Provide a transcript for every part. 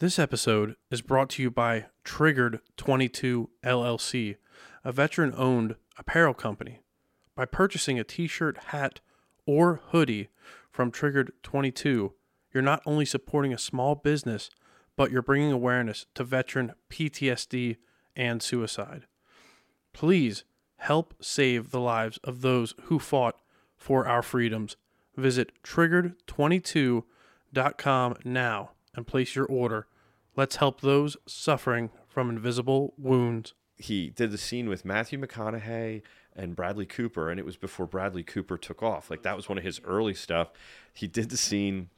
This episode is brought to you by Triggered 22 LLC, a veteran owned apparel company. By purchasing a t shirt, hat, or hoodie from Triggered 22, you're not only supporting a small business, but you're bringing awareness to veteran PTSD and suicide. Please help save the lives of those who fought for our freedoms. Visit triggered22.com now and place your order. Let's help those suffering from invisible wounds. he did the scene with Matthew McConaughey and Bradley Cooper, and it was before Bradley Cooper took off. Like that was one of his early stuff. He did the scene.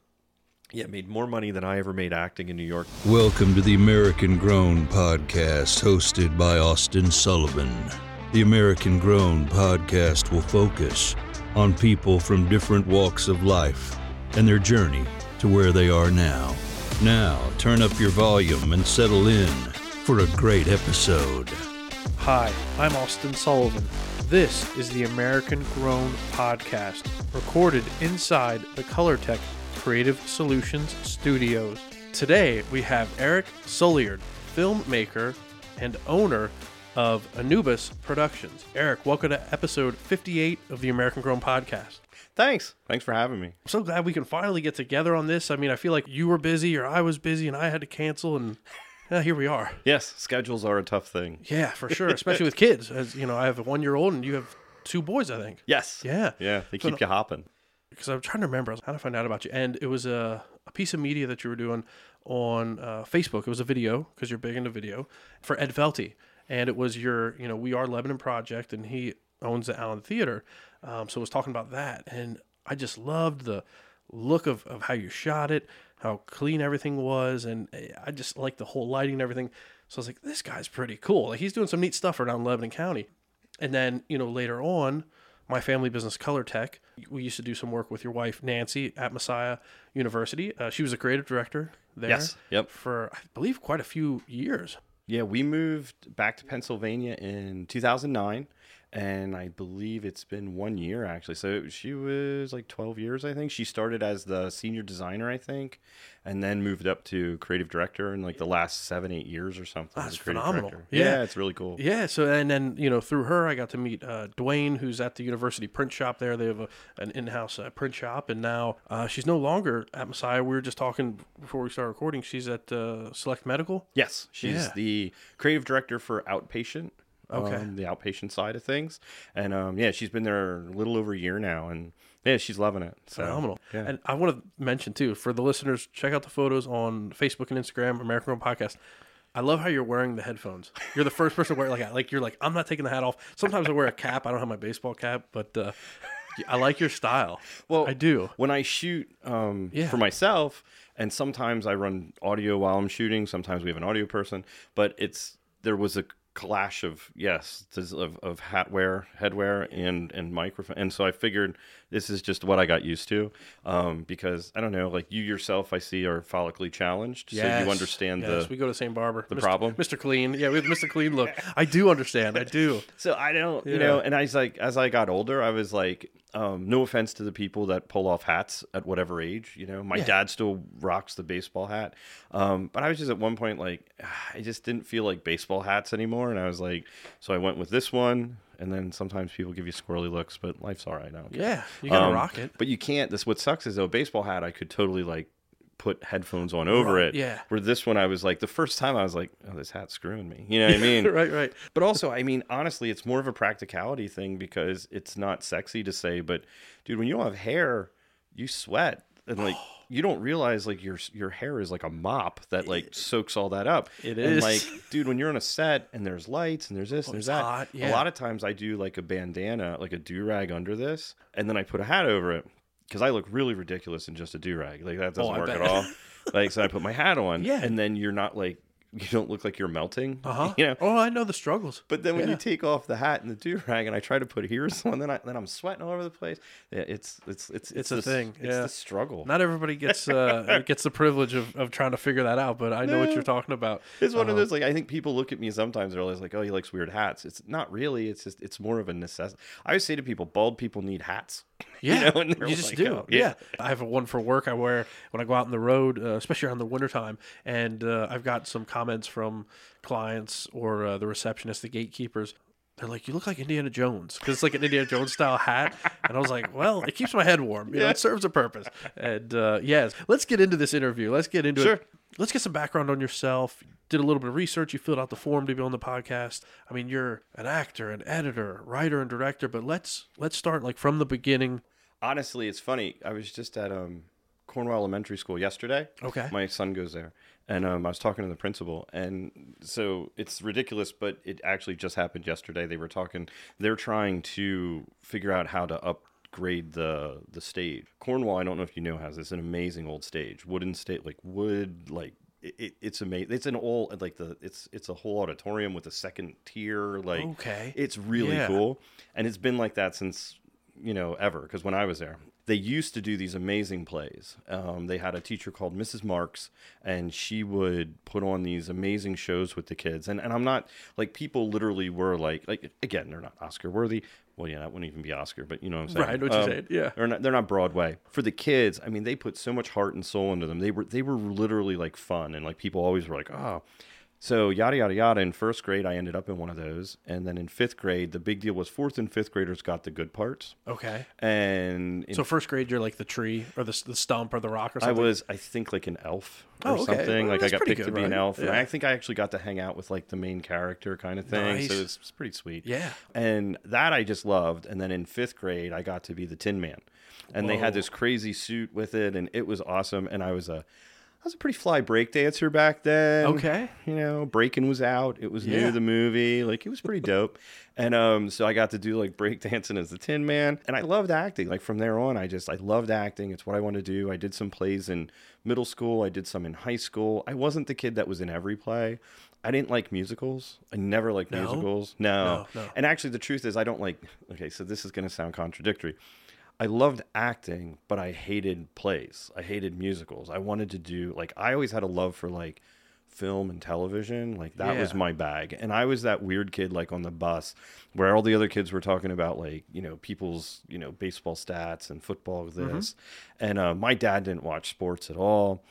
Yeah, made more money than I ever made acting in New York. Welcome to the American Grown Podcast, hosted by Austin Sullivan. The American Grown Podcast will focus on people from different walks of life and their journey to where they are now. Now, turn up your volume and settle in for a great episode. Hi, I'm Austin Sullivan. This is the American Grown Podcast, recorded inside the ColorTech Creative Solutions Studios. Today we have Erik Soulliard, filmmaker and owner of Annubis Productions. Eric, welcome to episode 58 of the American Grown Podcast. Thanks. Thanks for having me. I'm so glad we can finally get together on this. I mean, I feel like you were busy or I was busy and I had to cancel, and yeah, here we are. Yes, schedules are a tough thing. Yeah, for sure, especially with kids. As you know, I have a one year old and you have two boys, I think. Yes. Yeah. Yeah, they So keep you hopping. because I'm trying to remember how to find out about you, and it was a, a piece of media that you were doing on uh, Facebook. It was a video because you're big into video for Ed Felty, and it was your you know We Are Lebanon project, and he owns the Allen Theater, um, so was talking about that, and I just loved the look of, of how you shot it, how clean everything was, and I just liked the whole lighting and everything. So I was like, this guy's pretty cool. Like he's doing some neat stuff around Lebanon County. And then, you know, later on, my family business, Color Tech, we used to do some work with your wife, Nancy, at Messiah University. Uh, she was a creative director there Yes. Yep. for, I believe, quite a few years. Yeah, we moved back to Pennsylvania in 2009, and I believe it's been one year actually. So she was like 12 years, I think. She started as the senior designer, I think, and then moved up to creative director in like the last seven, eight years or something. That's phenomenal. Yeah. Yeah. it's really cool. Yeah. So, and then, you know, through her, I got to meet uh, Dwayne, who's at the university print shop there. They have a, an in house uh, print shop. And now uh, she's no longer at Messiah. We were just talking before we started recording. She's at uh, Select Medical. Yes, she's Yeah. the creative director for outpatient. Okay. um, the outpatient side of things, and um, yeah, she's been there a little over a year now, and yeah, she's loving it. So, Phenomenal. Yeah. And I want to mention too for the listeners, check out the photos on Facebook and Instagram, American Grown Podcast. I love how you're wearing the headphones. You're the first person to wear it like. Like you're like, I'm not taking the hat off. Sometimes I wear a cap. I don't have my baseball cap, but uh, I like your style. Well, I do. when I shoot um, Yeah. for myself, and sometimes I run audio while I'm shooting. Sometimes we have an audio person, but it's there was a clash of yes of, of hat wear headwear and and microphone and so i figured this is just what i got used to um because i don't know like you yourself i see are follically challenged so you understand Yes, the we go to same barber. The problem? Mr. Clean. Yeah, we have Mr. Clean look. I do understand. I do. So I don't, you know, and I was like, as I got older, I was like, um, no offense to the people that pull off hats at whatever age, you know. My Yeah. dad still rocks the baseball hat, um, but I was just at one point like, I just didn't feel like baseball hats anymore, and I was like, so I went with this one. And then sometimes people give you squirrely looks, but life's all right. I don't care. Yeah, you gotta Um, rock it. But you can't. This what sucks is though a baseball hat I could totally like put headphones on over Right, it. yeah. Where this one I was like the first time I was like, oh, this hat's screwing me. You know what I mean? right, right. But also, I mean, honestly, it's more of a practicality thing because it's not sexy to say, but dude, when you don't have hair, you sweat and like you don't realize like your your hair is like a mop that like soaks all that up. It and is. like, dude, when you're on a set and there's lights and there's this oh, and there's Oh, it's that. hot, A lot of times I do like a bandana, like a do rag under this, and then I put a hat over it because I look really ridiculous in just a do rag. Like that oh, doesn't Oh, work bet. at all. like so, I put my hat on, Yeah. and then you're not like you don't look like you're melting. Uh huh. You know, Oh, I know the struggles. but then when Yeah. you take off the hat and the do rag, and I try to put here's on, then I then I'm sweating all over the place. Yeah, it's it's it's It's a the, thing, It's yeah. the struggle. Not everybody gets uh, gets the privilege of, of trying to figure that out, but I know what you're talking about. it's one of Uh-huh. those like I think people look at me sometimes they're always like, oh, he likes weird hats. It's not really. It's just it's more of a necessity. I always say to people, bald people need hats. Yeah, you, know, you just like, do. oh, yeah. I have a one for work I wear when I go out on the road, uh, especially around the wintertime. And uh, I've got some comments from clients or uh, the receptionist, the gatekeepers. They're like, "You look like Indiana Jones," because it's like an Indiana Jones style hat. And I was like, "Well, it keeps my head warm. You know, it serves a purpose." And uh, yes, let's get into this interview. Let's get into Sure. it. Let's get some background on yourself. Did a little bit of research. You filled out the form to be on the podcast. I mean, you're an actor, an editor, writer, and director. But let's let's start like from the beginning. Honestly, it's funny. I was just at um, Cornwall Elementary School yesterday. Okay. My son goes there, and um, I was talking to the principal, and so it's ridiculous, but it actually just happened yesterday. They were talking. They're trying to figure out how to upgrade the the stage. Cornwall, I don't know if you know, has this an amazing old stage, wooden stage, like wood, like. It, it, it's amazing. It's an all like the it's it's a whole auditorium with a second tier. Like Okay. it's really Yeah. cool, and it's been like that since you know ever. Because when I was there, they used to do these amazing plays. Um, they had a teacher called Mrs. Marks, and she would put on these amazing shows with the kids. And and I'm not like people literally were like like again they're not Oscar worthy. Well, yeah, that wouldn't even be Oscar, but you know what I'm saying. Right, what you're saying, yeah. They're not they're not Broadway. For the kids, I mean, they put so much heart and soul into them. They were they were literally like fun and like people always were like, "Oh, so yada yada yada. In first grade, I ended up in one of those, and then in fifth grade, the big deal was fourth and fifth graders got the good parts, Okay. and in So first grade, you're like the tree or the, the stump or the rock or something. I was, I think, like an elf oh, or Oh, okay. something. Well, like I got picked to good, be an right? elf, and I think I actually got to hang out with like the main character kind of thing. Nice. So it's, it's pretty sweet. Yeah. and that I just loved. And then in fifth grade, I got to be the Tin Man, and they had this crazy suit with it, and it was awesome. And I was a I was a pretty fly break dancer back then. Okay. You know, breaking was out. It was Yeah. new, the movie. Like, it was pretty dope. And um, so I got to do like break dancing as the Tin Man. And I loved acting. Like, from there on, I just, I loved acting. It's what I wanted to do. I did some plays in middle school, I did some in high school. I wasn't the kid that was in every play. I didn't like musicals. I never liked No? musicals. No. No, no. And actually, the truth is, I don't like, okay, so this is going to sound contradictory. I loved acting, but I hated plays. I hated musicals. I wanted to do like I always had a love for like film and television. Like that was my bag. And I was that weird kid like on the bus where all the other kids were talking about like, you know, people's, you know, baseball stats and football this. And uh, my dad didn't watch sports at all.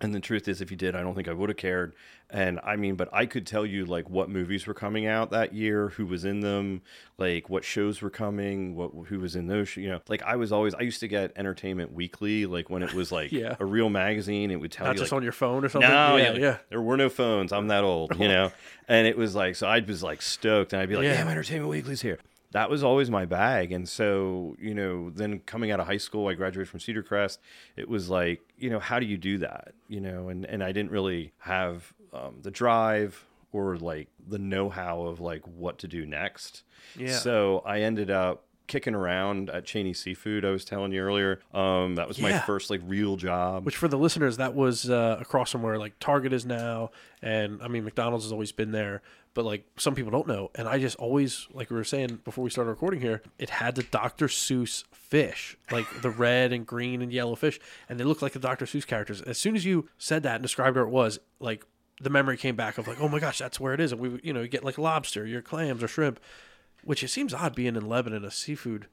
And the truth is, if he did, I don't think I would have cared. And I mean, but I could tell you like what movies were coming out that year, who was in them, like what shows were coming, what who was in those. You know, like I was always I used to get Entertainment Weekly, like when it was like Yeah. a real magazine. It would tell Not you just like, on your phone or something. no, yeah, yeah, yeah. There were no phones. I'm that old, you know. and it was like, so I was like stoked, and I'd be like, Yeah. "Yeah, my Entertainment Weekly's here." That was always my bag, and so you know, then coming out of high school, I graduated from Cedar Crest. It was like, you know, how do you do that, you know? And and I didn't really have um, the drive or like the know-how of like what to do next. Yeah. So I ended up kicking around at Cheney Seafood. I was telling you earlier. Um, that was my first like real job. Which for the listeners, that was uh, across from where like Target is now, and I mean McDonald's has always been there, but like some people don't know. And I just always, like we were saying before we started recording here, it had the Dr. Seuss fish, like the red and green and yellow fish, and they looked like the Dr. Seuss characters. As soon as you said that and described where it was, like the memory came back of like, oh my gosh, that's where it is. And we, you know, you get like lobster, your clams or shrimp, which it seems odd being in Lebanon, a seafood.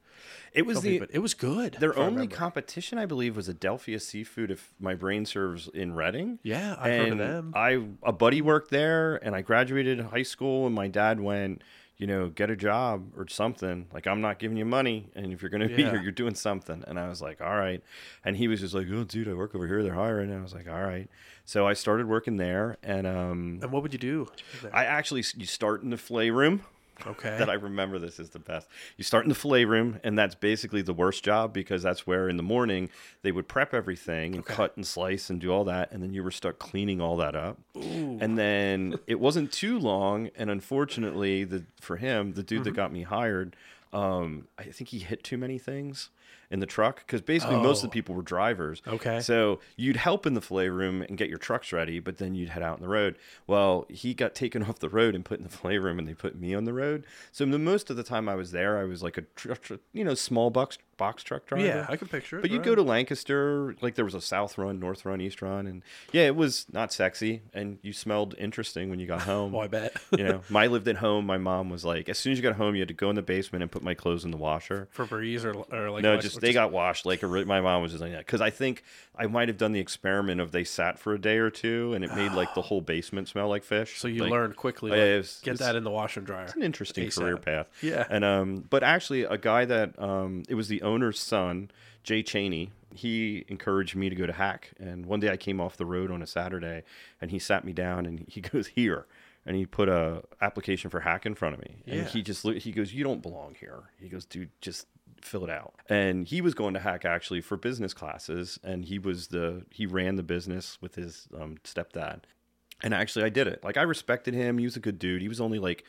it was company, the it was good. Their if I only competition, I believe, was Adelphia Seafood. If my brain serves, in Reading. Yeah, I've heard of them. I a buddy worked there, and I graduated high school, and my dad went, you know, get a job or something. Like I'm not giving you money, and if you're gonna be here, you're doing something. And I was like, all right. And he was just like, oh, dude, I work over here. They're hiring. And I was like, all right. So I started working there, and um, and what would you do? there? I actually you start in the fillet room Okay. that I remember this is the best. You start in the fillet room, and that's basically the worst job because that's where in the morning they would prep everything and cut and slice and do all that, and then you were stuck cleaning all that up. And then it wasn't too long, and unfortunately, the for him, the dude Mm-hmm. that got me hired, um, I think he hit too many things in the truck because basically most of the Oh. people were drivers. Okay. So you'd help in the fillet room and get your trucks ready, but then you'd head out on the road. Well, he got taken off the road and put in the fillet room, and they put me on the road. So the most of the time I was there, I was like a tr- tr- you know small box box truck driver. Yeah, I can picture it. But you'd right. go to Lancaster, like there was a south run, north run, east run, and yeah, it was not sexy, and you smelled interesting when you got home. Oh, I bet. you know, my lived at home. My mom was like, as soon as you got home, you had to go in the basement and put my clothes in the washer. Febreze or or like No, just they got washed like my mom was just like that because I think I might have done the experiment of they sat for a day or two and it made like the whole basement smell like fish. So you Like, learned quickly. yeah, like, it's- get that in the washer and dryer. an interesting ASAP. career path. Yeah. And um, but actually, a guy that um, it was the owner's son, Jay Cheney. He encouraged me to go to HACC, and one day I came off the road on a Saturday, and he sat me down and he goes here, and he put a application for HACC in front of me, and Yeah. he just he goes, "You don't belong here." He goes, "Dude, just." fill it out and he was going to HACC actually for business classes and he was the he ran the business with his um, stepdad and actually i did it like i respected him he was a good dude he was only like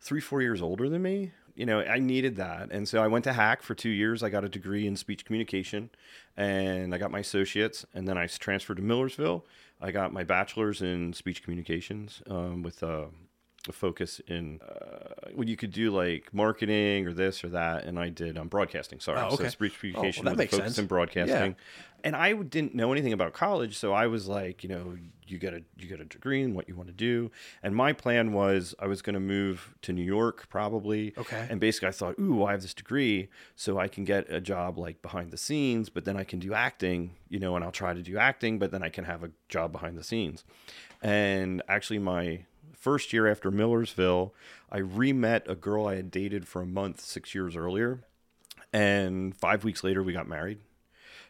three, four years older than me. You know, I needed that. And so I went to HACC for two years. I got a degree in speech communication and I got my associates. And then I transferred to Millersville. I got my bachelor's in speech communications um, with uh, a focus in uh, when you could do like marketing or this or that. And I did um, broadcasting. Sorry. Oh, okay. So speech communication that with a focus sense. in broadcasting. And I didn't know anything about college. So I was like, you know, you get a you get a degree in what you want to do. And my plan was I was going to move to New York probably. Okay. And basically I thought, ooh, I have this degree, so I can get a job like behind the scenes, but then I can do acting, you know, and I'll try to do acting, but then I can have a job behind the scenes. And actually my first year after Millersville, I re-met a girl I had dated for a month six years earlier. And five weeks later we got married.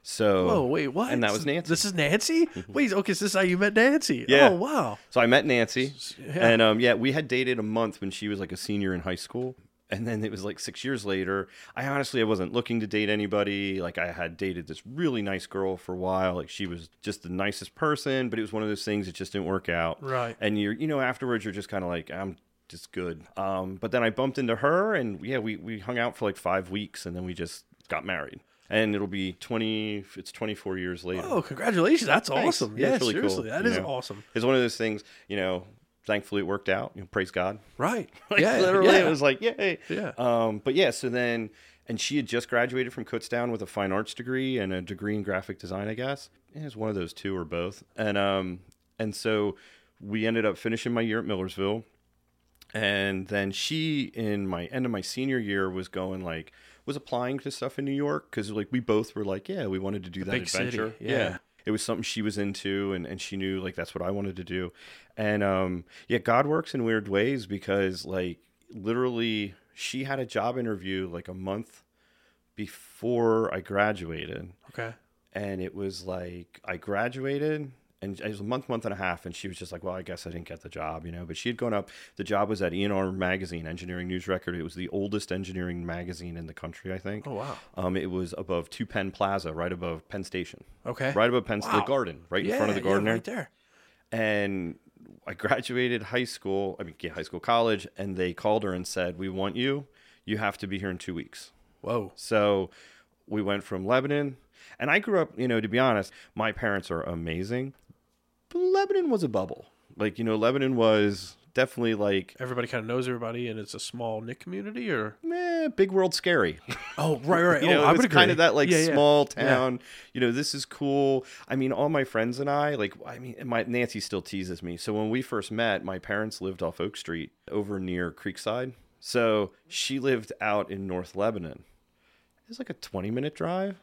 So Whoa, wait, what? And that was Nancy. This is Nancy? wait, okay, so this is how you met Nancy? Yeah. Oh, wow. So I met Nancy, Yeah. and um, yeah, we had dated a month when she was like a senior in high school, and then it was like six years later. I honestly I wasn't looking to date anybody. Like I had dated this really nice girl for a while. Like she was just the nicest person, but it was one of those things that just didn't work out. Right. And you're you know afterwards you're just kind of like I'm just good. Um, but then I bumped into her, and yeah, we we hung out for like five weeks, and then we just got married. And it'll be twenty. It's twenty four years later. Oh, congratulations. That's Thanks. awesome. Yeah, Yeah, really seriously. cool, that you is know. awesome. It's one of those things, you know. Thankfully, it worked out. You know, praise God. Right. Like, yeah. literally, yeah. it was like, yay. Yeah. Um, but yeah, so then, and she had just graduated from Kutztown with a fine arts degree and a degree in graphic design, I guess. It was one of those two or both. And um, and so we ended up finishing my year at Millersville. And then she, in my end of my senior year, was going like, was applying to stuff in New York because like we both were like, yeah, we wanted to do that big city, adventure. yeah. It was something she was into and, and she knew like that's what I wanted to do. And um yeah, God works in weird ways because like literally she had a job interview like a month before I graduated Okay. and it was like I graduated and it was a month, month and a half, and she was just like, "Well, I guess I didn't get the job, you know." But she had gone up. The job was at ENR Magazine, Engineering News Record. It was the oldest engineering magazine in the country, I think. Oh, wow. Um, it was above Two Penn Plaza, right above Penn Station, Okay. right above Penn, the Garden, right yeah, in front of the Garden there right there. and I graduated high school. I mean, yeah, high school, college, and they called her and said, "We want you. You have to be here in two weeks." Whoa. So we went from Lebanon, and I grew up. You know, to be honest, my parents are amazing, Lebanon was a bubble. Like you know, Lebanon was definitely like, Everybody kind of knows everybody, and it's a small knit community, or meh, big world scary. oh, right, right. you oh, know, I would was kind of that like Yeah, yeah. small Yeah. town. You know, this is cool. I mean, all my friends and I, like, I mean, my Nancy still teases me. So when we first met, my parents lived off Oak Street over near Creekside. So she lived out in North Lebanon. It was like a twenty-minute drive.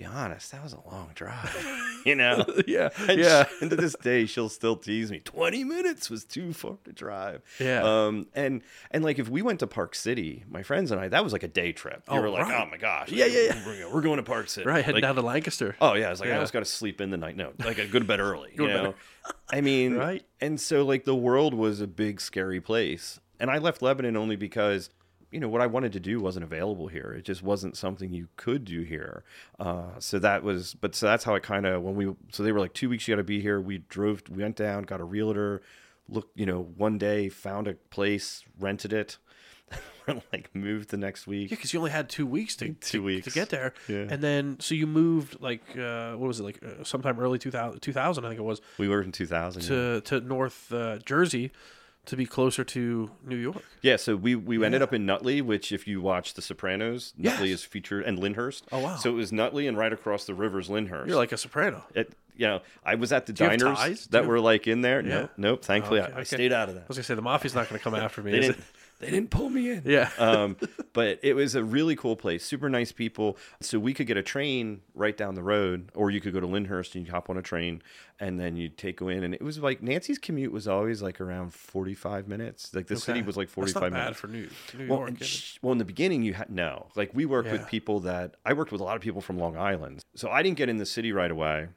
Be honest, that was a long drive. you know. yeah, And yeah. she- and to this day, she'll still tease me. Twenty minutes was too far to drive. Yeah. Um. And and like if we went to Park City, my friends and I, that was like a day trip. You Oh, were like, right. oh my gosh. Yeah, like, yeah, yeah. We're, we're going to Park City. Right, heading Like, down to Lancaster. Oh yeah. I was like, I Yeah. almost got to sleep in the night. No, like I go to bed early. You know. I mean, Right. And so like the world was a big scary place, and I left Lebanon only because you know what I wanted to do wasn't available here. It just wasn't something you could do here. Uh, so that was, but so that's how it kind of when we so they were like two weeks you got to be here. We drove, we went down, got a realtor, looked, you know, one day found a place, rented it, like moved the next week. Yeah, because you only had two weeks to Two to, weeks. to get there, Yeah. and then so you moved like uh, what was it like uh, sometime early 2000, 2000 I think it was We were in 2000. yeah. to to North uh, Jersey to be closer to New York. Yeah, so we we ended up in Nutley, which if you watch The Sopranos, Nutley Yes. is featured and Lyndhurst. Oh, wow. So it was Nutley and right across the river's Lyndhurst. You're like a soprano. it, you know, I was at the have diners that you were like in there. Yeah. Nope, nope. Thankfully, Okay, I, I okay. stayed out of that. I was gonna say the mafia's not gonna come after me. They Is it? didn't. They didn't pull me in. Yeah. um, but it was a really cool place, super nice people. So we could get a train right down the road, or you could go to Lyndhurst and you hop on a train, and then you'd take go in. And it was like Nancy's commute was always like around forty five minutes. Like the city was like 45 That's not five bad for New, New Well, York. and sh- well, in the beginning, you had no. Like we worked Yeah. with people that I worked with a lot of people from Long Island, so I didn't get in the city right away.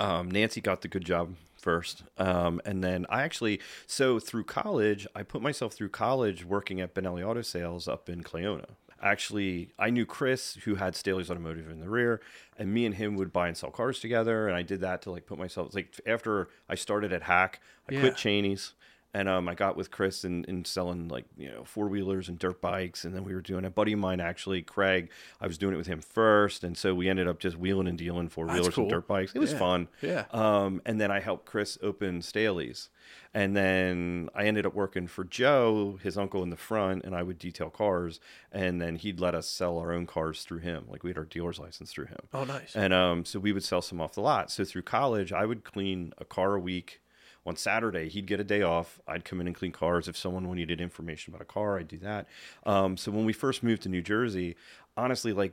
Um, Nancy got the good job first, um, and then I actually so through college, I put myself through college working at Benelli Auto Sales up in Cleona. Actually, I knew Chris, who had Staley's Automotive in the rear, and me and him would buy and sell cars together. And I did that to like put myself like after I started at HACC, I Yeah. quit Cheney's and um, I got with Chris and, and selling like you know four wheelers and dirt bikes, and then we were doing a buddy of mine actually, Craig. I was doing it with him first, and so we ended up just wheeling and dealing four wheelers cool. and dirt bikes. It was Yeah. fun. Yeah. Um, and then I helped Chris open Staley's, and then I ended up working for Joe, his uncle in the front, and I would detail cars, and then he'd let us sell our own cars through him, like we had our dealer's license through him. Oh, nice. And um, so we would sell some off the lot. So through college, I would clean a car a week. On Saturday, he'd get a day off. I'd come in and clean cars. If someone needed information about a car, I'd do that. Um, so when we first moved to New Jersey, honestly, like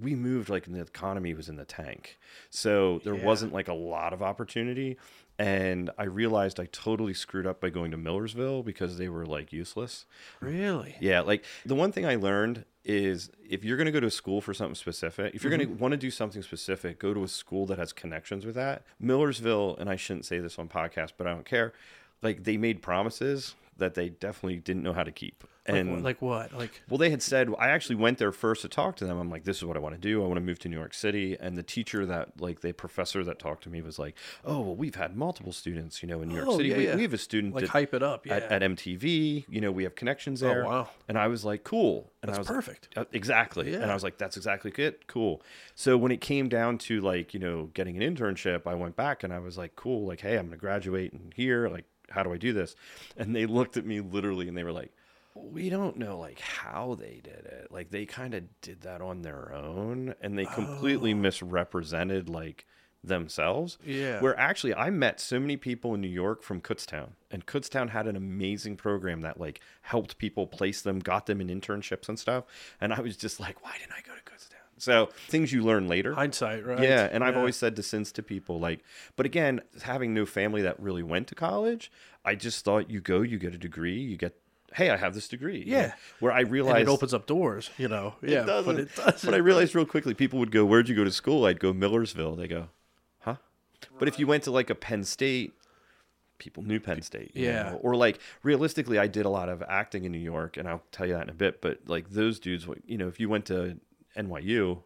we moved like the economy was in the tank. So there Yeah. wasn't like a lot of opportunity. And I realized I totally screwed up by going to Millersville because they were like useless. Really? Yeah, like the one thing I learned is if you're going to go to a school for something specific, if you're going to mm-hmm. want to do something specific, go to a school that has connections with that. Millersville, and I shouldn't say this on podcast, but I don't care. Like they made promises that they definitely didn't know how to keep. Like, And what- like what? Like well, they had said I actually went there first to talk to them. I'm like, this is what I want to do. I want to move to New York City. And the teacher that, like, the professor that talked to me was like, oh, well, we've had multiple students, you know, in New York Oh, City. yeah, we, yeah. we have a student like that- hype it up. Yeah. at, at MTV. You know, we have connections there. Oh, wow. And I was like, cool. And That's I was perfect. uh, exactly. And I was like, that's exactly it. Cool. So when it came down to like, you know, getting an internship, I went back and I was like, cool. Like, hey, I'm going to graduate in here. Like, how do I do this? And they looked at me literally and they were like, we don't know like how they did it. Like they kind of did that on their own and they completely oh. misrepresented like themselves. Yeah. Where actually I met so many people in New York from Kutztown, and Kutztown had an amazing program that like helped people place them, got them in internships and stuff. And I was just like, why didn't I go to Kutztown? So things you learn later. Hindsight, right? Yeah, and I've always said to since to people like, but again, having no family that really went to college, I just thought you go, you get a degree, you get, hey, I have this degree. you know? Yeah. where I And it opens up doors, you know. Yeah, it doesn't. but it doesn't. But I realized real quickly, people would go, "Where'd you go to school?" I'd go Millersville. They go, "Huh?" But if you went to like a Penn State, people knew Penn State. you Yeah. know? Or like realistically, I did a lot of acting in New York, and I'll tell you that in a bit. But like those dudes, you know, if you went to NYU.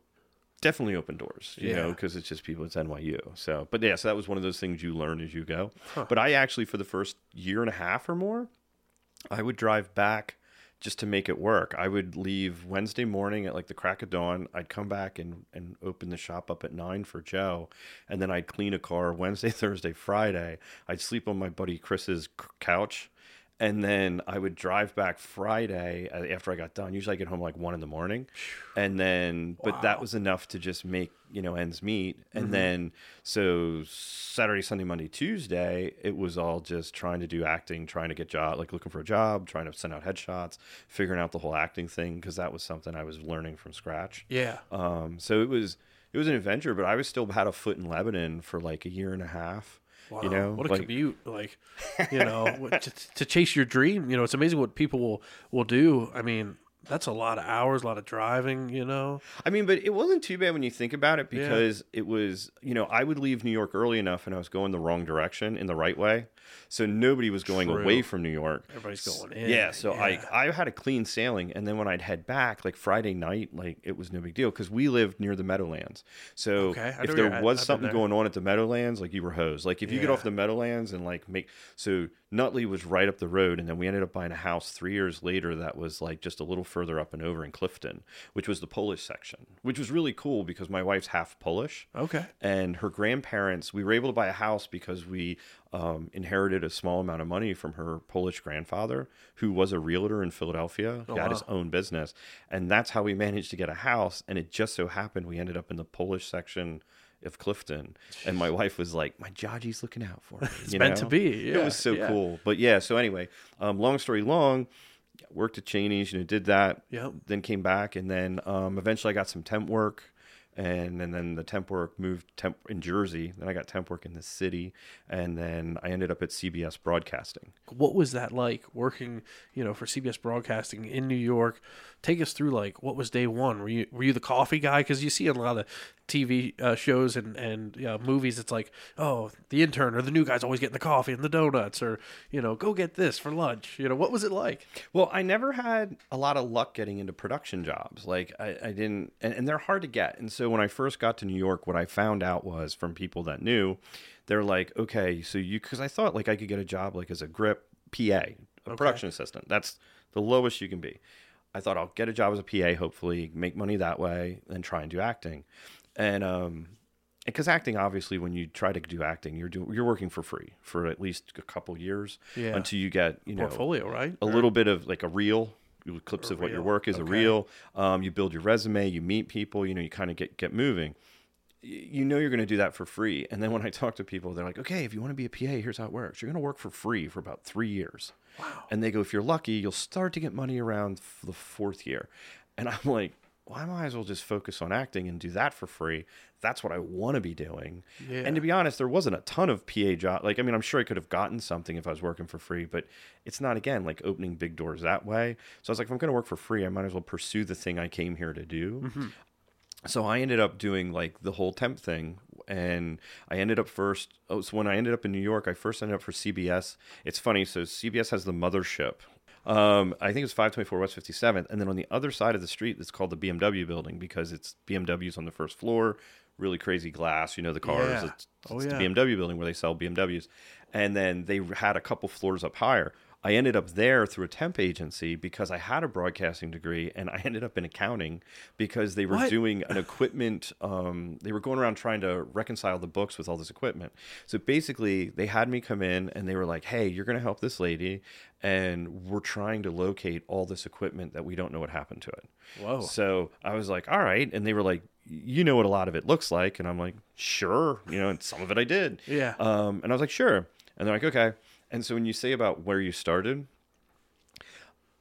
Definitely open doors, you know, Yeah. because it's just people. It's NYU, so. But yeah, so that was one of those things you learn as you go. But I actually, for the first year and a half or more, I would drive back just to make it work. I would leave Wednesday morning at like the crack of dawn. I'd come back and, and open the shop up at nine for Joe. And then I'd clean a car Wednesday, Thursday, Friday. I'd sleep on my buddy Chris's couch. And then I would drive back Friday uh, after I got done. Usually I get home like one in the morning. And then, but that was enough to just make, you know, ends meet. And then, so Saturday, Sunday, Monday, Tuesday, it was all just trying to do acting, trying to get job, like looking for a job, trying to send out headshots, figuring out the whole acting thing because that was something I was learning from scratch. Yeah. Um, so it was it was an adventure, but I was still had a foot in Lebanon for like a year and a half. You know, what a like, commute! Like, you know, to, to chase your dream. You know, it's amazing what people will will do. I mean, that's a lot of hours, a lot of driving. You know, I mean, but it wasn't too bad when you think about it Yeah. because it was, you know, I would leave New York early enough and I was going the wrong direction in the right way. So nobody was going True. away from New York. everybody's going in. Yeah, so Yeah. I I had a clean sailing, and then when I'd head back, like Friday night, like it was no big deal because we lived near the Meadowlands. So Okay, if there was I've something going on at the Meadowlands, like you were hosed. Like if you get off the Meadowlands and like make so Nutley was right up the road, and then we ended up buying a house three years later that was like just a little further up and over in Clifton, which was the Polish section, which was really cool because my wife's half Polish okay. and her grandparents we were able to buy a house because we um, inherited a small amount of money from her polish grandfather who was a realtor in philadelphia. He had his own business. And that's how we managed to get a house. And it just so happened we ended up in the polish section of clifton. And my wife was like my jaji's looking out for me It's meant to be, it was so yeah. cool. But yeah so anyway um, long story long worked at Cheney's, you know, did that. Yep. Then came back, and then um, eventually I got some temp work, and, and then the temp work moved temp in Jersey. Then I got temp work in the city, and then I ended up at CBS Broadcasting. What was that like working, you know, for CBS Broadcasting in New York? Take us through like what was day one? Were you were you the coffee guy? Because you see a lot of TV uh, shows and and you know, movies. It's like oh, the intern or the new guy's always getting the coffee and the donuts, or you know, go get this for lunch. You know, what was it like? Well, I never had a lot of luck getting into production jobs. Like I, I didn't, and, and they're hard to get. And so when I first got to New York, what I found out was from people that knew, they're like, okay, so you, because I thought like I could get a job like as a grip PA, a production assistant. That's the lowest you can be. I thought I'll get a job as a PA, hopefully make money that way, and try and do acting. And um, because acting, obviously, when you try to do acting, you're doing you're working for free for at least a couple years Yeah. until you get you know Portfolio, right? a little bit of like a reel. Clips of what your work is a reel. Um, you build your resume you meet people you know you kind of get get moving. You know you're going to do that for free. And then when i talk to people they're like okay if you want to be a pa here's how it works. You're going to work for free for about three years. Wow. and they go if you're lucky you'll start to get money around the fourth year. And i'm like well, I might as well just focus on acting and do that for free. That's what I want to be doing. Yeah. And to be honest, there wasn't a ton of PA job. Like, I mean, I'm sure I could have gotten something if I was working for free, but it's not again like opening big doors that way. So I was like, if I'm going to work for free, I might as well pursue the thing I came here to do. Mm-hmm. So I ended up doing like the whole temp thing, and I ended up first. Oh, so when I ended up in New York, I first ended up for CBS. It's funny. So CBS has the mothership. Um, I think it's 524 West 57th, and then on the other side of the street, it's called the BMW building because it's BMWs on the first floor. Really crazy glass, you know the cars. Yeah. It's, Oh, yeah. the BMW building where they sell BMWs, and then they had a couple floors up higher. I ended up there through a temp agency because I had a broadcasting degree, and I ended up in accounting because they were What? doing an equipment. Um, they were going around trying to reconcile the books with all this equipment. So basically, they had me come in, and they were like, "Hey, you're going to help this lady, and we're trying to locate all this equipment that we don't know what happened to it." Whoa. So I was like, "All right," and they were like, "You know what a lot of it looks like," and I'm like, "Sure," you know, and some of it I did. Yeah. Um, and I was like, "Sure," and they're like, "Okay." And so when you say about where you started,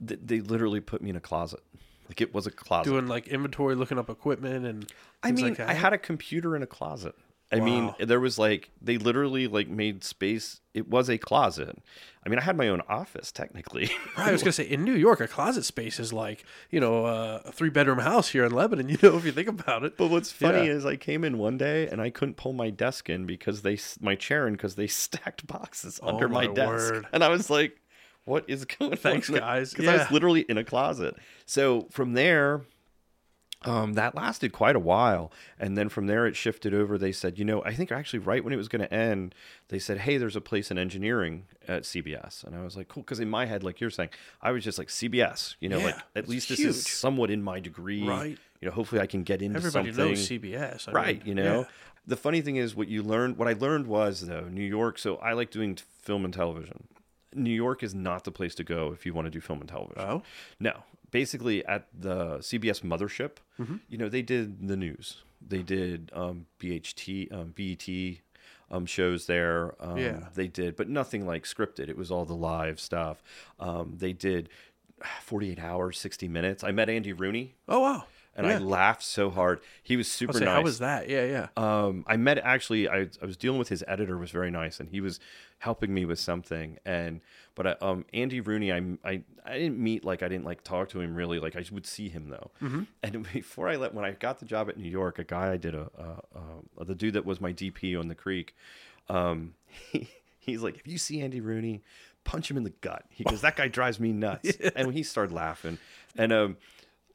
th- they literally put me in a closet. Like it was a closet. Doing like inventory, looking up equipment, and I mean, like that. I had a computer in a closet. I mean, there was like they literally like made space. It was a closet. I mean, I had my own office technically. Right, I was gonna say in New York, a closet space is like you know uh, a three bedroom house here in Lebanon. You know, if you think about it. But what's funny Yeah. is I came in one day and I couldn't pull my desk in because they my chair in because they stacked boxes under my, Oh my desk, word. and I was like, "What is going Thanks, on?" Thanks, guys. Because I was literally in a closet. So from there, um, that lasted quite a while, and then from there it shifted over. They said, you know, I think actually right when it was going to end, they said, "Hey, there's a place in engineering at CBS," and I was like, "Cool," because in my head, like you're saying, I was just like CBS, you know, like at least this is somewhat in my degree, Right. You know, hopefully I can get into Everybody something. knows CBS, I right mean, you know yeah. the funny thing is what you learned what i learned was though new york so i like doing film and television new york is not the place to go if you want to do film and television Oh? no basically at the cbs mothership Mm-hmm. you know they did the news they did um, bht um, bet um, shows there um, Yeah. they did but nothing like scripted it was all the live stuff um, they did 48 hours 60 minutes i met andy rooney Oh wow. And yeah. I laughed so hard. He was super say, nice. How was that? Yeah, yeah. Um, I met actually. I, I was dealing with his editor was very nice, and he was helping me with something. And but I, um, Andy Rooney, I, I I didn't meet like I didn't like talk to him really. Like I would see him though. Mm-hmm. And before I let when I got the job at New York, a guy I did a, a, a the dude that was my DP on the Creek. Um, he, he's like, if you see Andy Rooney, punch him in the gut. He goes, that guy drives me nuts. And he started laughing, and um.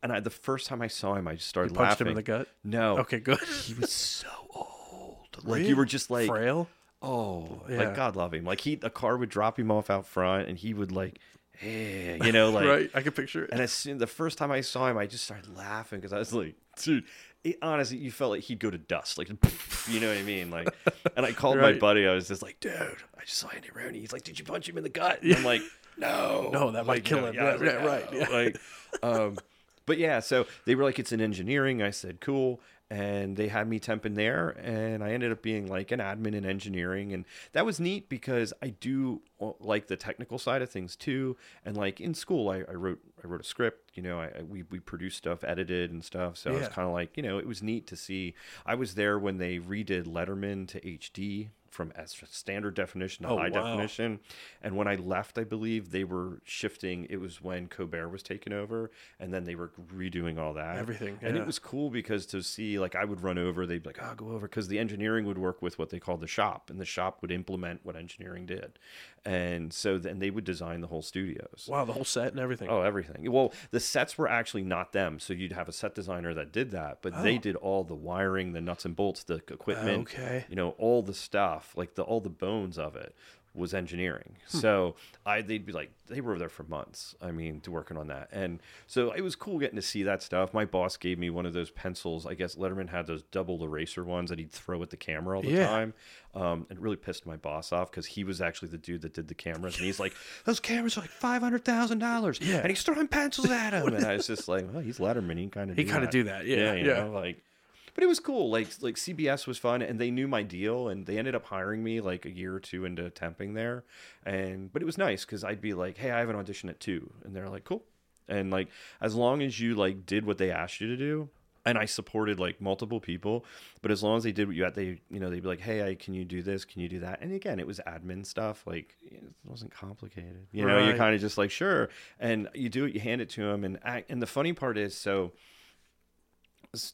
And I, the first time I saw him, I just started laughing. you punched laughing. him in the gut? No. Okay, good. He was so old. Like you were just like, frail. oh, Yeah. like God love him. Like he, a car would drop him off out front, and he would like, hey, you know, like. right, I can picture it. And as soon the first time I saw him, I just started laughing because I was like, dude. It, honestly, you felt like he'd go to dust, like you know what I mean, like. And I called my buddy. I was just like, dude, I just saw Andy Rooney. He's like, did you punch him in the gut? And I'm like, no, No, that might Like, kill no. him. Yeah, Yeah, like, right, "No." yeah. Like, um, but yeah, so they were like, it's in engineering. I said, cool. And they had me temping there, and I ended up being like an admin in engineering, and that was neat because I do uh, like the technical side of things too. And like in school, I, I wrote I wrote a script, you know, I, I we we produced stuff, edited and stuff. So I was kind of like, you know, it was neat to see. I was there when they redid Letterman to HD from as standard definition to Oh, high wow. definition. And when I left, I believe they were shifting. It was when Colbert was taken over, and then they were redoing all that. Everything, And it was cool because to see, like, I would run over, they'd be like, oh, go over. Because the engineering would work with what they called the shop, and the shop would implement what engineering did. And so then they would design the whole studios. Wow, the whole set and everything. Oh, everything. Well, the sets were actually not them. So you'd have a set designer that did that, but they Oh. did all the wiring, the nuts and bolts, the equipment, Okay. you know, all the stuff, like the all the bones of it was engineering. Hmm. So I they'd be like they were there for months. I mean, to working on that. And so it was cool getting to see that stuff. My boss gave me one of those pencils. I guess Letterman had those double eraser ones that he'd throw at the camera all the Yeah. time. Um, it really pissed my boss off because he was actually the dude that did the cameras, and he's like, "Those cameras are like five hundred thousand dollars." Yeah. and he's throwing pencils at him, and I was just like, "Well, he's Letterman. He kind of He kinda do that, yeah, you yeah. know, like." But it was cool. Like like CBS was fun, and they knew my deal, and they ended up hiring me like a year or two into temping there. And but it was nice because I'd be like, "Hey, I have an audition at two. and they're like, "Cool." And like as long as you like did what they asked you to do, and I supported like multiple people, but as long as they did what you had, they you know they'd be like, "Hey, I, can you do this? Can you do that?" And again, it was admin stuff. Like it wasn't complicated. You know, you're kind of just like, "Sure," and you do it. You hand it to them, and act, and the funny part is so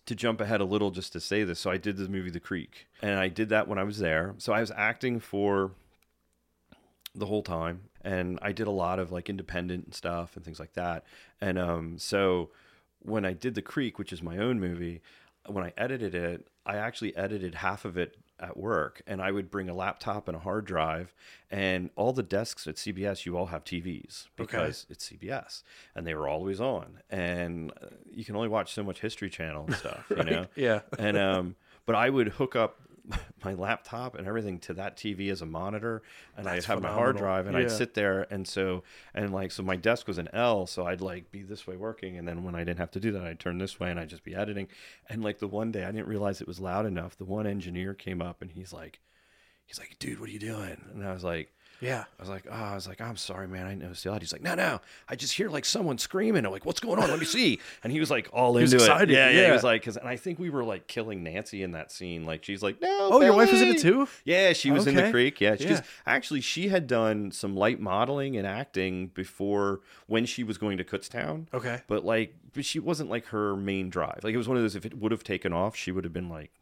to jump ahead a little just to say this so i did the movie the creek and i did that when i was there. So i was acting for the whole time and i did a lot of like independent stuff and things like that. And um so when i did the creek which is my own movie when i edited it i actually edited half of it at work and i would bring a laptop and a hard drive and all the desks at cbs you all have tvs because it's cbs and they were always on. And uh, you can only watch so much history channel and stuff you know? Yeah. and um but i would hook up my laptop and everything to that tv as a monitor and i'd That's have my hard drive and Yeah. i'd sit there and so and like so my desk was an l so i'd like be this way working and then when i didn't have to do that i'd turn this way and i'd just be editing. And like the one day i didn't realize it was loud enough the one engineer came up and he's like he's like dude what are you doing? And i was like Yeah. I was like, oh, I was like, I'm sorry, man. I know it's the odd. He's like, no, no. I just hear like someone screaming. I'm like, what's going on? Let me see. And he was like all was into excited, it. Yeah, yeah. He was like, cause, and I think we were like killing Nancy in that scene. Like, she's like, no. Oh, your wife was in Billy." it too? Yeah, she was in the creek. Yeah, because Yeah. actually she had done some light modeling and acting before when she was going to Kutztown. Okay. But like, but she wasn't like her main drive. Like it was one of those. If it would have taken off, she would have been like,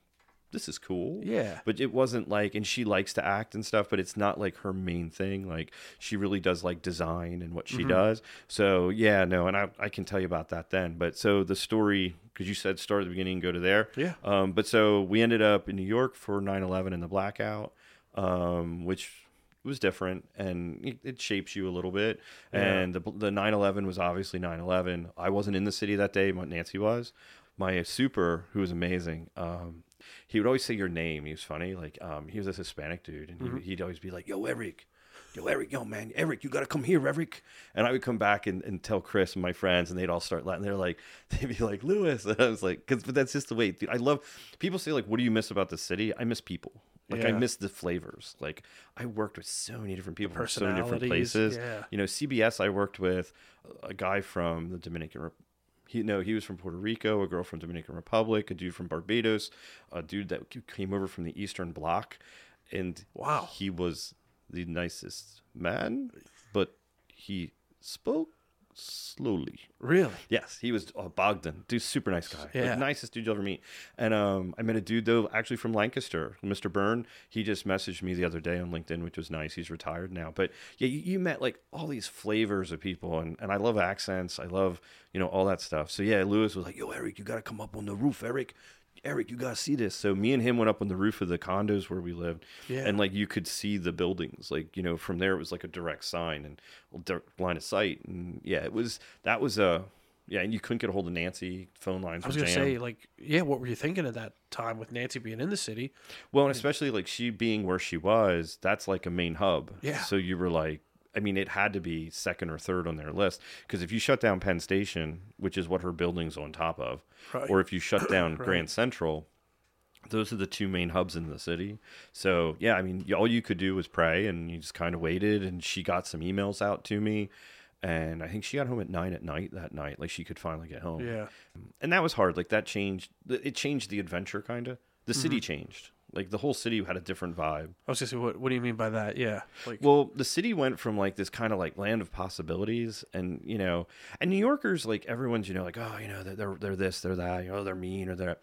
"This is cool." Yeah. But it wasn't like, and she likes to act and stuff, but it's not like her main thing. Like she really does like design and what Mm-hmm. she does. So yeah, no, and I I can tell you about that then. But so the story. Because you said start at the beginning and go to there. Yeah. Um, but so we ended up in New York for 9 11 and the blackout, um, which was different and it, it shapes you a little bit. And the, the 9 11 was obviously 9 11. I wasn't in the city that day, but Nancy was. My super, who was amazing, um, he would always say your name. He was funny. Like, um, he was this Hispanic dude, and he, he'd always be like, Yo, Erik. Yo, Erik, yo, man, Erik, you got to come here, Erik. And I would come back and, and tell Chris and my friends, and they'd all start laughing. They're like, they'd be like, Lewis. And I was like, because, but that's just the way, dude. I love, people say, like, what do you miss about the city? I miss people. Like, I miss the flavors. Like, I worked with so many different people from so many different places. yeah. You know, CBS, I worked with a guy from the Dominican Republic. He no, he was from Puerto Rico, a girl from Dominican Republic, a dude from Barbados, a dude that came over from the Eastern Bloc, and Wow. he was the nicest man, but he spoke slowly. Really? Yes, he was uh, Bogdan, dude, super nice guy, Yeah. like, nicest dude you'll ever meet. And um, I met a dude though, actually from Lancaster, Mr. Byrne. He just messaged me the other day on LinkedIn, which was nice. He's retired now, but yeah, you, you met like all these flavors of people, and, and I love accents. I love you know all that stuff. So yeah, Lewis was like, "Yo, Erik, you got to come up on the roof, Erik." Erik, you gotta see this. So me and him went up on the roof of the condos where we lived, Yeah. and like you could see the buildings. Like you know, from there it was like a direct sign and a direct line of sight. And yeah, it was that was a yeah. And you couldn't get a hold of Nancy. Phone lines. I was gonna jammed. say, like, yeah, what were you thinking at that time with Nancy being in the city? well, and especially like she being where she was, that's like a main hub. Yeah. So you were like I mean, it had to be second or third on their list because if you shut down Penn Station, which is what her building's on top of, Right. or if you shut down Grand Central, those are the two main hubs in the city. So yeah, I mean, all you could do was pray, and you just kind of waited. And she got some emails out to me, and I think she got home at nine at night that night. Like she could finally get home, Yeah. and that was hard. Like that changed. It changed the adventure, kind of. The city mm-hmm. changed. Like the whole city had a different vibe. I was gonna say, what, what do you mean by that? Yeah. Like, Well, the city went from like this kind of like land of possibilities, and you know, and New Yorkers like everyone's you know like oh you know they're they're, they're this they're that you know they're mean or they're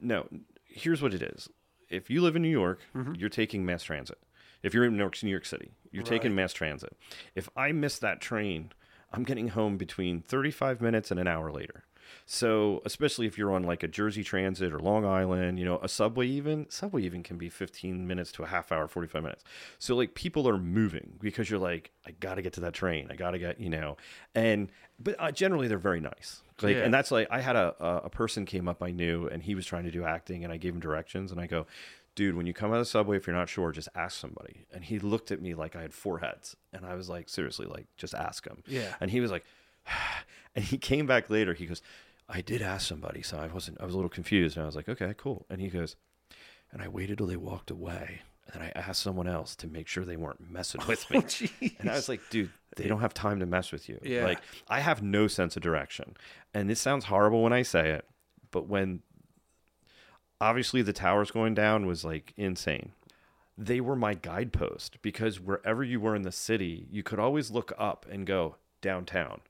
no. Here's what it is: if you live in New York, mm-hmm. you're taking mass transit. If you're in New York, New York City, you're taking mass transit. If I miss that train, I'm getting home between 35 minutes and an hour later. So, especially if you're on like a Jersey Transit or Long Island, you know, a subway even, subway even can be 15 minutes to a half hour, 45 minutes. So, like, people are moving because you're like, I got to get to that train. I got to get, you know, and, but uh, generally they're very nice. Like, Yeah. and that's like, I had a, a, a person came up I knew and he was trying to do acting and I gave him directions and I go, dude, when you come out of the subway, if you're not sure, just ask somebody. And he looked at me like I had four heads. And I was like, seriously, like, just ask him. Yeah. And he was like, and he came back later. He goes, I did ask somebody, so I wasn't. I was a little confused, and I was like, okay, cool. And he goes, and I waited till they walked away, and I asked someone else to make sure they weren't messing oh, with me. and I was like, dude, they don't have time to mess with you. Yeah. Like I have no sense of direction, and this sounds horrible when I say it, but when obviously the towers going down was like insane they were my guidepost because wherever you were in the city, you could always look up and go downtown.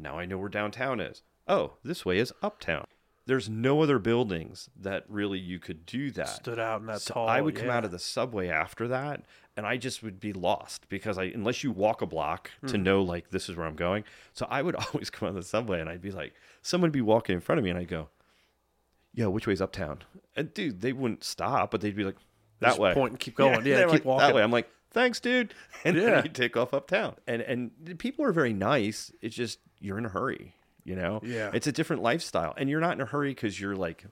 Now I know where downtown is. Oh, this way is uptown. There's no other buildings that really you could do that. stood out in that So tall. I would come yeah. out of the subway after that, and I just would be lost because I unless you walk a block to Hmm. know like this is where I'm going. So I would always come out of the subway, and I'd be like, someone would be walking in front of me, and I'd go, "Yo, which way's uptown?" And dude, they wouldn't stop, but they'd be like, "That Just way." point and keep going. Yeah, they're keep like, walking. That way. I'm like, "Thanks, dude," and Yeah. then you take off uptown. And and people are very nice. It's just you're in a hurry. You know, Yeah. It's a different lifestyle, and you're not in a hurry because you're like.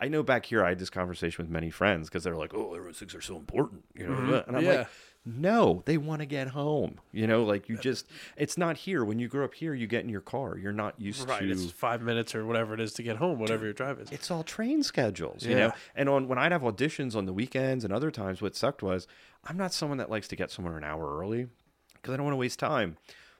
I know back here I had this conversation with many friends because they're like, "Oh, everyone thinks they're so important," you know. And I'm Mm-hmm. Yeah. like, "No, they want to get home." You know, like you just, it's not here. When you grow up here, you get in your car. You're not used Right. to. It's five minutes or whatever it is to get home, whatever your drive is. It's all train schedules, you Yeah. know. And on when I'd have auditions on the weekends and other times, what sucked was I'm not someone that likes to get somewhere an hour early because I don't want to waste time.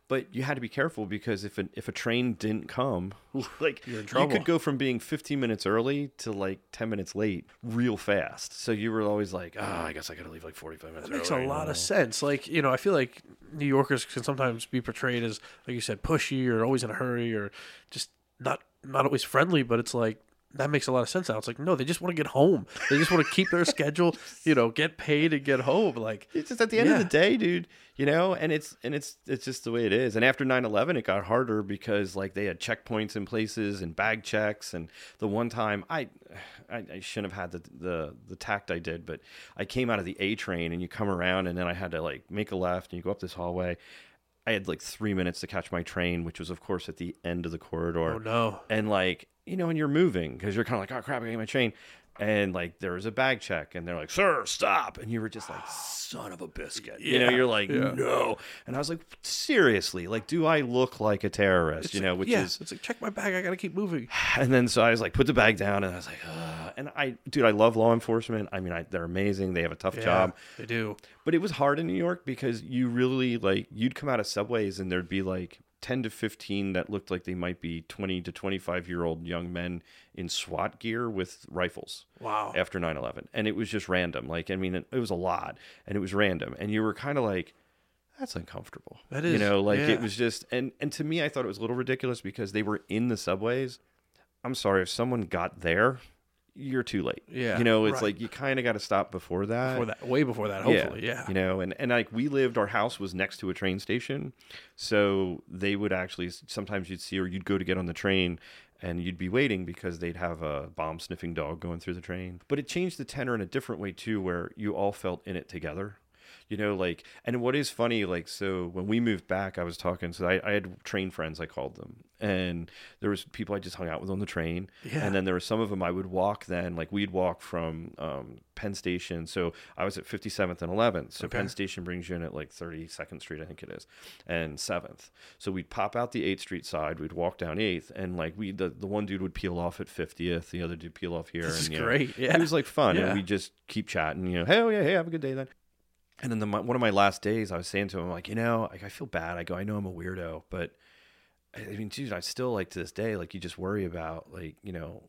But you had to be careful because if an, if a train didn't come, like you could go from being 15 minutes early to like 10 minutes late real fast. So you were always like, ah, I guess I got to leave like 45 minutes. It makes early, a you lot know? of sense. Like, you know, I feel like New Yorkers can sometimes be portrayed as, like you said, pushy or always in a hurry or just not not always friendly, but it's like that makes a lot of sense now. It's like, no, they just want to get home. They just want to keep their schedule, you know, get paid and get home. Like It's just at the end of the day, dude, you know, and it's and it's it's just the way it is. And after 9/11 it got harder because like they had checkpoints in places and bag checks and the one time I I, I shouldn't have had the, the the tact I did, but I came out of the A train and you come around and then I had to like make a left and you go up this hallway. I had like 3 minutes to catch my train, which was of course at the end of the corridor Oh no. and like you know and you're moving because you're kind of like oh crap i got my train and like there was a bag check and they're like sir stop and you were just like son of a biscuit you know you're like yeah. no and i was like seriously like do i look like a terrorist you know which yeah, is it's like check my bag. I gotta keep moving. and then so i was like put the bag down and i was like Ugh. and i dude i love law enforcement i mean I, they're amazing they have a tough job They do. but it was hard in New York because you really like you'd come out of subways and there'd be like 10 to 15 that looked like they might be 20 to 25 year old young men in SWAT gear with rifles Wow. after 9/11 and it was just random like I mean it, it was a lot and it was random and you were kind of like that's uncomfortable That is. you know like yeah. it was just and and to me I thought it was a little ridiculous because they were in the subways I'm sorry if someone got there you're too late Yeah, you know it's right. like you kind of got to stop before that Before that, way before that, hopefully, yeah. you know, and, and like we lived, our house was next to a train station. So they would actually, sometimes you'd see, or you'd go to get on the train and you'd be waiting because they'd have a bomb sniffing dog going through the train. But it changed the tenor in a different way too, where you all felt in it together. You know, like, and what is funny, like, so when we moved back, I was talking, so I, I had train friends, I called them, and there was people I just hung out with on the train, Yeah. and then there were some of them I would walk. Then, like, we'd walk from um, Penn Station. So I was at 57th and 11th. So Okay. Penn Station brings you in at like 32nd Street, I think it is, and 7th. So we'd pop out the 8th Street side, we'd walk down 8th, and like we, the, the one dude would peel off at 50th, the other dude peel off here. This is and, know, great. Yeah. it was like fun, Yeah. and we just keep chatting. You know, hey, oh, yeah, hey, have a good day then. And then the, my, one of my last days, I was saying to him, like, you know, like, I feel bad. I go, I know I'm a weirdo, but I I mean, dude, I still like to this day, like, you just worry about, like, you know,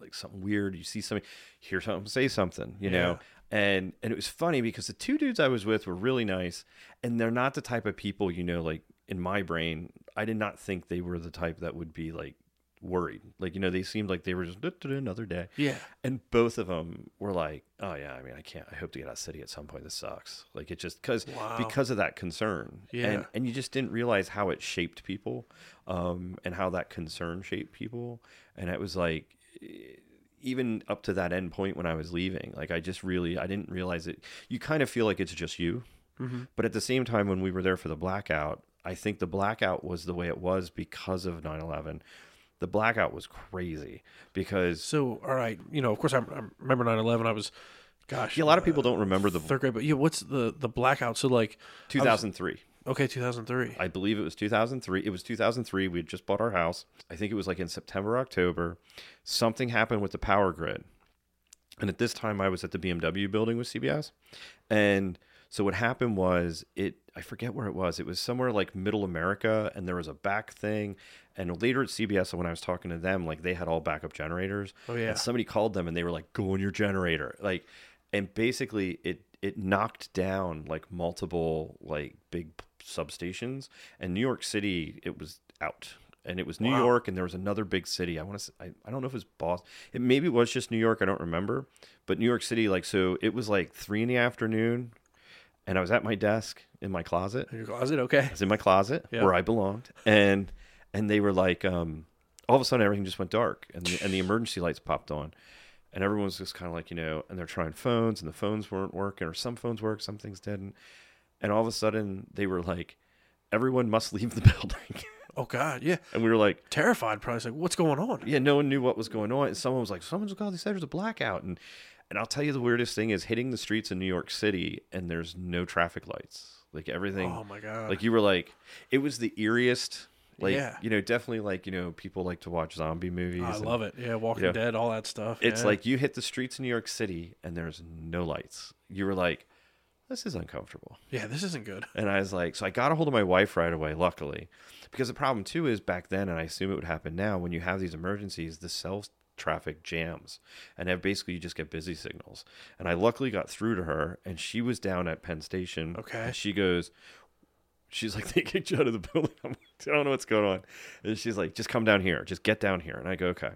like something weird. You see something, hear something, say something, you know. And and it was funny because the two dudes I was with were really nice, and they're not the type of people, you know, like in my brain, I did not think they were the type that would be like worried. Like, you know, they seemed like they were just "Duh, duh, duh, another day. Yeah. And both of them were like, "Oh yeah, I mean, I can't. I hope to get out of city at some point. This sucks. Like it just because Wow. because of that concern. Yeah. And and you just didn't realize how it shaped people, um, and how that concern shaped people. And it was like, even up to that end point when I was leaving, like I just really I didn't realize it. You kind of feel like it's just you, Mm-hmm. but at the same time, when we were there for the blackout, I think the blackout was the way it was because of 9/11. The blackout was crazy because So, all right, you know, of course, I, I remember 9/11. I was, gosh, Yeah, a lot of uh, people don't remember the third grade, but yeah, what's the the blackout? So, like, 2003. okay, 2003. I believe it was 2003. It was 2003. We had just bought our house. I think it was like in September, October. Something happened with the power grid. And at this time, I was at the BMW building with CBS. And so what happened was it, I forget where it was. It was somewhere like middle America, and there was a back thing. And later at CBS, when I was talking to them, like they had all backup generators. Oh, yeah. And somebody called them and they were like, go on your generator. Like, and basically it, it knocked down like multiple like big substations and New York City it was out and it was New Wow. York and there was another big city I want to I, I don't know if it was Boston it maybe was just New York I don't remember but New York City like so it was like three in the afternoon and I was at my desk in my closet In your closet, okay. I was in my closet Yeah. where I belonged, and and they were like, um, all of a sudden everything just went dark, and the, and the emergency lights popped on, and everyone was just kind of like, you know, and they're trying phones, and the phones weren't working, or some phones work, some things didn't, and all of a sudden they were like, everyone must leave the building, Oh God, yeah, and we were like, terrified. Probably like, what's going on? yeah, no one knew what was going on, and someone was like, someone's called, they said there's a blackout, and and I'll tell you the weirdest thing is hitting the streets in New York City, and there's no traffic lights, like everything. Oh my God. like you were like it was the eeriest like Yeah. you know definitely like you know people like to watch zombie movies I and love it. Yeah, Walking Yeah. Dead, all that stuff. it's yeah. like you hit the streets in new york city and there's no lights you were like this is uncomfortable yeah, this isn't good. and i was like so i got a hold of my wife right away luckily because the problem too is back then and i assume it would happen now when you have these emergencies the cell traffic jams and then basically you just get busy signals and i luckily got through to her and she was down at penn station Okay. and she goes she's like they kicked you out of the building I'm like, i don't know what's going on and she's like just come down here just get down here and i go okay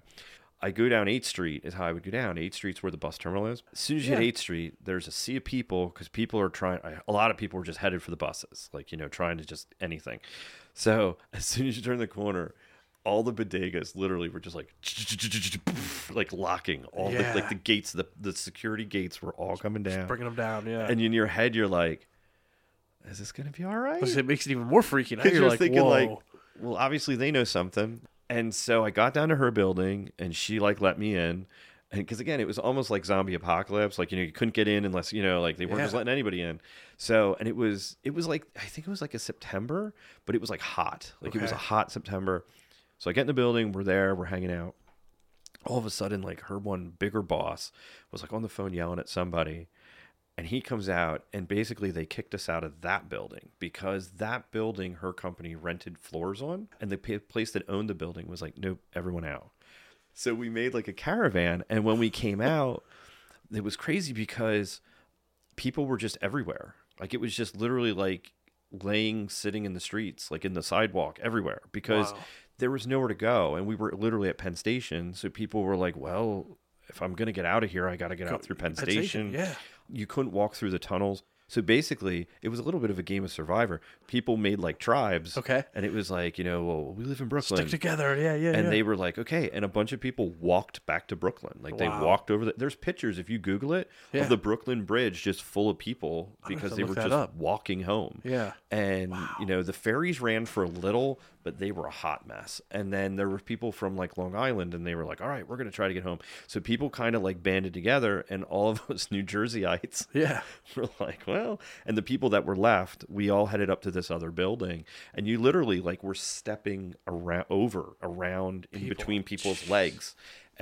I go down 8th Street is how I would go down. 8th Street's where the bus terminal is. As soon as you Yeah. hit 8th Street, there's a sea of people because people are trying. A lot of people were just headed for the buses, like you know, trying to just anything. So as soon as you turn the corner, all the bodegas literally were just like like locking. All the like the gates, the the security gates were all coming down. Bringing them down. Yeah. And in your head, you're like, "Is this gonna be all right?" It makes it even more freaky. Now you're you're like, thinking whoa. like, well, obviously they know something. And so I got down to her building, and she like let me in. And because again, it was almost like zombie apocalypse. Like you know, you couldn't get in unless you know, like they weren't just letting anybody in. So and it was it was like I think it was like a September, but it was like hot. Like it was a hot September. So I get in the building, we're there, we're hanging out. All of a sudden, like her one bigger boss was like on the phone yelling at somebody and he comes out and basically they kicked us out of that building because that building her company rented floors on and the place that owned the building was like nope everyone out so we made like a caravan and when we came out it was crazy because people were just everywhere like it was just literally like laying sitting in the streets like in the sidewalk everywhere because Wow. There was nowhere to go and we were literally at penn station so people were like well if i'm going to get out of here i got to get out through penn Penn Station, station yeah. you couldn't walk through the tunnels. So basically, it was a little bit of a game of survivor. People made like tribes. Okay. And it was like, you know, well, we live in Brooklyn. Stick together. Yeah, yeah. and yeah. they were like, okay. And a bunch of people walked back to Brooklyn. Like they walked over. The, there's pictures if you Google it Yeah. of the Brooklyn Bridge just full of people because they were just up. walking home. Yeah. And you know the ferries ran for a little, but they were a hot mess. And then there were people from like Long Island, and they were like, all right, we're gonna try to get home. So people kind of like banded together, and all of us New Jerseyites Yeah. we're like, well, and the people that were left, we all headed up to this other building, and you literally like were stepping around over around in between people's legs.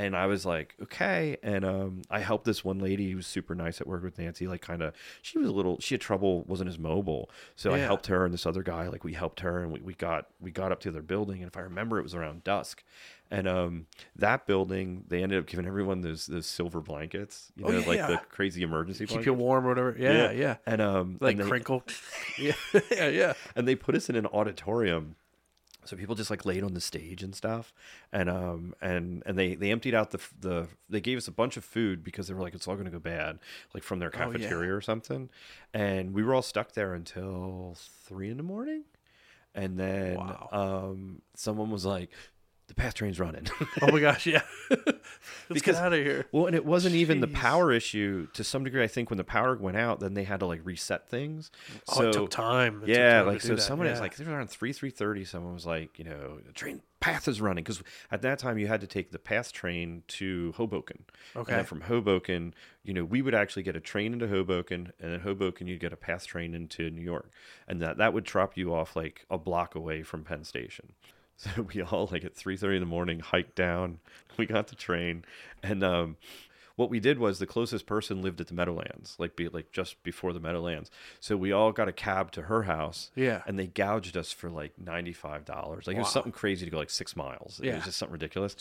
And I was like, okay. And um, I helped this one lady who was super nice at work with Nancy. Like, kind of, she was a little, she had trouble, wasn't as mobile. So I helped her, and this other guy, like, we helped her, and we, we got we got up to their building. And if I remember, it was around dusk. And um, that building, they ended up giving everyone those those silver blankets, you Oh, know, yeah, like yeah. the crazy emergency Keep blankets. you warm or whatever. Yeah, yeah. And um, Like and they, crinkle. yeah, yeah, yeah. and they put us in an auditorium, so people just like laid on the stage and stuff. And um, and and they they emptied out the the they gave us a bunch of food because they were like it's all going to go bad, like from their Oh, yeah. cafeteria or something. And we were all stuck there until three in the morning, and then Wow. um, someone was like, "The path train's running." Oh my gosh, yeah. Let's Because- get out of here. Well, and it wasn't even the power issue. To some degree, I think when the power went out, then they had to like reset things. Oh, it took time. It took yeah, time like so someone yeah. like they were around three three thirty. Someone was like, you know, the train path is running because at that time you had to take the path train to Hoboken. Okay. then from Hoboken, you know, we would actually get a train into Hoboken, and then Hoboken you'd get a path train into New York, and that that would drop you off like a block away from Penn Station. So we all like at three thirty in the morning hiked down. We got the train, and um, what we did was the closest person lived at the Meadowlands, like be like just before the Meadowlands. So we all got a cab to her house. Yeah. and they gouged us for like ninety five dollars. Like it was something crazy to go like six miles. Yeah. It was just something ridiculous.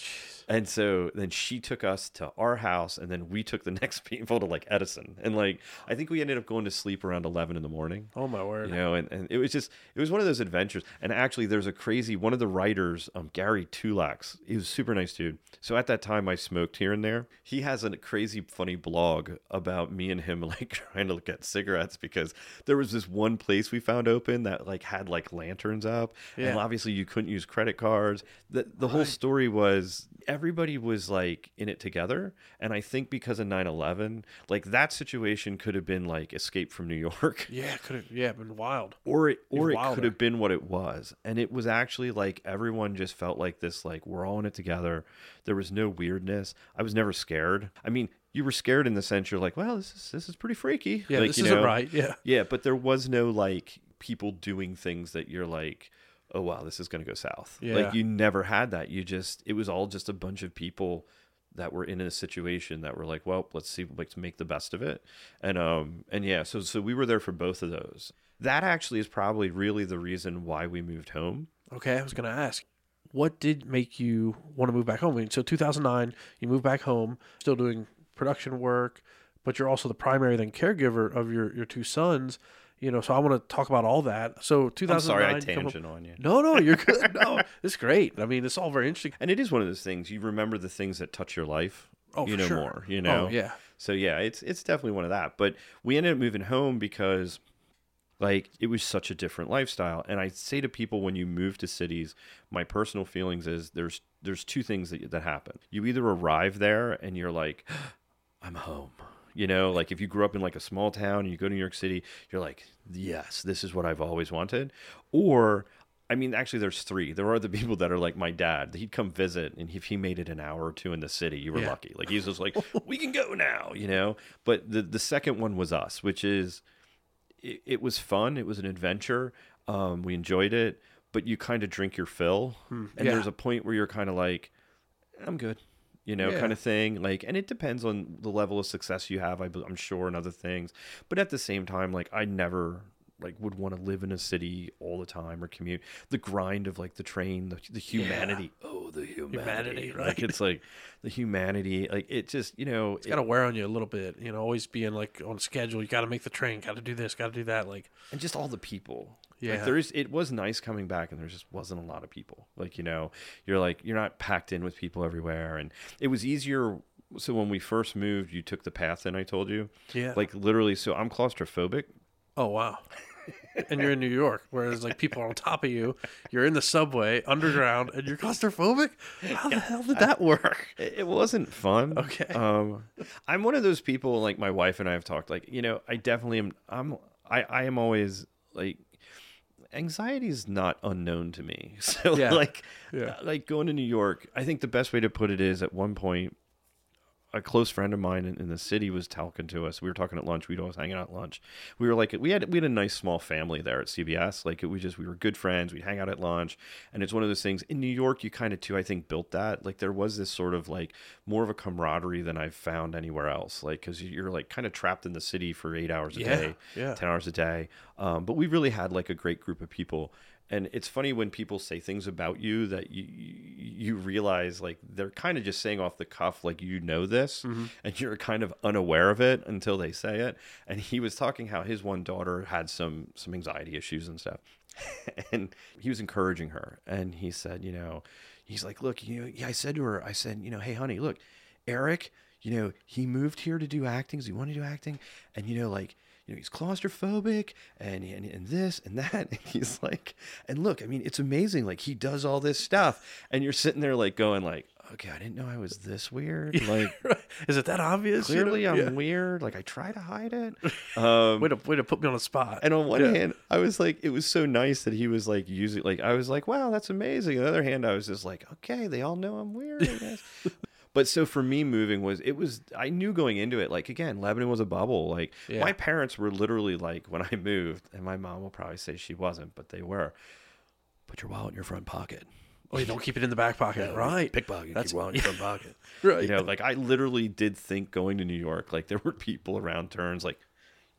And so then she took us to our house, and then we took the next people to like Edison, and like I think we ended up going to sleep around eleven in the morning Oh my word. you know and, and it was just it was one of those adventures and actually there's a crazy one of the writers um gary tulax he was a super nice dude so at that time i smoked here and there he has a crazy funny blog about me and him like trying to get cigarettes because there was this one place we found open that like had like lanterns up. And obviously you couldn't use credit cards. The, the whole story was everybody was like in it together. And i think because of 9-11 like that situation could have been like escape from new york. Yeah, could have. Yeah, been wild. or it or it could have been what it was. And it was actually like everyone just felt like this like we're all in it together there was no weirdness. I was never scared. I mean you were scared in the sense you're like well this is this is pretty freaky. Yeah, like, this you isn't right. Yeah. yeah but there was no like people doing things that you're like oh wow this is going to go south. Yeah. like you never had that. You just it was all just a bunch of people that were in a situation that were like well let's see like to make the best of it. And um and yeah so so we were there for both of those. That actually is probably really the reason why we moved home. Okay, I was gonna ask, what did make you want to move back home? I mean, so 2009, you moved back home, still doing production work, but you're also the primary then caregiver of your your two sons. You know, so I want to talk about all that. So i'm 2009. sorry i tangent on you No, no, you're good. No, it's great. I mean, it's all very interesting. and it is one of those things you remember the things that touch your life Oh, you for know sure. more you oh, know Oh, yeah. So yeah, it's it's definitely one of that. But we ended up moving home because like it was such a different lifestyle. And I say to people when you move to cities, my personal feelings is there's there's two things that that happen. You either arrive there and you're like I'm home. You know, like if you grew up in like a small town and you go to New York City, you're like, yes, this is what I've always wanted. Or, I mean, actually, there's three. There are the people that are like my dad. He'd come visit, and if he made it an hour or two in the city, you were Yeah. lucky. Like he's just like, we can go now, you know. But the the second one was us, which is, it, it was fun. It was an adventure. Um, we enjoyed it, but you kind of drink your fill, and yeah. there's a point where you're kind of like, I'm good you know, Yeah. kind of thing. Like, and it depends on the level of success you have, I, am sure, and other things. But at the same time, like, I never like would want to live in a city all the time or commute. The grind of like the train, the, the humanity. Oh, the humanity. Humanity, Like, right. it's like the humanity. Like, it just, you know, It's got to wear on you a little bit. You know, always being like on schedule. You got to make the train. Got to do this. Got to do that. Like, and just all the people. Yeah. Like there is it was nice coming back and there just wasn't a lot of people. Like, you know, you're like you're not packed in with people everywhere and it was easier so when we first moved, you took the path and I told you. yeah, Like literally so I'm claustrophobic Oh wow. and you're in New York, whereas like people are on top of you, you're in the subway underground, and you're claustrophobic. How the hell did that work? It it wasn't fun. Okay. Um, I'm one of those people. Like my wife and I have talked. Like you know, I definitely am. I'm. I. I am always like. Anxiety is not unknown to me. So Yeah. like, Yeah. like going to New York. I think the best way to put it is at one point. A close friend of mine in, in the city was talking to us. We were talking at lunch. We'd always hang out at lunch. We were like, we had we had a nice small family there at CBS. Like, it, we just we were good friends. We'd hang out at lunch, and it's one of those things in New York. You kind of too, I think, built that. Like, there was this sort of like more of a camaraderie than I've found anywhere else. Like, because you're like kind of trapped in the city for eight hours a Yeah, day, yeah. ten hours a day. Um, but we really had like a great group of people. And it's funny when people say things about you that you you realize like they're kind of just saying off the cuff like you know this mm-hmm. and you're kind of unaware of it until they say it. And he was talking how his one daughter had some some anxiety issues and stuff. and he was encouraging her and he said, you know, he's like, "Look, you know, yeah, I said to her, I said, you know, hey honey, look, Erik, you know, he moved here to do acting. He wanted to do acting? And you know, like, you know, he's claustrophobic and, and and this and that. And he's like, and look, I mean, it's amazing. Like he does all this stuff, and you're sitting there like going like, okay, I didn't know I was this weird. Like Is it that obvious? you know? clearly I'm weird. Like I try to hide it. Um, Way to way to put me on the spot. and on one Yeah. hand, I was like, it was so nice that he was like using, like, I was like, wow, that's amazing. On the other hand, I was just like, okay, they all know I'm weird, I guess. But so for me, moving was, it was, I knew going into it, like, again, Lebanon was a bubble. Like, Yeah. my parents were literally like, when I moved, and my mom will probably say she wasn't, but they were, put your wallet in your front pocket. oh, you don't keep it in the back pocket, right? Pickpocket, That's- wallet in your front pocket. Right. You know, like, I literally did think going to New York, like, there were people around turns, like,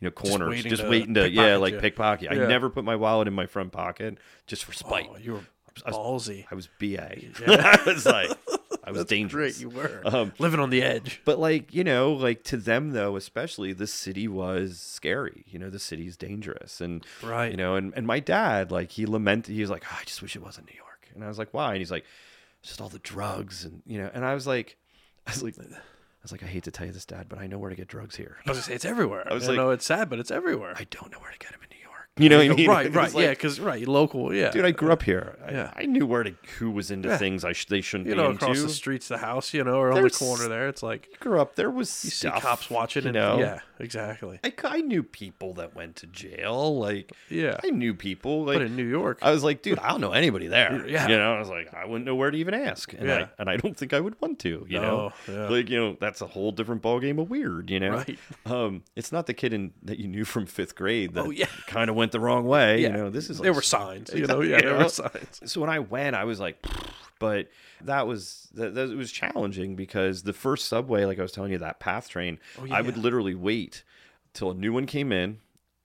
you know, corners, waiting just to waiting to, yeah, like you. pickpocket. I never put my wallet in my front pocket just for spite. Oh, you were I was- ballsy. I was BA. I was like, I was dangerous. Great, you were Um, living on the edge. But like, you know, like to them though, especially the city was scary. You know, the city's dangerous. And Right. you know, and, and my dad, like he lamented he was like, oh, I just wish it wasn't New York. And I was like, Why? And he's like, just all the drugs and you know, and I was like I was like I was like, I hate to tell you this, Dad, but I know where to get drugs here. I was gonna say it's everywhere. I was you like- know it's sad, but it's everywhere. I don't know where to get them in New York. You know what I mean? right, right, like, yeah, because right, local, yeah, Dude, I grew up here. I, Yeah. I knew where to who was into Yeah. things I sh- they shouldn't you be know, into. across the streets, the house, you know, or on the corner there. It's like grew up, there was you see cops watching, you and know. yeah, exactly. I, I knew people that went to jail. Like, Yeah. I knew people. Like, but in New York, I was like, dude, I don't know anybody there. Yeah. you know, I was like, I wouldn't know where to even ask, and Yeah. I and I don't think I would want to. You know, yeah. like you know, that's a whole different ballgame of weird. You know, Right. um, it's not the kid in, that you knew from fifth grade that Oh, yeah. kind of went the wrong way. yeah, You know, this is like there were signs, you know, yeah, you there know? were signs. so when I went, I was like, but that was that, that was challenging because the first subway, like I was telling you, that path train, Oh, I would yeah. literally wait till a new one came in,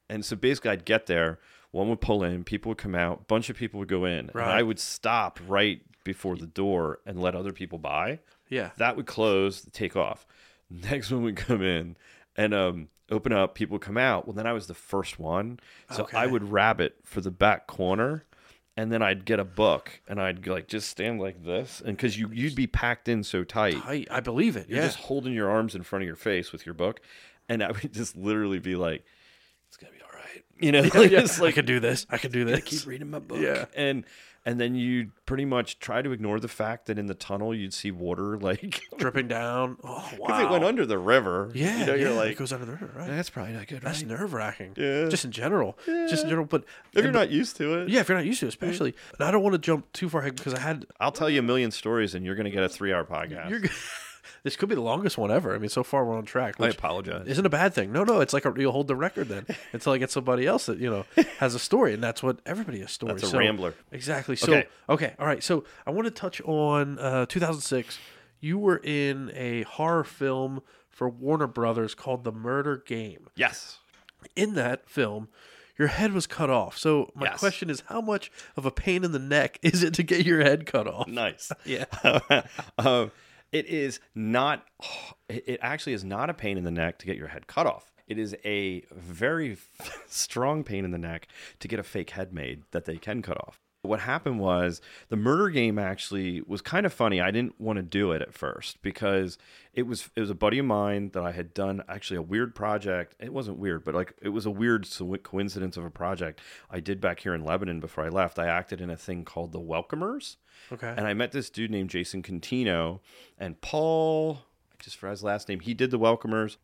and so basically I'd get there, one would pull in, people would come out, bunch of people would go in, and I would stop right before the door and let other people by. Yeah, That would close, take off. Next one would come in and um, open up. People come out. Well, then I was the first one, so Okay. I would rabbit for the back corner, and then I'd get a book and I'd like just stand like this, and because you you'd be packed in so tight, I I believe it. you're Yeah, just holding your arms in front of your face with your book, and I would just literally be like, "It's gonna be all right," you know, like, yeah. just I like could do this. I could do I this. keep reading my book. Yeah. And and then you pretty much try to ignore the fact that in the tunnel you'd see water like dripping down. Oh wow! because it went under the river. Yeah, You know, yeah, you're it like, goes under the river, right? that's probably not good, That's right? nerve wracking. Yeah. Just in general. Just in general. But if you're not used to it. yeah, if you're not used to it, especially. And I don't want to jump too far ahead because I had I'll tell you a million stories and you're going to get a three hour podcast. you're this could be the longest one ever. I mean, so far we're on track. I apologize. isn't a bad thing. No, no, it's like a, you'll hold the record then until I get somebody else that you know has a story, and that's what everybody has stories. That's a So- rambler. Exactly. So Okay. okay. all right. So I want to touch on uh, 2006. You were in a horror film for Warner Brothers called The Murder Game. Yes. In that film, your head was cut off. So my Yes. question is, how much of a pain in the neck is it to get your head cut off? Nice. Yeah. um, it is not, it actually is not a pain in the neck to get your head cut off. It is a very strong pain in the neck to get a fake head made that they can cut off. What happened was the murder game actually was kind of funny. I didn't want to do it at first because it was it was a buddy of mine that I had done actually a weird project. It wasn't weird, but like it was a weird coincidence of a project I did back here in Lebanon before I left. I acted in a thing called The Welcomers. Okay. And I met this dude named Jason Contino and Paul, just for his last name, he did The Welcomers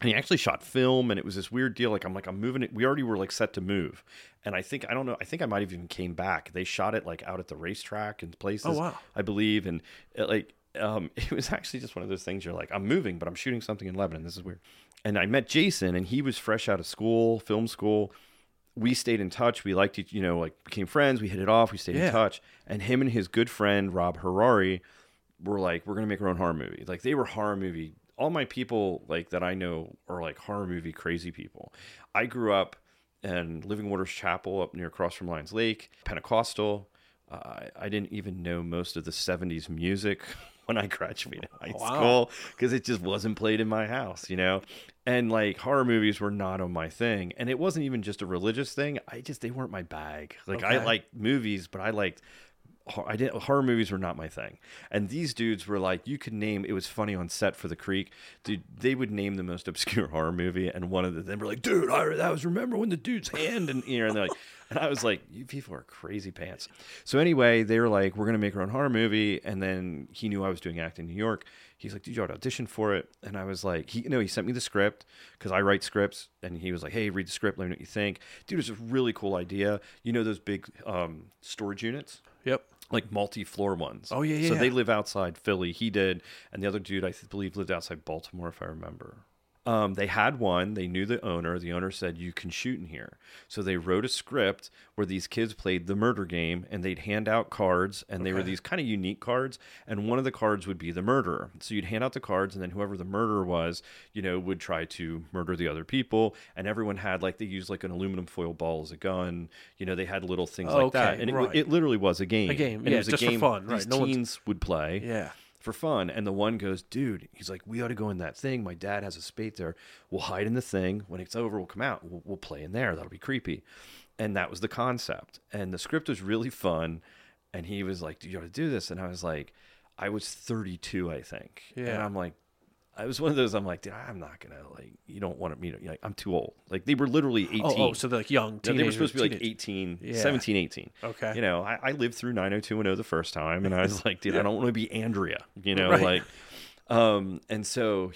and he actually shot film and it was this weird deal like i'm like i'm moving it we already were like set to move and i think i don't know i think i might have even came back they shot it like out at the racetrack and places Oh, wow. i believe and it, like um, it was actually just one of those things you're like i'm moving but i'm shooting something in lebanon this is weird and i met jason and he was fresh out of school film school we stayed in touch we liked each you know like became friends we hit it off we stayed Yeah. in touch and him and his good friend rob harari were like, we're gonna make our own horror movie. Like they were horror movie. All my people like that I know are like horror movie crazy people. I grew up in Living Waters Chapel up near across from Lions Lake, Pentecostal. Uh, I, didn't even know most of the '70s music when I graduated high Wow. school because it just wasn't played in my house, you know. And like horror movies were not on my thing, and it wasn't even just a religious thing. I just they weren't my bag. Like I liked movies, but I liked I didn't horror movies were not my thing. And these dudes were like, you could name. It was funny on set for the Creek, dude. They would name the most obscure horror movie, and one of the, them were like, dude, I that was remember when the dude's hand and you know, and they're like, and I was like, you people are crazy pants. So anyway, they were like, we're gonna make our own horror movie, and then he knew I was doing acting in New York. He's like, dude, you audition for it, and I was like, he, you know, he sent me the script because I write scripts, and he was like, hey, read the script, let me know what you think, dude. It's a really cool idea. You know those big um, storage units Yep. Like multi-floor ones. Oh, yeah, yeah, So they live outside Philly. He did, and the other dude I believe lived outside Baltimore, if I remember. Um, they had one. They knew the owner. The owner said you can shoot in here. So they wrote a script where these kids played the murder game, and they'd hand out cards, and they were these kind of unique cards. And one of the cards would be the murderer. So you'd hand out the cards, and then whoever the murderer was, you know, would try to murder the other people. And everyone had like they used like an aluminum foil ball as a gun. You know, they had little things like that, and it, right. it literally was a game. A game, And it yeah, was a just for game fun, These right, no one's- would play Yeah. For fun. And the one goes, dude, he's like, we ought to go in that thing. My dad has a spade there. We'll hide in the thing. When it's over, we'll come out. We'll, we'll play in there. That'll be creepy. And that was the concept. And the script was really fun. And he was like, you ought to do this. And I was like, I was 32, I think. And Yeah. I'm like, I was one of those. I'm like, dude, I'm not gonna like. You don't want me to. Like, I'm too old. Like they were literally 18. Oh, oh, so they're like young No, they were supposed to be like teenage- 18, Yeah. 17, 18. Okay. You know, I, I lived through 90210 the first time, and I was like, dude, I don't want to be Andrea. You know, Right. like, um, and so,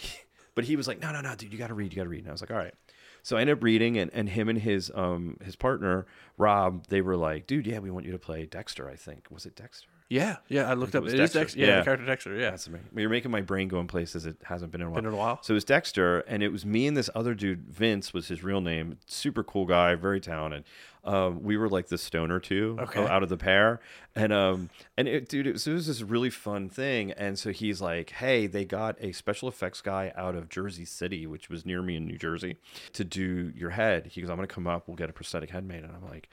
but he was like, no, no, no, dude, you got to read, you got to read. And I was like, all right. So I ended up reading, and, and him and his um his partner Rob, they were like, dude, yeah, we want you to play Dexter. I think was it Dexter? Yeah, yeah. I looked it up. was It is Dexter. Dexter. Yeah, Yeah. the character Dexter. Yeah. That's amazing. You're making my brain go in places it hasn't been in a while. Been in a while. So it was Dexter, and it was me and this other dude. Vince was his real name. Super cool guy, very talented. Um, we were like the stoner two Okay. out of the pair, and um, and it, dude, it was, it was this really fun thing. And so he's like, "Hey, they got a special effects guy out of Jersey City, which was near me in New Jersey, to do your head." He goes, "I'm gonna come up. We'll get a prosthetic head made." And I'm like,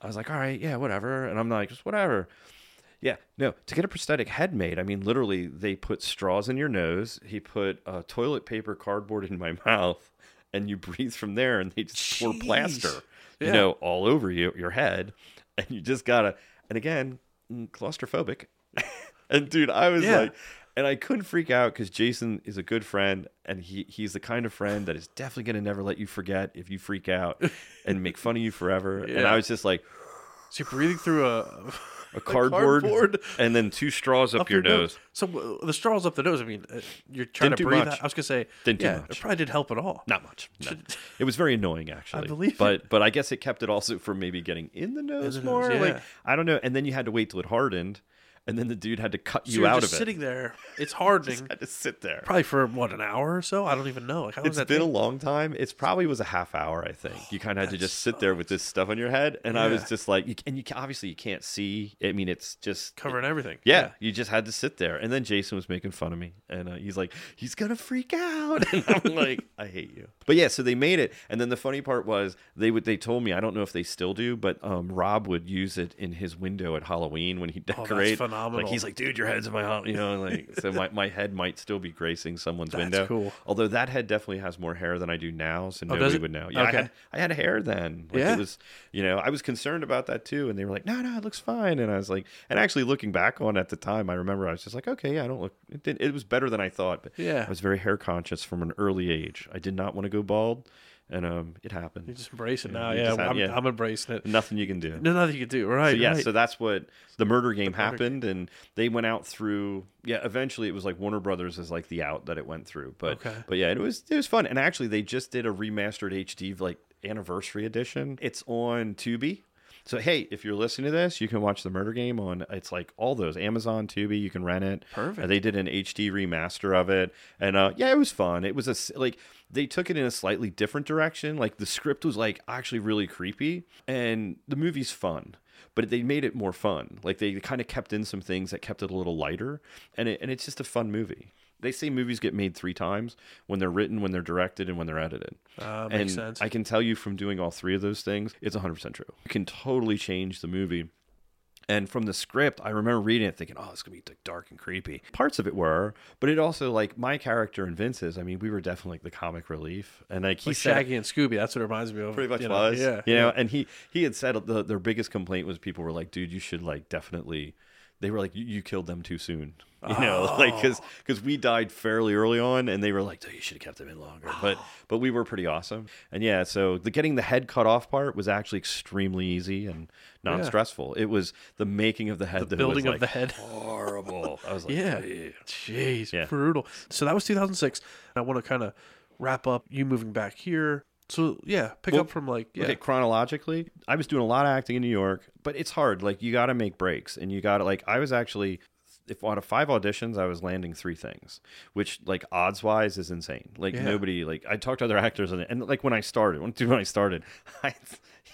I was like, "All right, yeah, whatever." And I'm like, "Just whatever." Yeah, no. To get a prosthetic head made, I mean, literally, they put straws in your nose. He put uh, toilet paper cardboard in my mouth, and you breathe from there, and they just pour Jeez. plaster, you know, all over you, your head, and you just gotta. And again, mm, claustrophobic. and dude, I was Yeah. like, and I couldn't freak out because Jason is a good friend, and he he's the kind of friend that is definitely gonna never let you forget if you freak out and make fun of you forever. And I was just like. So you're breathing through a, a cardboard, cardboard and then two straws up, your nose. So uh, the straws up the nose. I mean, uh, you're trying Didn't to do breathe. much. out- I was gonna say, Didn't do yeah, much. it probably didn't help at all. Not much. no. it was very annoying, actually. believe but but I guess it kept it also from maybe getting in the nose the nose, more. yeah. Like I don't know. And then you had to wait till it hardened, and then the dude had to cut So you out just of sitting it. there. It's hardening. Had to sit there. probably for what an hour or so. I don't even know. Like, how It's that been a long time. It's probably was a half hour. I think you kind of had to just sit there with this stuff on your head, and I was just like, you, and you obviously you can't see. I mean, it's just covering everything. Yeah, you just had to sit there. And then Jason was making fun of me, and uh, he's like, "He's gonna freak out," and I'm like, "I hate you." But yeah, so they made it, and then the funny part was they would they told me I don't know if they still do, but um, Rob would use it in his window at Halloween when he Oh, that's funny. Phenomenal. Like he's like, dude, your head's in my hot, you know, like so my, my head might still be gracing someone's That's window. cool. Although that head definitely has more hair than I do now, so Oh, nobody would know. Yeah, Okay. I had I had hair then. Like, Yeah. it was you know, I was concerned about that too, and they were like, no, no, it looks fine, and I was like, and actually looking back on at the time, I remember I was just like, okay, yeah, I don't look. It, it was better than I thought, but Yeah. I was very hair conscious from an early age. I did not want to go bald, and um, it happened. you just embrace it now. Yeah, had- I'm, yeah. I'm embracing it. Nothing you can do. No, nothing you can do. Right. So yeah, right. so that's what the murder game murder happened, and they went out through. Yeah, eventually it was like Warner Brothers is like the out that it went through, but Okay. but yeah, it was it was fun, and actually they just did a remastered HD like anniversary edition. It's on Tubi. So hey, if you're listening to this, you can watch the murder game on. It's like all those Amazon, Tubi. You can rent it. Perfect. And they did an HD remaster of it, and uh, yeah, it was fun. It was a like they took it in a slightly different direction. Like the script was like actually really creepy, and the movie's fun. But they made it more fun. Like they kind of kept in some things that kept it a little lighter, and it, and it's just a fun movie. They say movies get made three times when they're written, when they're directed, and when they're edited. Uh, and makes sense. I can tell you from doing all three of those things, it's 100% true. You can totally change the movie. And from the script, I remember reading it thinking, oh, it's going to be like, dark and creepy. Parts of it were, but it also, like, my character and Vince's, I mean, we were definitely like the comic relief. And like, he like said, Shaggy and Scooby. That's what it reminds me of. pretty much you know? was. Yeah. You know, and he he had said the, their biggest complaint was people were like, dude, you should like definitely. They were like, you, you killed them too soon. You know, like because because oh. we died fairly early on, and they were like, oh, you should have kept them in longer. But but we were pretty awesome, and yeah. So the getting the head cut off part was actually extremely easy and non stressful. It was the making of the head, that building was, of the head. horrible. I was like, Yeah. "Ew." Jeez, Yeah. brutal. So that was 2006. I want to kind of wrap up you moving back here. So yeah, pick Well, up from like yeah. Okay, chronologically, I was doing a lot of acting in New York, but it's hard. Like you got to make breaks, and you got to like. I was actually, if out of five auditions, I was landing three things, which like odds wise is insane. Like Yeah. nobody, like I talked to other actors, and, and like when I started, when, when I started, I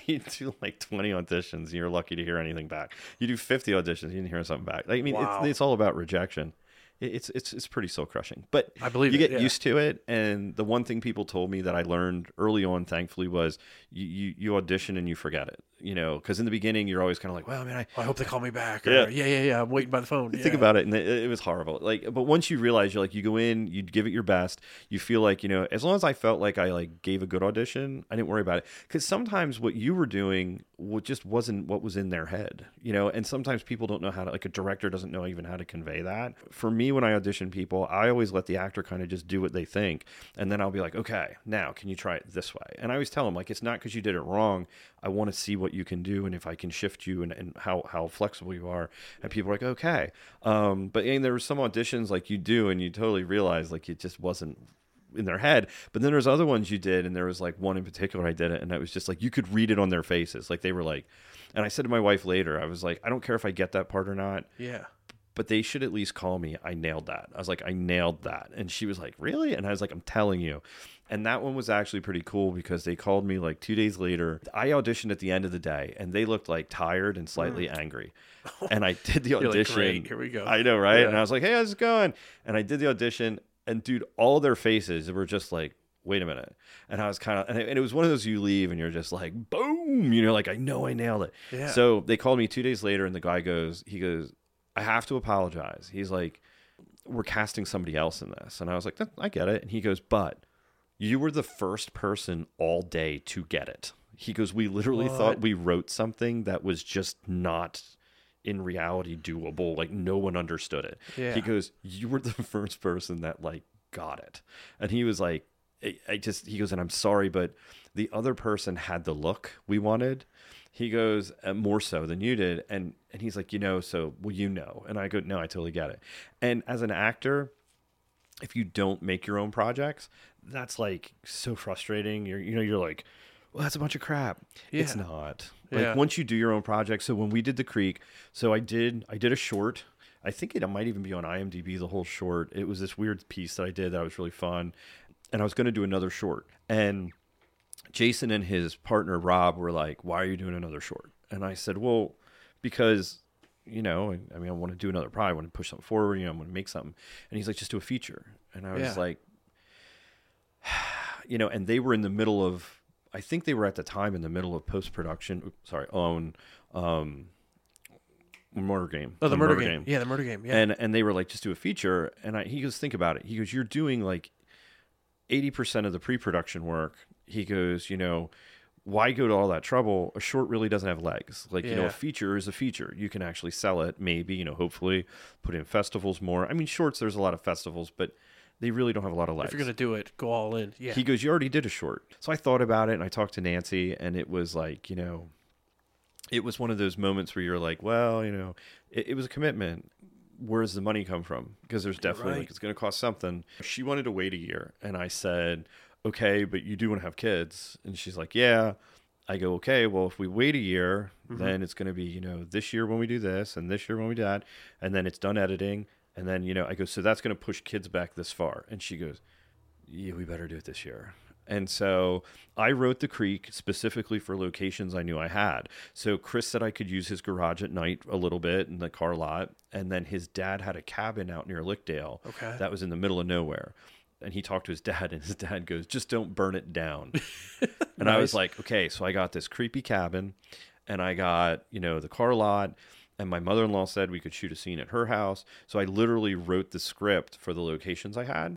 you do like twenty auditions, and you're lucky to hear anything back. You do fifty auditions, you didn't hear something back. Like, I mean, Wow. it's, it's all about rejection. It- It's it's it's pretty soul crushing, but I believe you it, get yeah. used to it. And the one thing people told me that I learned early on, thankfully, was you you, you audition and you forget it. You know, because in the beginning you're always kind of like, well, man, I I hope they call me back. Or, Yeah. yeah, yeah, yeah. I'm waiting by the phone. think Yeah. about it, and it, it was horrible. Like, but once you realize you're like, you go in, you give it your best. You feel like you know, as long as I felt like I like gave a good audition, I didn't worry about it. Because sometimes what you were doing just wasn't what was in their head, you know. And sometimes people don't know how to, like, a director doesn't know even how to convey that. For me, when I audition people, I always let the actor kind of just do what they think, and then I'll be like, okay, now can you try it this way? And I always tell them like, it's not because you did it wrong. I want to see what you can do, and if I can shift you, and, and how how flexible you are. And people are like, okay. Um, but and there were some auditions like you do, and you totally realize like it just wasn't in their head. But then there's other ones you did, and there was like one in particular I did it, and it was just like you could read it on their faces, like they were like. And I said to my wife later, I was like, I don't care if I get that part or not, Yeah. but they should at least call me. I nailed that. I was like, I nailed that. And she was like, Really? And I was like, I'm telling you. And that one was actually pretty cool because they called me like two days later. I auditioned at the end of the day and they looked like tired and slightly angry. And I did the Mm. Like, audition. "Great, here we go." I know, right? Yeah. And I was like, Hey, how's it going? And I did the audition. And dude, all their faces were just like, Wait a minute. And I was kind of, and it, and it was one of those you leave and you're just like, boom, you know, like, I know I nailed it. Yeah. So they called me two days later and the guy goes, he goes, I have to apologize. He's like, we're casting somebody else in this. And I was like, I get it. And he goes, but you were the first person all day to get it. He goes, we literally thought we wrote something that was just not in reality doable. Like no one understood it. Yeah. He goes, you were the first person that like got it. And he was like, I, I just, he goes, and I'm sorry, but the other person had the look we wanted. He goes, uh, more so than you did. And, and he's like, you know, so, well, you know. And I go, no, I totally get it. And as an actor, if you don't make your own projects, that's like so frustrating. You're, you know, you're like, well, that's a bunch of crap. It's not. Like Yeah. once you do your own project. So when we did the Creek, so I did, I did a short. I think it might even be on IMDb. The whole short. It was this weird piece that I did that was really fun, and I was going to do another short. And Jason and his partner Rob were like, "Why are you doing another short?" And I said, "Well, because." You know, I- I mean, I want to do another project. I want to push something forward. You know, I want to make something. And he's like, just do a feature. And I was Yeah. like, you know, and they were in the middle of, I think they were at the time in the middle of post production. Sorry, on, um, Murder Game. Oh, the, murder, game. Yeah, the murder game. Yeah. And and they were like, just do a feature. And I, he goes, think about it. He goes, you're doing like eighty percent of the pre-production work. He goes, you know, why go to all that trouble? A short really doesn't have legs. Like you know, a feature is a feature. You can actually sell it. Maybe you know, hopefully, put in festivals more. I mean, shorts. There's a lot of festivals, but they really don't have a lot of legs. if you're gonna do it, go all in. Yeah. He goes, You already did a short. So I thought about it and I talked to Nancy, and it was like, you know, it was one of those moments where you're like, Well, you know, it, it was a commitment. Where does the money come from? Because there's definitely right. like it's going to cost something. She wanted to wait a year, and I said, "Okay, but you do want to have kids." And she's like, "Yeah." I go, "Okay, well, if we wait a year, mm-hmm. then it's going to be you know this year when we do this, and this year when we do that, and then it's done editing, and then you know I go, so that's going to push kids back this far." And she goes, yeah, we better do it this year. And so I wrote the creek specifically for locations I knew I had. So Chris said I could use his garage at night a little bit in the car lot. And then his dad had a cabin out near Lickdale Okay. that was in the middle of nowhere. And he talked to his dad, and his dad goes, just don't burn it down. and I was like, okay, so I got this creepy cabin, and I got, you know, the car lot. And my mother in law said we could shoot a scene at her house. So I literally wrote the script for the locations I had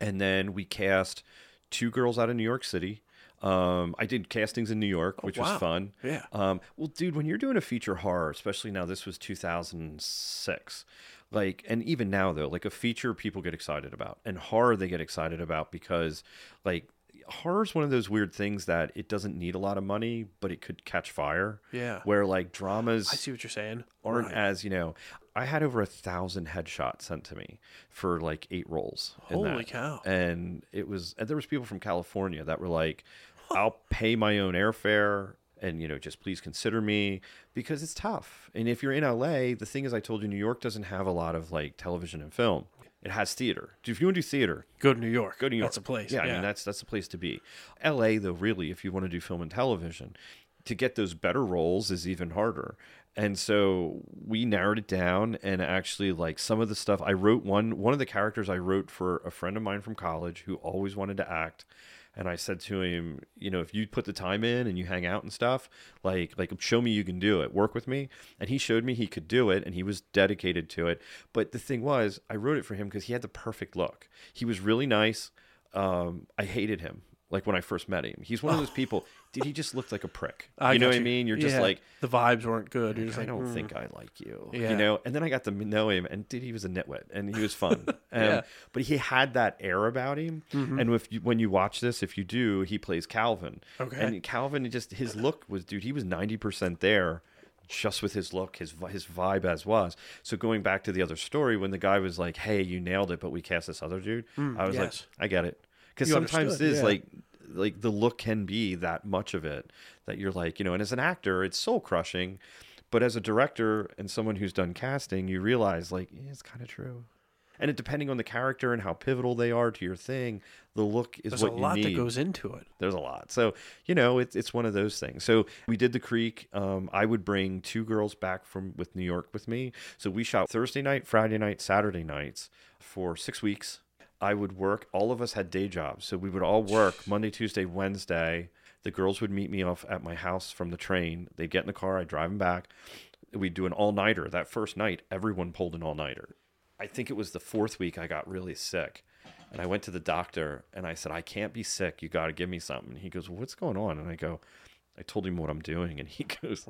and then we cast two girls out of New York City. Um, I did castings in New York, which wow. was fun. Yeah. Um, well, dude, when you're doing a feature horror, especially now, this was 2006. Like, and even now though, like a feature people get excited about, and horror they get excited about because, like, horror's one of those weird things that it doesn't need a lot of money, but it could catch fire. Yeah. Where like dramas I see what you're saying. aren't Right. as you know i had over a thousand headshots sent to me for like eight roles in Holy cow. and it was and there was people from california that were like i'll pay my own airfare and you know just please consider me because it's tough and if you're in la the thing is i told you new york doesn't have a lot of like television and film it has theater if you want to do theater Go to New York. Go to New York. That's a place. Yeah, I mean that's that's the place to be. L.A. though, really, if you want to do film and television, to get those better roles is even harder. And so we narrowed it down, and actually, like some of the stuff I wrote one one of the characters I wrote for a friend of mine from college who always wanted to act. And I said to him, you know, if you put the time in and you hang out and stuff, like like show me you can do it. Work with me. And he showed me he could do it and he was dedicated to it. But the thing was, I wrote it for him because he had the perfect look. He was really nice. Um, I hated him like when I first met him. He's one of those people. Dude, he just looked like a prick. I you know what I mean? You're just Yeah. like, the vibes weren't good. You're just I like, don't mm. think I like you. Yeah. You know, and then I got to know him, and dude, he was a nitwit, and he was fun. um, Yeah. But he had that air about him. And if you, when you watch this, if you do, he plays Calvin. Okay. And Calvin, just his look was, dude, he was ninety percent there. Just with his look, his his vibe as was. So going back to the other story, when the guy was like, "Hey, you nailed it," but we cast this other dude, I was yes. like, "I get it," because sometimes it is yeah. like like the look can be that much of it that you're like you know and as an actor it's soul crushing but as a director and someone who's done casting you realize like yeah, it's kind of true. And it, depending on the character and how pivotal they are to your thing the look is There's what a you lot need. that goes into it. there's a lot. So you know it's, it's one of those things. So we did the creek. Um, i would bring two girls back from with new york with me. So we shot thursday night friday night saturday nights for six weeks i would work all of us had day jobs so we would all work monday tuesday wednesday the girls would meet me off at my house from the train they'd get in the car i'd drive them back we'd do an all-nighter that first night everyone pulled an all-nighter i think it was the fourth week i got really sick and I went to the doctor and I said, I can't be sick. You got to give me something. He goes, well, What's going on? And I go, I told him what I'm doing. And he goes,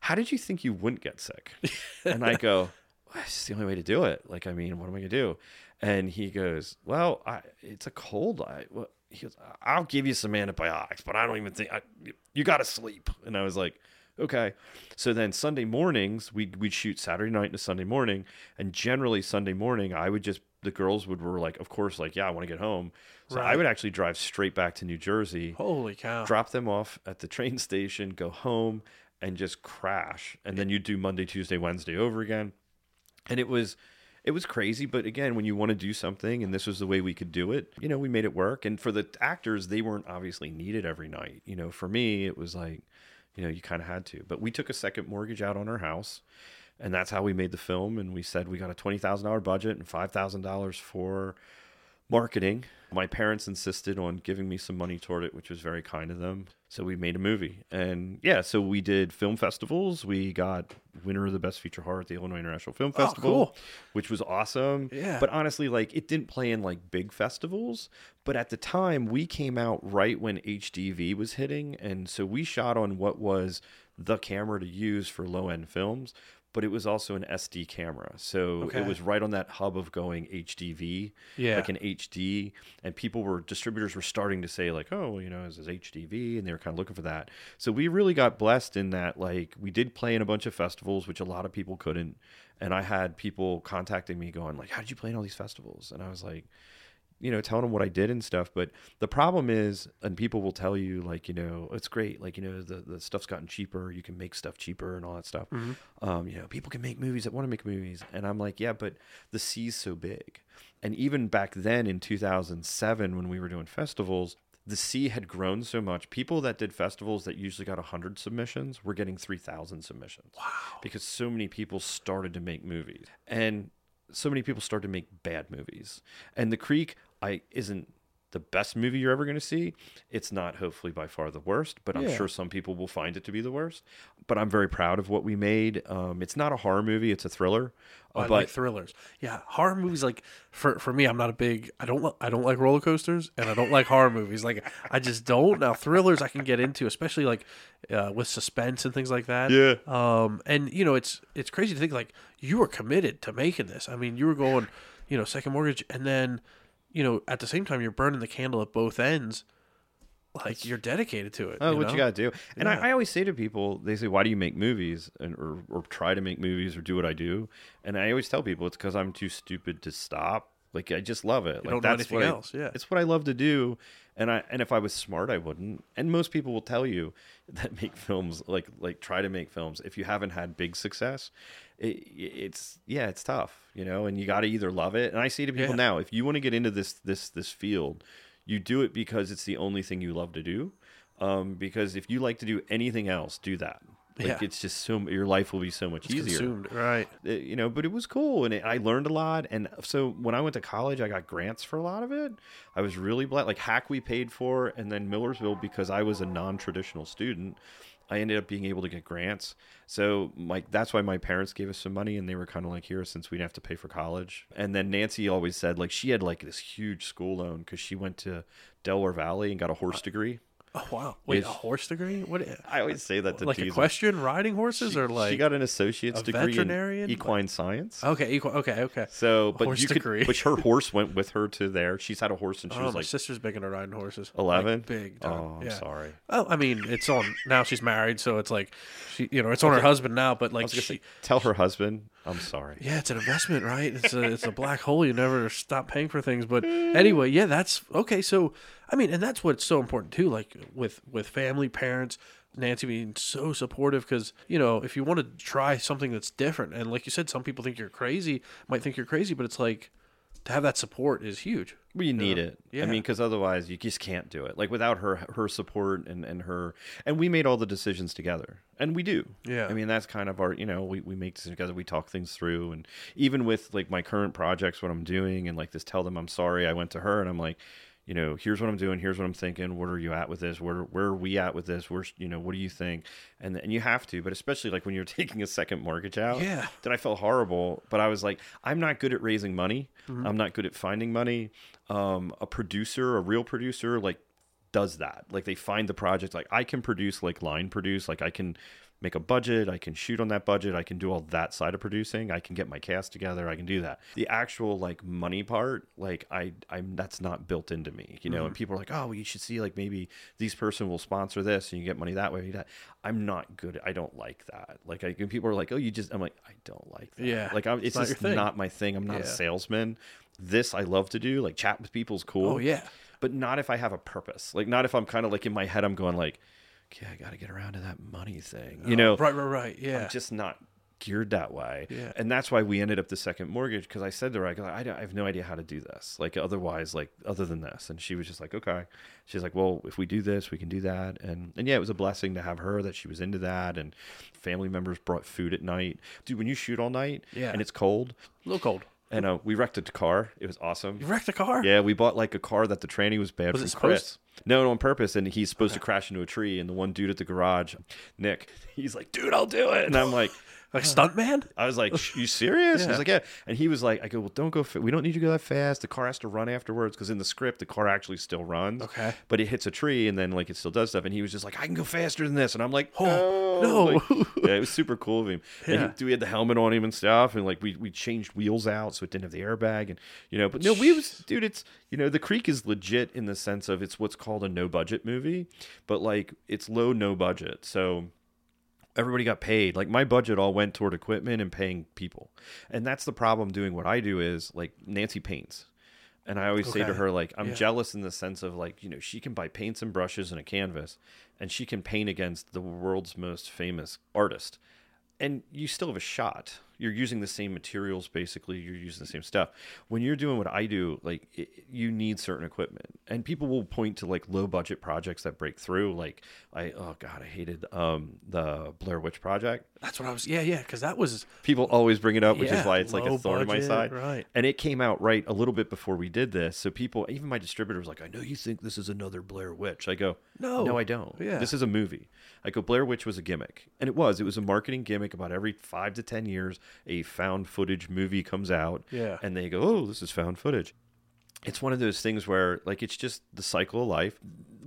How did you think you wouldn't get sick? and I go, well, It's the only way to do it. Like, I mean, what am I going to do? And he goes, Well, I, it's a cold. I, well, he goes, I'll give you some antibiotics, but I don't even think I, you got to sleep. And I was like, okay. So then Sunday mornings, we'd, we'd shoot Saturday night into Sunday morning. And generally, Sunday morning, I would just, the girls would were like, of course, like, yeah, I want to get home. So I would actually drive straight back to New Jersey, Holy cow. drop them off at the train station, go home, and just crash. And then you'd do Monday, Tuesday, Wednesday over again. And it was. It was crazy, but again, when you want to do something and this was the way we could do it, you know, we made it work. And for the actors, they weren't obviously needed every night. You know, for me, it was like, you know, you kind of had to. But we took a second mortgage out on our house, and that's how we made the film. And we said we got a twenty thousand dollar budget and five thousand dollars for marketing. My parents insisted on giving me some money toward it, which was very kind of them. So we made a movie. And yeah, so we did film festivals. We got winner of the best feature horror at the Illinois International Film oh, Festival, cool. which was awesome. Yeah. But honestly, like it didn't play in like big festivals. But at the time, we came out right when HDV was hitting. And so we shot on what was the camera to use for low end films. But it was also an SD camera. So Okay. it was right on that hub of going HDV, Yeah. like an HD. And people were, distributors were starting to say, like, oh, you know, is this HDV? And they were kind of looking for that. So we really got blessed in that, like, we did play in a bunch of festivals, which a lot of people couldn't. And I had people contacting me going, like, how did you play in all these festivals? And I was like, you know, telling them what I did and stuff. But the problem is, and people will tell you, like, you know, it's great. Like, you know, the, the stuff's gotten cheaper. You can make stuff cheaper and all that stuff. Um, you know, people can make movies that want to make movies. And I'm like, yeah, but the sea's so big. And even back then in 2007, when we were doing festivals, the sea had grown so much. People that did festivals that usually got 100 submissions were getting 3,000 submissions. Wow. Because so many people started to make movies. And so many people started to make bad movies. And The Creek I isn't the best movie you're ever going to see. It's not hopefully by far the worst, but I'm Yeah. sure some people will find it to be the worst. But I'm very proud of what we made. Um, it's not a horror movie; it's a thriller. Uh, I but like thrillers. Yeah, horror movies. Like for for me, I'm not a big. I don't. I don't like roller coasters, and I don't like horror movies. Like I just don't. Now thrillers I can get into, especially like uh, with suspense and things like that. Yeah. Um. And you know, it's it's crazy to think like you were committed to making this. I mean, you were going, you know, second mortgage, and then, you know, at the same time you're burning the candle at both ends. Like you're dedicated to it. Oh, what know? you got to do. And Yeah. I, I always say to people, they say, "Why do you make movies and or, or try to make movies or do what I do?" And I always tell people it's because I'm too stupid to stop. Like I just love it. like don't know that's anything what I- else, yeah. it's what I love to do. And I and if I was smart, I wouldn't. And most people will tell you that make films like like try to make films. If you haven't had big success, it, it's yeah, it's tough, you know. And you got to either love it. And I say to people Yeah. now, if you want to get into this this this field, you do it because it's the only thing you love to do. Um, because if you like to do anything else, do that. Like Yeah. it's just so your life will be so much It's easier. consumed, right? Uh, you know, but it was cool and it, I learned a lot. And so when I went to college, I got grants for a lot of it. I was really blessed. Like HACC, we paid for, and then Millersville because I was a non-traditional student. I ended up being able to get grants. So like that's why my parents gave us some money and they were kind of like here since we didn't have to pay for college. And then Nancy always said like she had like this huge school loan because she went to Delaware Valley and got a horse degree. Oh wow! Wait, It's- a horse degree? What? I always say that to like tease 'em. equestrian riding horses, or like she got an associate's degree in veterinarian? equine science. Okay, equal. Okay, okay. So, but horse you degree. could, but her horse went with her to there. She's had a horse and she Oh, was my like sister's big into riding horses. Like, eleven. big. Oh, time. Oh, I'm yeah. sorry. Oh, I mean, it's on now. She's married, so it's like she, you know, it's on her husband now. But like she, say, tell her husband, I'm sorry. yeah, it's an investment, right? It's a it's a black hole. You never stop paying for things. But mm. anyway, yeah, that's okay. So I mean, and that's what's so important too. Like with with family, parents, Nancy being so supportive because you know if you want to try something that's different, and like you said, some people think you're crazy, might think you're crazy, but it's like to have that support is huge. Well, you need it. Yeah. I mean, because otherwise you just can't do it. Like without her, her support and and her, and we made all the decisions together, and we do. Yeah. I mean, that's kind of our, you know, we we make decisions together. We talk things through, and even with like my current projects, what I'm doing, and like this, tell them I'm sorry. I went to her and I'm like. You know, here's what I'm doing. Here's what I'm thinking. Where are you at with this? Where where are we at with this? Where's you know, what do you think? And and you have to, but especially like when you're taking a second mortgage out. Yeah. That I felt horrible, but I was like, I'm not good at raising money. Mm-hmm. I'm not good at finding money. Um, a producer, a real producer, like does that. Like they find the project. Like I can produce, like line produce. Like I can make a budget. I can shoot on that budget. I can do all that side of producing. I can get my cast together. I can do that. The actual like money part, like I, I'm that's not built into me. You know, and mm-hmm. people are like, oh, well, you should see like maybe these person will sponsor this and you get money that way. That I'm not good. At, I don't like that. Like I, people are like, oh, you just. I'm like, I don't like that. Yeah. Like I'm, It's it's, not just thing. not my thing. I'm not a salesman. This I love to do. Like chat with people is cool Oh yeah. but not if I have a purpose. Like not if I'm kind of like in my head, I'm going like, okay, I got to get around to that money thing. You know, Right, right, right. Yeah. I'm just not geared that way. Yeah. And that's why we ended up the second mortgage because I said to her, I, go, I, don't- I have no idea how to do this. Like otherwise, like other than this. And she was just like, okay. She's like, well, if we do this, we can do that. And and yeah, it was a blessing to have her that she was into that. And family members brought food at night. Dude, when you shoot all night Yeah. and it's cold, a little cold. And uh, we wrecked a car. It was awesome. You wrecked a car. Yeah, we bought like a car that the tranny was bad Was from it supposed- Chris. No, no, on purpose. And he's supposed to crash into a tree. And the one dude at the garage, Nick, he's like, dude, I'll do it. And I'm like, Like stuntman. I was like, "You serious?" Yeah. He's like, "Yeah." And he was like, "I go, well, don't go. Fa- we don't need you to go that fast. The car has to run afterwards because in the script, the car actually still runs. Okay. But it hits a tree and then like it still does stuff. And he was just like, "I can go faster than this." And I'm like, Oh, "No, no." Like, yeah, it was super cool of him. And he, we had the helmet on him and stuff, and like we we changed wheels out so it didn't have the airbag, and you know, but no, we was dude. It's you know, the Creek is legit in the sense of it's what's called a no budget movie, but like it's low no budget, so everybody got paid. Like my budget all went toward equipment and paying people. And that's the problem doing what i do is like nancy paints. And i always say to her like i'm Yeah. jealous in the sense of like you know she can buy paints and brushes and a canvas and she can paint against the world's most famous artist. And you still have a shot you're using the same materials basically you're using the same stuff when you're doing what i do like it, you need certain equipment and people will point to like low budget projects that break through like i oh god i hated um the blair witch project That's what I was. Yeah, yeah. Because that was people always bring it up which Yeah, is why it's like a thorn in my side right. and it came out right a little bit before we did this so people even my distributor was like i know you think this is another blair witch i go No. no i don't Yeah. this is a movie i go blair witch was a gimmick and it was it was a marketing gimmick about every five to ten years a found footage movie comes out Yeah. and they go oh this is found footage it's one of those things where like it's just the cycle of life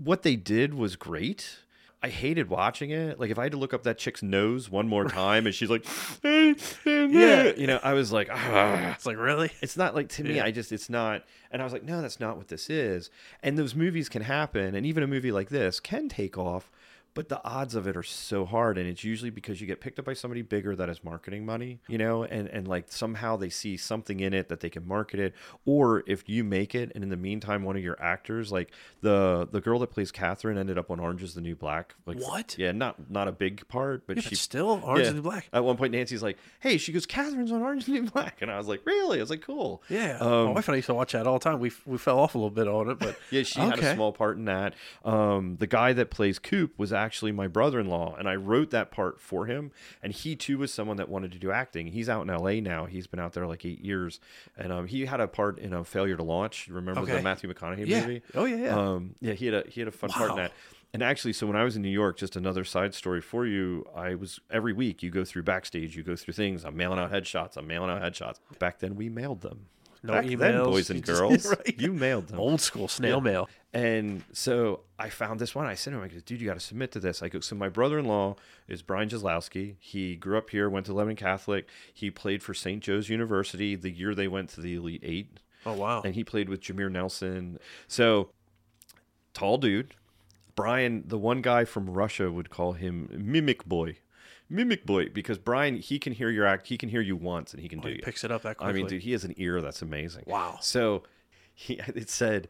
what they did was great I hated watching it. Like if I had to look up that chick's nose one more time and she's like, yeah, you know, I was like, ah. It's like really. It's not like to me. Yeah. I just it's not. And I was like, no, that's not what this is. And those movies can happen, and even a movie like this can take off. But the odds of it are so hard, and it's usually because you get picked up by somebody bigger that has marketing money, you know, and and like somehow they see something in it that they can market it, or if you make it, and in the meantime, one of your actors, like the the girl that plays Catherine, ended up on Orange Is the New Black. Like, What? Yeah, not not a big part, but Yeah, she but still, Orange yeah. is the New Black. At one point, Nancy's like, "Hey," she goes, "Catherine's on Orange is the New Black," and I was like, "Really?" I was like, "Cool." Yeah, Um, my wife and I used to watch that all the time. We we fell off a little bit on it, but Yeah, she had a small part in that. Um, the guy that plays Coop was actually my brother-in-law, and I wrote that part for him. And he too was someone that wanted to do acting. He's out in L.A. now. He's been out there like eight years, and um, he had a part in a Failure to Launch. Remember the Matthew McConaughey Yeah. movie? Oh, yeah, yeah. Um, yeah, he had a he had a fun part in that. And actually, so when I was in New York, just another side story for you. I was every week you go through backstage, you go through things. I'm mailing out headshots. I'm mailing out headshots. Back then, we mailed them. No Back then, boys and girls, right. you mailed them. old school snail Yeah. mail. And so I found this one. I sent him. I go, dude, you got to submit to this. I go, so my brother-in-law is Brian Jaslowski. He grew up here, went to Lebanon Catholic. He played for St. Joe's University the year they went to the Elite Eight, Oh wow. and he played with Jameer Nelson. So tall dude. Brian, the one guy from Russia would call him Mimic Boy. Mimic Boy, because Brian, he can hear your act. He can hear you once, and he can do it. he you. picks it up that quickly. I mean, dude, he has an ear that's amazing. Wow. So he it said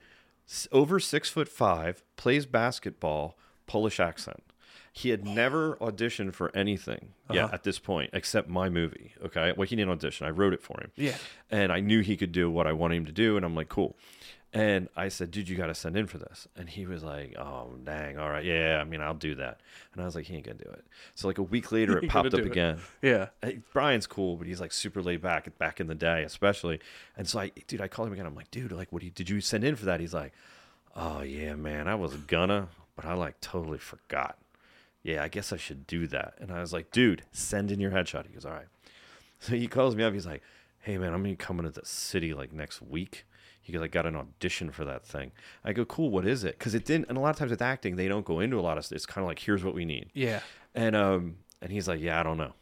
over six foot five, plays basketball, Polish accent. He had never auditioned for anything Uh-huh. at this point, except my movie. Okay. Well, he didn't audition. I wrote it for him. Yeah. And I knew he could do what I wanted him to do. And I'm like, cool. And I said, dude, you got to send in for this. And he was like, oh, dang. All right. Yeah. I mean, I'll do that. And I was like, he ain't going to do it. So, like a week later, it popped up it. again. yeah. Hey, Brian's cool, but he's like super laid back back in the day, especially. And so I, dude, I called him again. I'm like, dude, like, what do you, did you send in for that? He's like, oh yeah, man, I was gonna, but I like totally forgot. Yeah, I guess I should do that. And I was like, dude, send in your headshot. He goes, all right. So he calls me up. He's like, hey man, I'm gonna be coming to the city like next week. He goes, I got an audition for that thing. I go, cool. What is it? Because it didn't. And a lot of times with acting, they don't go into a lot of. It's kind of like, here's what we need. Yeah. And um, and he's like, yeah, I don't know. I'm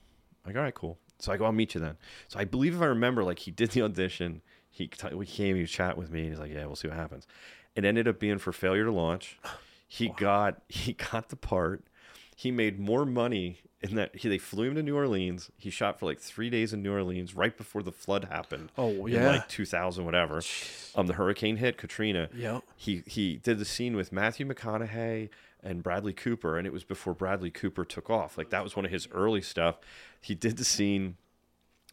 like, all right, cool. So I go, I'll meet you then. So I believe if I remember, like he did the audition. He t- we came, he chat with me, and he's like, yeah, we'll see what happens. It ended up being for failure to launch. He got he got the part. He made more money in that. He, they flew him to New Orleans. He shot for like three days in New Orleans right before the flood happened. Oh, in yeah. like 2000 whatever. Um, the hurricane hit Katrina Yeah, he he did the scene with Matthew McConaughey and Bradley Cooper, and it was before Bradley Cooper took off. Like that was one of his early stuff. He did the scene.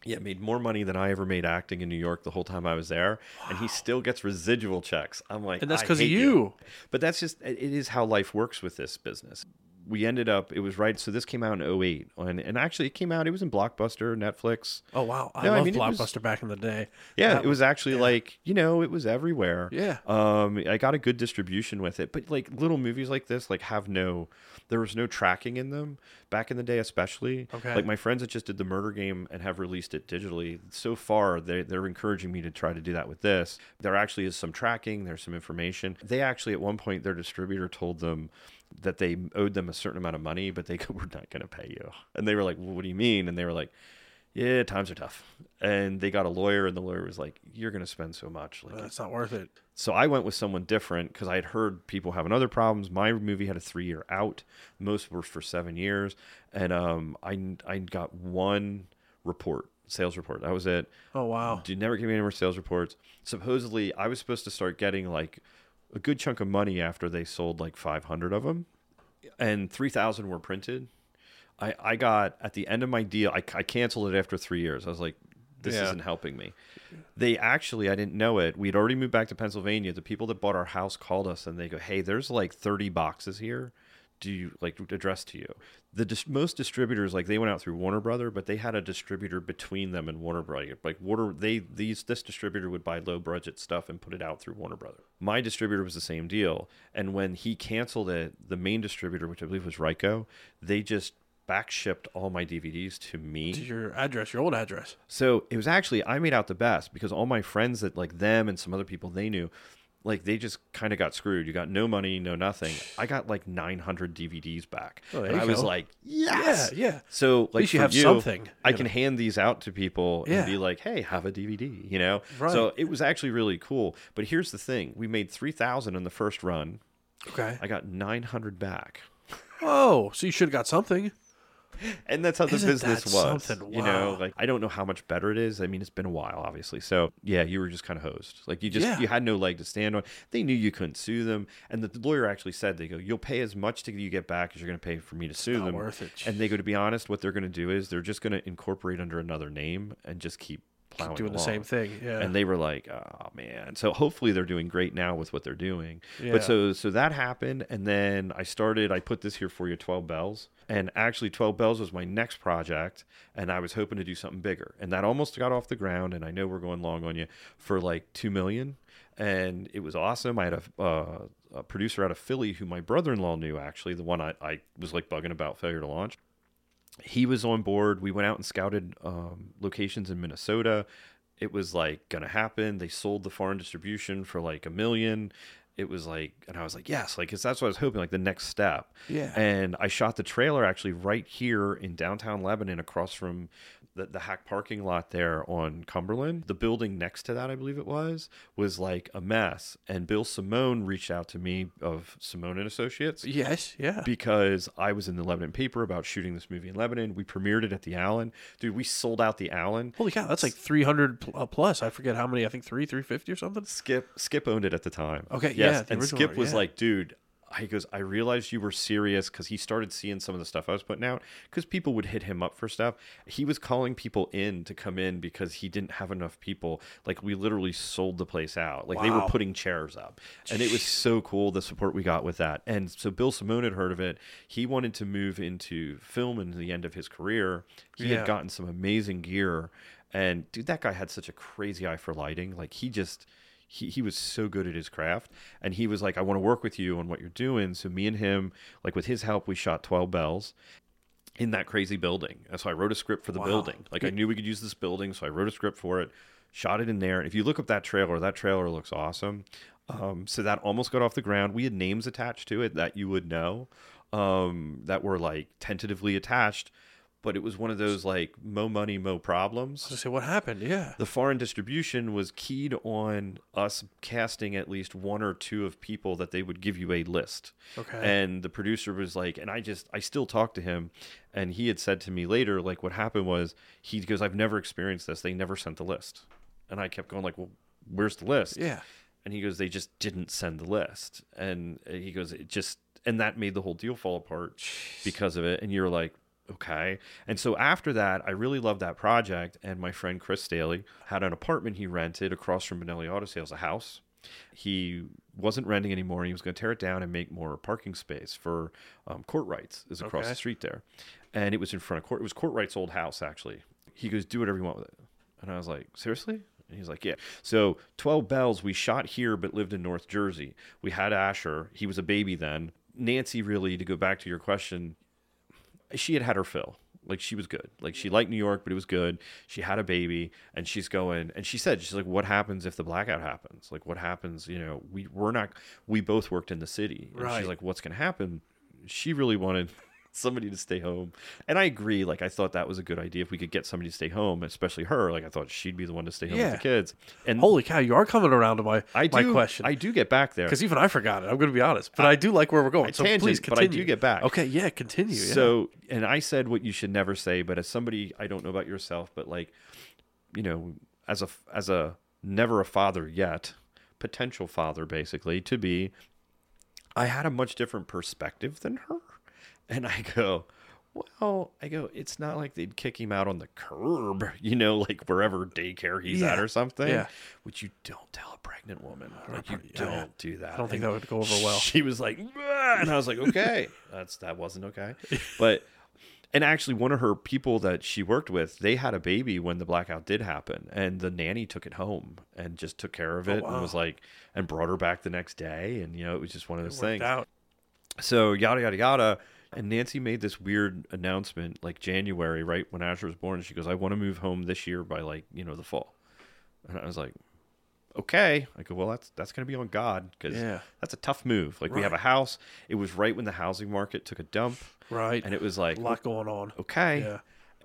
Yeah, made more money than I ever made acting in New York the whole time I was there, and he still gets residual checks. I'm like, And that's because of hate you. But that's just it is how life works with this business. We ended up. It was right. So this came out in 08. and and actually it came out. It was in Blockbuster, Netflix. Oh wow, I No, I love mean, it was- Blockbuster back in the day. Yeah, That it was actually yeah. like you know it was everywhere. Yeah. Um, I got a good distribution with it, but like little movies like this, like have no, there was no tracking in them back in the day, especially. Okay. Like my friends that just did the Murder Game and have released it digitally. So far, they they're encouraging me to try to do that with this. There actually is some tracking. There's some information. They actually at one point their distributor told them that they owed them a certain amount of money, but they were not going to pay you. And they were like, well, "What do you mean?" And they were like yeah, times are tough. And they got a lawyer, and the lawyer was like, "You're going to spend so much." Like, That's not worth it. so I went with someone different because I had heard people having other problems. My movie had a three year out; most were for seven years, and um, I I got one report, sales report. That was it. Oh wow. Did never give me any more sales reports. Supposedly, I was supposed to start getting like a good chunk of money after they sold like 500 of them, and 3,000 were printed. I, I got at the end of my deal, I, I canceled it after three years. I was like, this Yeah. isn't helping me. They actually, I didn't know it. We'd already moved back to Pennsylvania. The people that bought our house called us and they go, hey, there's like 30 boxes here. Do you like addressed to you? The dis- most distributors, like they went out through Warner Brother, but they had a distributor between them and Warner Brother. Like Warner, they these this distributor would buy low budget stuff and put it out through Warner Brother. My distributor was the same deal, and when he canceled it, the main distributor, which I believe was Ryko, they just back shipped all my DVDs to me. To your address, your old address. So it was actually I made out the best because all my friends that like them and some other people they knew, like they just kind of got screwed. You got no money, no nothing. I got like 900 DVDs back, Oh, and you I was like, yes, Yeah, yeah. So like least you have something, I you can hand these out to people Yeah. and be like, hey, have a DVD, you know. Right. So it was actually really cool. But here's the thing: we made 3,000 in the first run. Okay. I got 900 back. Oh, so you should have got something. And that's how the Isn't business was. You know, like I don't know how much better it is. I mean, it's been a while, obviously. So yeah, you were just kind of hosed. Like you just Yeah. you had no leg to stand on. They knew you couldn't sue them, and the, the lawyer actually said they go, "You'll pay as much to you get back as you're going to pay for me to sue them." worth it. And they go, to be honest, what they're going to do is they're just going to incorporate under another name and just keep plowing Doing the same thing. Yeah. And they were like, "Oh man!" So hopefully they're doing great now with what they're doing. Yeah. But so so that happened, and then I started. I put this here for you, Twelve Bells, and actually Twelve Bells was my next project, and I was hoping to do something bigger, and that almost got off the ground. And I know we're going long on you for like two million, and it was awesome. I had a. Uh, a producer out of Philly who my brother-in-law knew actually the one I, I was like bugging about failure to launch he was on board. We went out and scouted um, locations in Minnesota. It was like gonna happen. They sold the foreign distribution for like a million. It was like, and I was like, yes, like 'cause that's what I was hoping, like the next step. Yeah. And I shot the trailer actually right here in downtown Lebanon, across from the, the HACC parking lot there on Cumberland. The building next to that, I believe it was, was like a mess. And Bill Simone reached out to me of Simone and Associates yes. Yeah. because I was in the Lebanon paper about shooting this movie in Lebanon. We premiered it at the Allen. Dude, we sold out the Allen. Holy cow, that's like 300 uh, plus. I forget how many. I think three, 350 or something. Skip Skip owned it at the time. Okay, yes. yeah, and Skip was yeah. like, dude. He goes, I realized you were serious because he started seeing some of the stuff I was putting out because people would hit him up for stuff. He was calling people in to come in because he didn't have enough people. Like we literally sold the place out. Like they were putting chairs up, and it was so cool the support we got with that. And so Bill Simone had heard of it. He wanted to move into film in the end of his career. He Yeah. had gotten some amazing gear, and dude, that guy had such a crazy eye for lighting. Like he just he, he was so good at his craft. And he was like i want to work with you on what you're doing. So me and him like with his help we shot 12 bells in that crazy building. And so i wrote a script for the Wow. building. Like i knew we could use this building so i wrote a script for it shot it in there. And if you look up that trailer that trailer looks awesome. Um, so that almost got off the ground. We had names attached to it that you would know um, that were like tentatively attached but it was one of those like mo money mo problems So say what happened? Yeah. the foreign distribution was keyed on us casting at least one or two of people that they would give you a list. Okay. And the producer was like, and I just, I still talk to him, and he had said to me later, like, what happened was he goes, I've never experienced this. They never sent the list. And I kept going, like, well, where's the list? Yeah. And he goes, they just didn't send the list. And uh, he goes, it just, and that made the whole deal fall apart because of it. And you're like, okay. And so after that, I really loved that project. And my friend Chris Staley had an apartment he rented across from Benelli Auto Sales, a house. He wasn't renting anymore. He was going to tear it down and make more parking space for um, Courtrights, is across Okay. the street there, and it was in front of Court. It was Courtright's old house actually. He goes, "Do whatever you want with it," and I was like, "Seriously?" And he's like, "Yeah." So Twelve Bells, we shot here, but lived in North Jersey. We had Asher. He was a baby then. Nancy, really, to go back to your question, she had had her fill. Like she was good. Like she liked New York, but it was good. She had a baby, and she's going. And she said, she's like, "What happens if the blackout happens? Like, what happens? You know, we we're not. We both worked in the city. And Right. she's like, what's going to happen? She really wanted somebody to stay home, and I agree. Like, I thought that was a good idea if we could get somebody to stay home, especially her. Like, I thought she'd be the one to stay home Yeah. with the kids. And Holy cow, you are coming around to my I do, my question. I do get back there. because even I forgot it. I'm going to be honest, but I, do like where we're going. I So tangent, please but I continue. do get back. Okay, yeah, continue. yeah. So, and I said what you should never say, but as somebody, I don't know about yourself, but like, you know, as a as a never a father yet, potential father basically to be, I had a much different perspective than her, and I go. Well, I go, it's not like they'd kick him out on the curb, you know, like wherever daycare he's at or something. yeah. Which you don't tell a pregnant woman. Like you yeah, don't yeah. do that. I don't think And that would go over well. she was like, "Ah," and I was like, okay, that's that wasn't okay. But and actually, one of her people that she worked with, they had a baby when the blackout did happen, and the nanny took it home and just took care of it and was like, and brought her back the next day, and you know, it was just one of those things. out. So yada yada yada. And Nancy made this weird announcement like January, right when Asher was born. She goes, "I want to move home this year by like you know the fall," and I was like, "Okay." I go, "Well, that's that's going to be on God because Yeah. that's a tough move. Like we have a house. It was right when the housing market took a dump, Right. and it was like, a lot going on. okay. Yeah.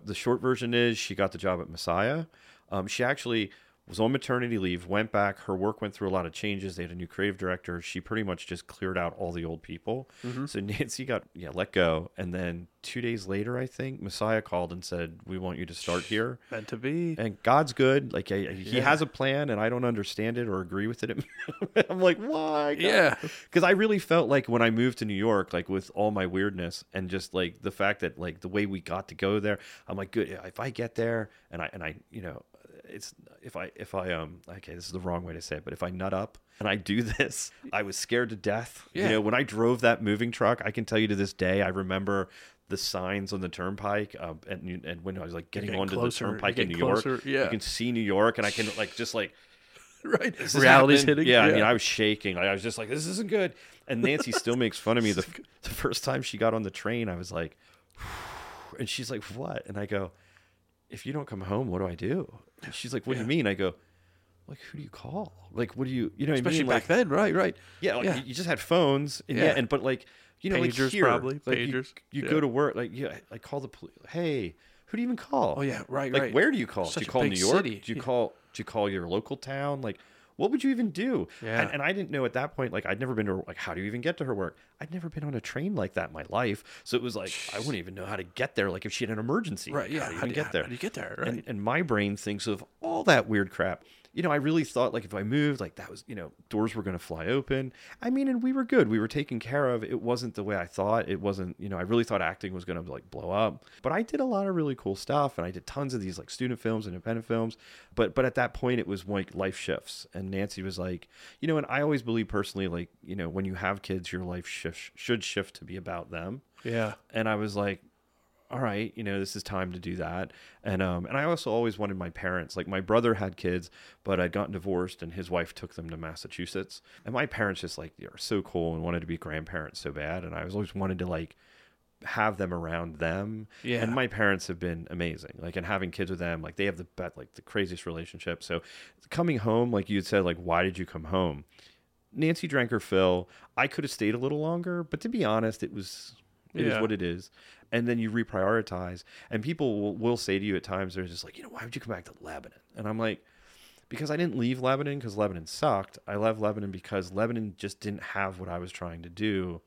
The short version is she got the job at Messiah. Um, she actually was on maternity leave, went back. Her work went through a lot of changes. They had a new creative director. She pretty much just cleared out all the old people. Mm-hmm. So Nancy got yeah let go, and then two days later, I think Messiah called and said, "We want you to start here." Meant to be. And God's good. Like I- he has a plan, and I don't understand it or agree with it. I'm like, why? Yeah. because I really felt like when I moved to New York, like with all my weirdness and just like the fact that like the way we got to go there, I'm like, good. If I get there and I and I, you know, it's if I if I um okay, this is the wrong way to say it, but if I nut up and I do this, I was scared to death. Yeah. You know, when I drove that moving truck, I can tell you to this day, I remember. The signs on the turnpike, um, and and when I was like getting, getting onto closer, the turnpike in New getting York, yeah. you can see New York, and I can like just like right. Reality's happened. hitting. Yeah, I mean, I was shaking. Like, I was just like, this isn't good. And Nancy still makes fun of me. The, the first time she got on the train, I was like, and she's like, what? And I go, if you don't come home, what do I do? She's like, what do you mean? I go, like, who do you call? Like, what do you, you know, what I Especially mean? back Like, then. Right. Right. yeah, like, yeah. You, you just had phones, and yeah. Yeah. and but like, you know, like Pagers, here, probably. like, you- Pagers. You, Yeah. go to work, like, yeah, like call the police. Hey, who do you even call? Oh yeah. Right. like right. where do you call? Such do you call New York? city. Do you Yeah. call do you call your local town? Like what would you even do? Yeah. And, and I didn't know at that point, like I'd never been to her, like how do you even get to her work? I'd never been on a train like that in my life. So it was like I wouldn't even know how to get there. Like if she had an emergency. Right. Yeah. How do you How even do you get there? How do you get there? Right. and, and my brain thinks of all that weird crap. You know, I really thought like if I moved, like that was, you know, doors were going to fly open. I mean, and we were good. We were taken care of. It wasn't the way I thought. It wasn't, you know, I really thought acting was going to like blow up. But I did a lot of really cool stuff, and I did tons of these like student films, and independent films. But but at that point, it was like life shifts, and Nancy was like, you know, and I always believe personally, like you know, when you have kids, your life shift should shift to be about them yeah. and I was like, all right, you know, this is time to do that. And um, and I also always wanted my parents. Like my brother had kids, but I'd gotten divorced, and his wife took them to Massachusetts. And my parents just like are so cool and wanted to be grandparents so bad, and I was always wanted to like have them around them. Yeah. And my parents have been amazing. Like and having kids with them, like they have the bet like the craziest relationship. So coming home, like you had said, like why did you come home? Nancy drank her fill. I could have stayed a little longer, but to be honest, it was it is Yeah. what it is. And then you reprioritize. And people will, will say to you at times, they're just like, you know, why would you come back to Lebanon? And I'm like, because I didn't leave Lebanon because Lebanon sucked. I left Lebanon because Lebanon just didn't have what I was trying to do.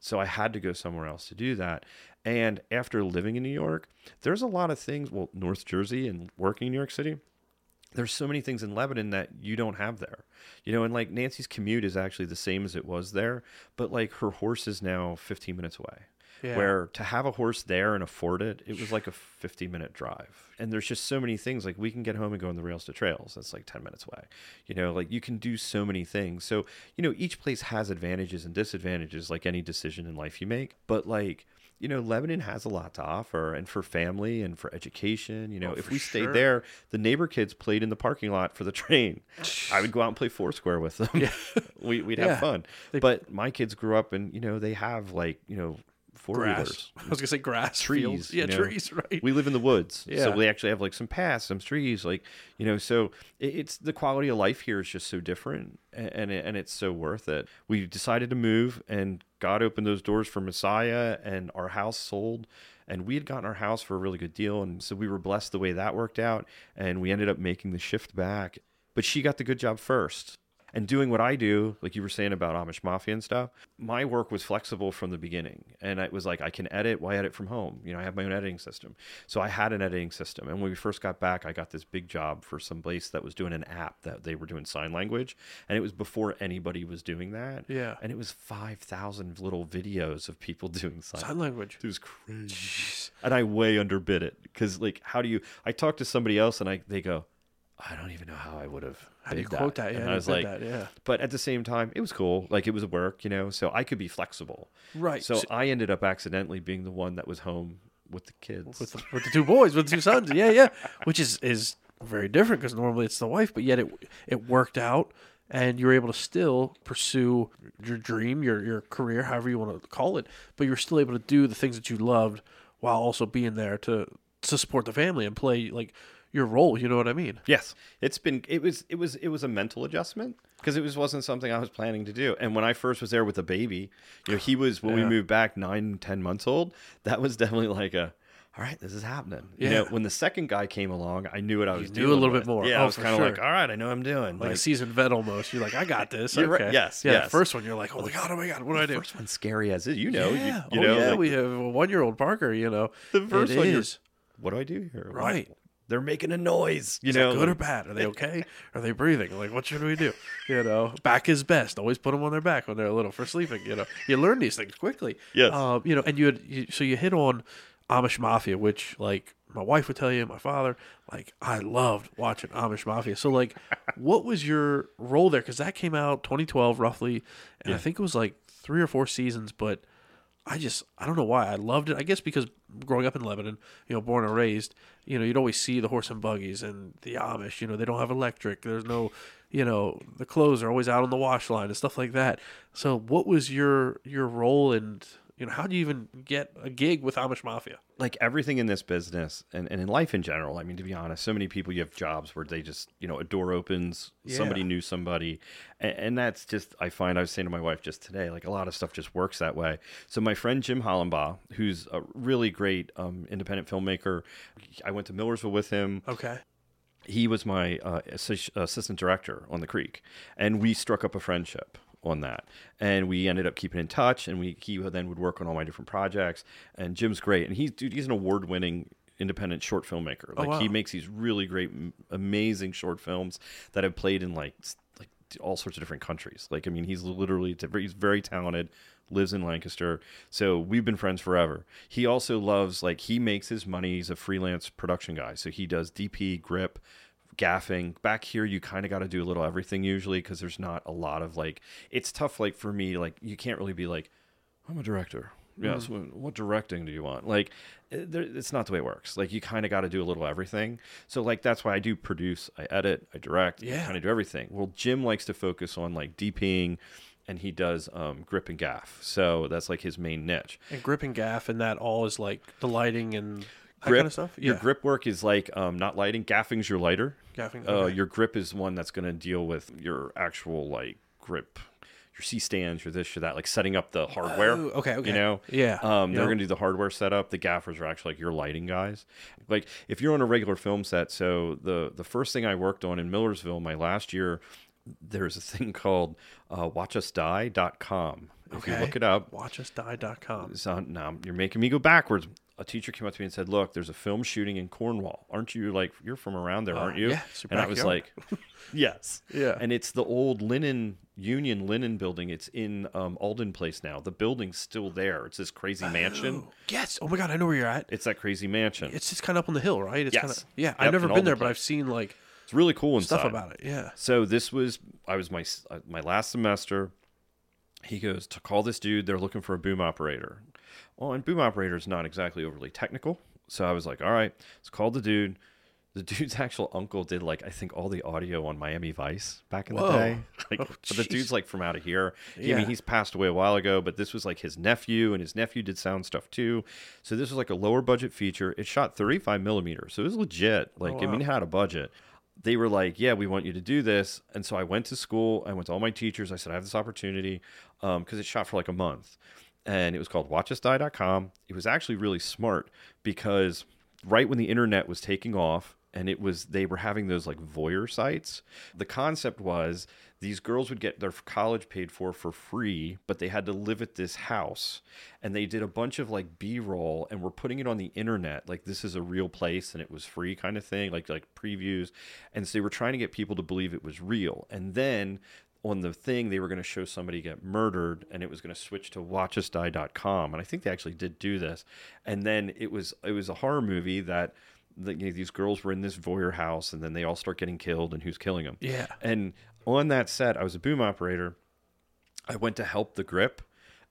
So I had to go somewhere else to do that. And after living in New York, there's a lot of things, well, North Jersey and working in New York City, there's so many things in Lebanon that you don't have there. You know, and like Nancy's commute is actually the same as it was there, but like her horse is now 15 minutes away. Yeah. Where to have a horse there and afford it, it was like a 50 minute drive. And there's just so many things. Like we can get home and go on the rails to trails. That's like 10 minutes away. You know, like you can do so many things. So, you know, each place has advantages and disadvantages, like any decision in life you make. But like, you know, Lebanon has a lot to offer, and for family and for education. You know, Oh, if we stayed sure. there, the neighbor kids played in the parking lot for the train. I would go out and play Foursquare with them. we, we'd have Yeah. fun. They- but my kids grew up, and you know, they have like you know four Grass. wheelers. I was gonna say grass, Trees, fields. you Yeah, know. trees. Right. We live in the woods, Yeah. so we actually have like some paths, some trees, like you know. So it, it's the quality of life here is just so different, and it, and it's so worth it. We decided to move, and God opened those doors for Messiah, and our house sold, and we had gotten our house for a really good deal, and so we were blessed the way that worked out, and we ended up making the shift back. But she got the good job first. And doing what I do, like you were saying about Amish Mafia and stuff, my work was flexible from the beginning. And it was like, I can edit. Why edit from home? You know, I have my own editing system. So I had an editing system. And when we first got back, I got this big job for some place that was doing an app that they were doing sign language. And it was before anybody was doing that. Yeah. And it was 5,000 little videos of people doing sign, Sign language. It was crazy. And I way underbid it because, like, how do you? I talked to somebody else and I they go, I don't even know how I would have. How do you quote that? Yeah, And I was like, that? Yeah. but at the same time, it was cool. Like it was a work, you know. So I could be flexible. Right. So So- I ended up accidentally being the one that was home with the kids. with the, with the two boys, with the two sons. Yeah, yeah. Which is is very different because normally it's the wife, but yet it it worked out, and you were able to still pursue your dream, your your career, however you want to call it. But you were still able to do the things that you loved while also being there to to support the family and play like your role. You know what I mean? Yes, it's been it was it was it was a mental adjustment because it was wasn't something I was planning to do. And when I first was there with the baby, you know, he was when we moved back nine ten months old. That was definitely like a. All right, this is happening. You know, Yeah. when the second guy came along, I knew what I was knew a little with. bit more. Yeah, Oh, I was kind of like, all right, I know what I'm doing. Like, a Like, seasoned vet almost. You're like, I got this. You're right. Okay. Yes, Yeah. yes. The first one, you're like, oh my god, oh my god, what do I the do? first one's scary as is. You know, yeah. you, oh know, yeah. like, we have a one year old Parker. You know, the first one. is. What do I do here? Right. They're making a noise. You Is know, good or bad? Are they okay? Are they breathing? Like, what should we do? You know, back is best. Always put them on their back when they're a little for sleeping. You know, you learn these things quickly. Yes. Um, you know, and you, had, you so you hit on Amish Mafia, which like my wife would tell you, my father, like I loved watching Amish Mafia. So like, what was your role there? Because that came out 2012 roughly, and I think it was like three or four seasons, but. I just I don't know why I loved it. I guess because growing up in Lebanon, you know, born and raised, you know, you'd always see the horse and buggies and the Amish. You know, they don't have electric. There's no, you know, the clothes are always out on the wash line and stuff like that. So, what was your your role and you know how do you even get a gig with Amish Mafia? like everything in this business and, and in life in general, I mean, to be honest, so many people you have jobs where they just, you know, a door opens, somebody knew somebody. And, and that's just, I find, I was saying to my wife just today, like a lot of stuff just works that way. So my friend Jim Hollenbaugh, who's a really great um, independent filmmaker, I went to Millersville with him Okay. he was my uh, assi- assistant director on the creek and we struck up a friendship on that and we ended up keeping in touch and we he then would work on all my different projects and jim's great and he's dude he's an award-winning independent short filmmaker oh, like he wow. makes these really great amazing short films that have played in like like all sorts of different countries like i mean he's literally he's very talented lives in Lancaster. So we've been friends forever. He also loves like he makes his money. He's a freelance production guy. So he does DP, grip, gaffing. Back here you kind of got to do a little everything usually because there's not a lot of like it's tough like for me like you can't really be like I'm a director. Yes. Mm-hmm. wh- What directing do you want? Like, eh, there, it's not the way it works. Like, you kind of got to do a little everything. So, like, that's why I do produce, I edit, I direct, Yeah. Kind of do everything. Well, Jim likes to focus on like DPing, and he does um, grip and gaff. So that's like his main niche. And grip and gaff and that all is like the lighting and Grip, kind of stuff. Your Yeah. grip work is like um, not lighting. Gaffing's your lighter. Gaffing. Uh, your grip is one that's going to deal with your actual like grip, your C stands, your this, your that, like setting up the hardware. Oh, okay, okay. You know, Yeah, Um, they're to do the hardware setup. The gaffers are actually like your lighting guys. Like if you're on a regular film set, so the the first thing I worked on in Millersville my last year, there's a thing called uh, WatchUsDie.com. If you Okay. look it up, WatchUsDie.com. so now you're making me go backwards. A teacher came up to me and said, "Look, there's a film shooting in Cornwall. Aren't you like you're from around there, aren't you?" Uh, yeah, and I was like, "Yes." Yeah. And it's the old linen Union Linen building. It's in um, Alden Place now. The building's still there. It's this crazy mansion. Yes. Oh my god, I know where you're at. It's that crazy mansion. It's just kind of up on the hill, right? It's Yes. kind of yeah. Yep, I've never been there, Alden but I've seen like It's really cool inside. stuff about it. Yeah. So this was I was my uh, my last semester. He goes to call this dude. They're looking for a boom operator. Well, and boom operator is not exactly overly technical. So I was like, all right, let's call the dude. The dude's actual uncle did like I think all the audio on Miami Vice back in the day. Like, Oh, but the dude's like from out of here. I mean, he's passed away a while ago, but this was like his nephew, and his nephew did sound stuff too. So this was like a lower budget feature. It shot 35 millimeters, so it was legit. Oh, like I wow. mean, it had a budget they were like, "Yeah, we want you to do this." And so I went to school. I went to all my teachers. I said, "I have this opportunity," um, because it shot for like a month, and it was called WatchUsDie.com. It was actually really smart because right when the internet was taking off, and it was they were having those like voyeur sites. The concept was these girls would get their college paid for for free, but they had to live at this house, and they did a bunch of like B-roll and were putting it on the internet, like this is a real place and it was free kind of thing, like like previews, and so they were trying to get people to believe it was real, and then. On the thing, they were going to show somebody get murdered, and it was going to switch to watchusdie.com. And I think they actually did do this. And then it was it was a horror movie that the, you know, these girls were in this voyeur house, and then they all start getting killed, and who's killing them? Yeah. And on that set, I was a boom operator. I went to help the grip,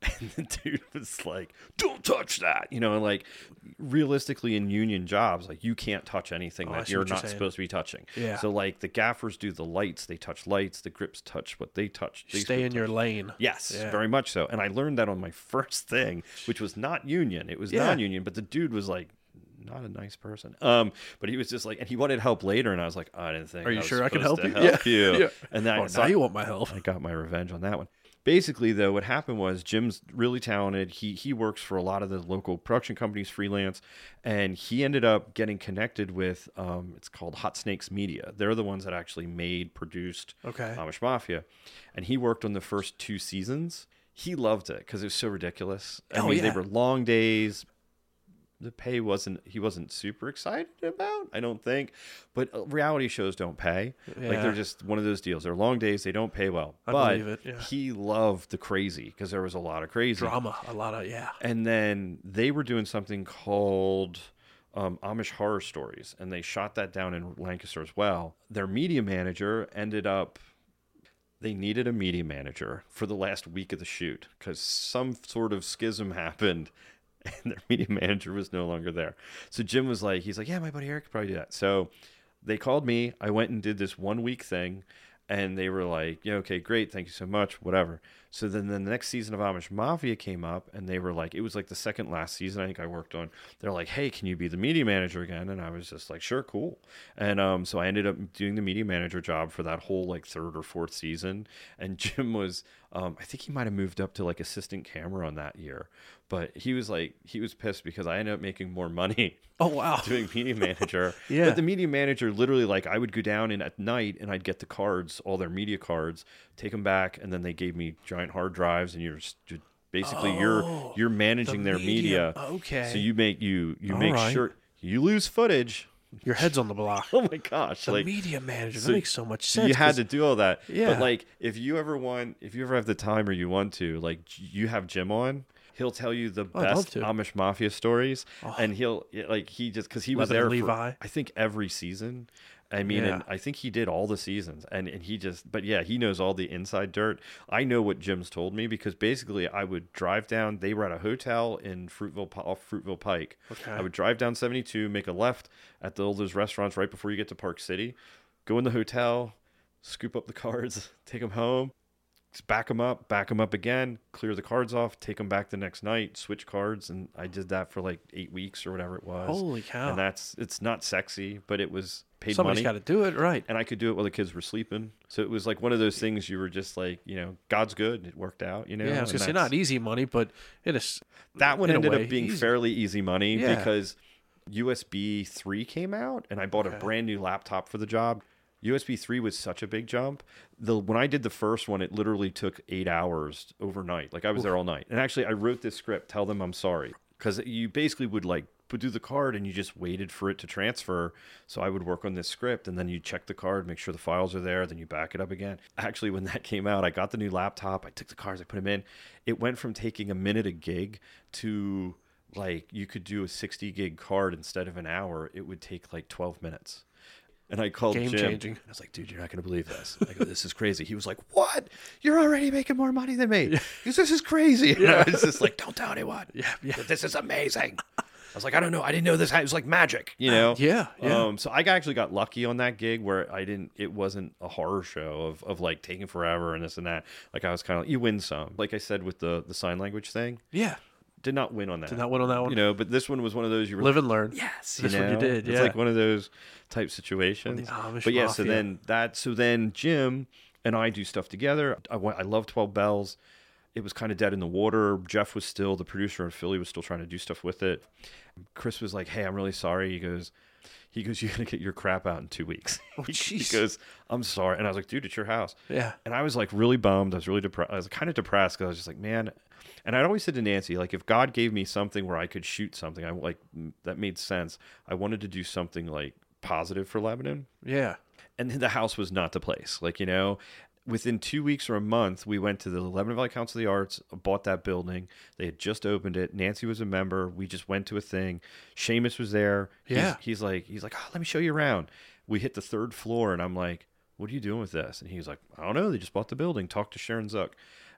and the dude was like, "Don't touch that," you know, and like realistically in union jobs, like you can't touch anything Oh, that you're what you're not supposed to be touching. Yeah. So like the gaffers do the lights, they touch lights. The grips touch what they touch. They Stay in your lane. Yes, Yeah. very much so. And I learned that on my first thing, which was not union. It was Yeah. non-union, but the dude was like not a nice person. Um, but he was just like, and he wanted help later, and I was like, I didn't think. Are you was sure I can help you? Help Yeah. you. Yeah. And then Oh, so now I- you want my help. I got my revenge on that one. Basically, though, what happened was Jim's really talented. He he works for a lot of the local production companies, freelance, and he ended up getting connected with um, it's called Hot Snakes Media. They're the ones that actually made, produced Okay. Amish Mafia, and he worked on the first two seasons. He loved it because it was so ridiculous. I Oh, mean, they were long days. The pay wasn't he wasn't super excited about. I don't think, but uh, reality shows don't pay. Like they're just one of those deals. They're long days. They don't pay well. I but believe it, yeah. he loved the crazy because there was a lot of crazy. Drama. A lot of yeah. And then they were doing something called um, Amish Horror Stories, and they shot that down in Lancaster as well. Their media manager ended up. They needed a media manager for the last week of the shoot because some sort of schism happened, and their media manager was no longer there. So Jim was like, he's like, yeah, my buddy Eric could probably do that. So they called me. I went and did this one week thing, and they were like, yeah, okay, great, thank you so much, whatever. So then the next season of Amish Mafia came up, and they were like, it was like the second last season I think I worked on. They're like, hey, can you be the media manager again? And I was just like, sure, cool. And um, so I ended up doing the media manager job for that whole like third or fourth season. And Jim was, um, I think he might have moved up to like assistant camera on that year, but he was like, he was pissed because I ended up making more money Oh wow. doing media manager. Yeah. But the media manager literally like I would go down and at night and I'd get the cards, all their media cards, take them back, and then they gave me giant hard drives, and you're just you're- basically you're Oh, you're managing their media. media. Okay. So you make you you All make right. sure you lose footage. Your head's on the block. Oh my gosh! The like media manager. so that makes so much sense. you had to do all that. Yeah. But like, if you ever want, if you ever have the time or you want to, like, you have Jim on. He'll tell you the Oh, best. Amish mafia stories, oh. and he'll like he just because he was there for I think every season. I mean, and I think he did all the seasons, and and he just, but yeah, he knows all the inside dirt. I know what Jim's told me because basically, I would drive down. They were at a hotel in Fruitville off Fruitville Pike. Okay. I would drive down 72, make a left at the, all those restaurants right before you get to Park City, go in the hotel, scoop up the cards, take them home, just back them up, back them up again, clear the cards off, take them back the next night, switch cards, and I did that for like eight weeks or whatever it was. Holy cow. And that's it's not sexy, but it was paid Somebody's money. got to do it right. and I could do it while the kids were sleeping. So it was like one of those things you were just like, you know, God's good. It worked out, you know. Yeah, I was gonna say not easy money, but it is. that one ended way, up being easy. fairly easy money Yeah. because USB 3 came out and I bought a brand new laptop for the job. USB 3 was such a big jump. The when I did the first one, it literally took 8 hours overnight. Like I was there all night. And actually I wrote this script, tell them I'm sorry, cuz you basically would like do the card and you just waited for it to transfer. So I would work on this script and then you check the card, make sure the files are there, then you back it up again. Actually, when that came out, I got the new laptop, I took the cards, I put them in. It went from taking a minute a gig to like you could do a 60 gig card instead of an hour, it would take like 12 minutes. And I called Game Jim. changing. I was like, dude, you're not going to believe this. I go, this is crazy. He was like, what? You're already making more money than me. He goes, this is crazy. And I was just like, don't tell anyone. Yeah, yeah. This is amazing. I was like, I don't know. I didn't know this. It was like magic, you know? Yeah, yeah. Um, so I actually got lucky on that gig where I didn't, it wasn't a horror show of, of like taking forever and this and that. Like I was kind of like, you win some. Like I said with the, the sign language thing, Yeah. did not win on that. Did not win on that one. You know, but this one was one of those you were Live and learn. yes, This one you did, It's like one of those type situations. Amish but yeah, so then that, so then Jim and I do stuff together. I I love Twelve Bells. It was kind of dead in the water. Jeff was still the producer in Philly, was still trying to do stuff with it. Chris was like, "Hey, I'm really sorry." He goes, "He goes, you're gonna get your crap out in two weeks." Oh, he, he goes, "I'm sorry," and I was like, "Dude, it's your house." Yeah. And I was like really bummed. I was really depressed. I was kind of depressed because I was just like, man. And I'd always said to Nancy, like, if God gave me something where I could shoot something, I like that made sense. I wanted to do something like positive for Lebanon, Yeah. and the house was not the place. Like, you know, within two weeks or a month, we went to the Lebanon Valley Council of the Arts, bought that building. They had just opened it. Nancy was a member. We just went to a thing. Seamus was there. Yeah. He's, like, he's like, oh, let me show you around. We hit the third floor, and I'm like, what are you doing with this? And he's like, I don't know. They just bought the building. Talk to Sharon Zuck.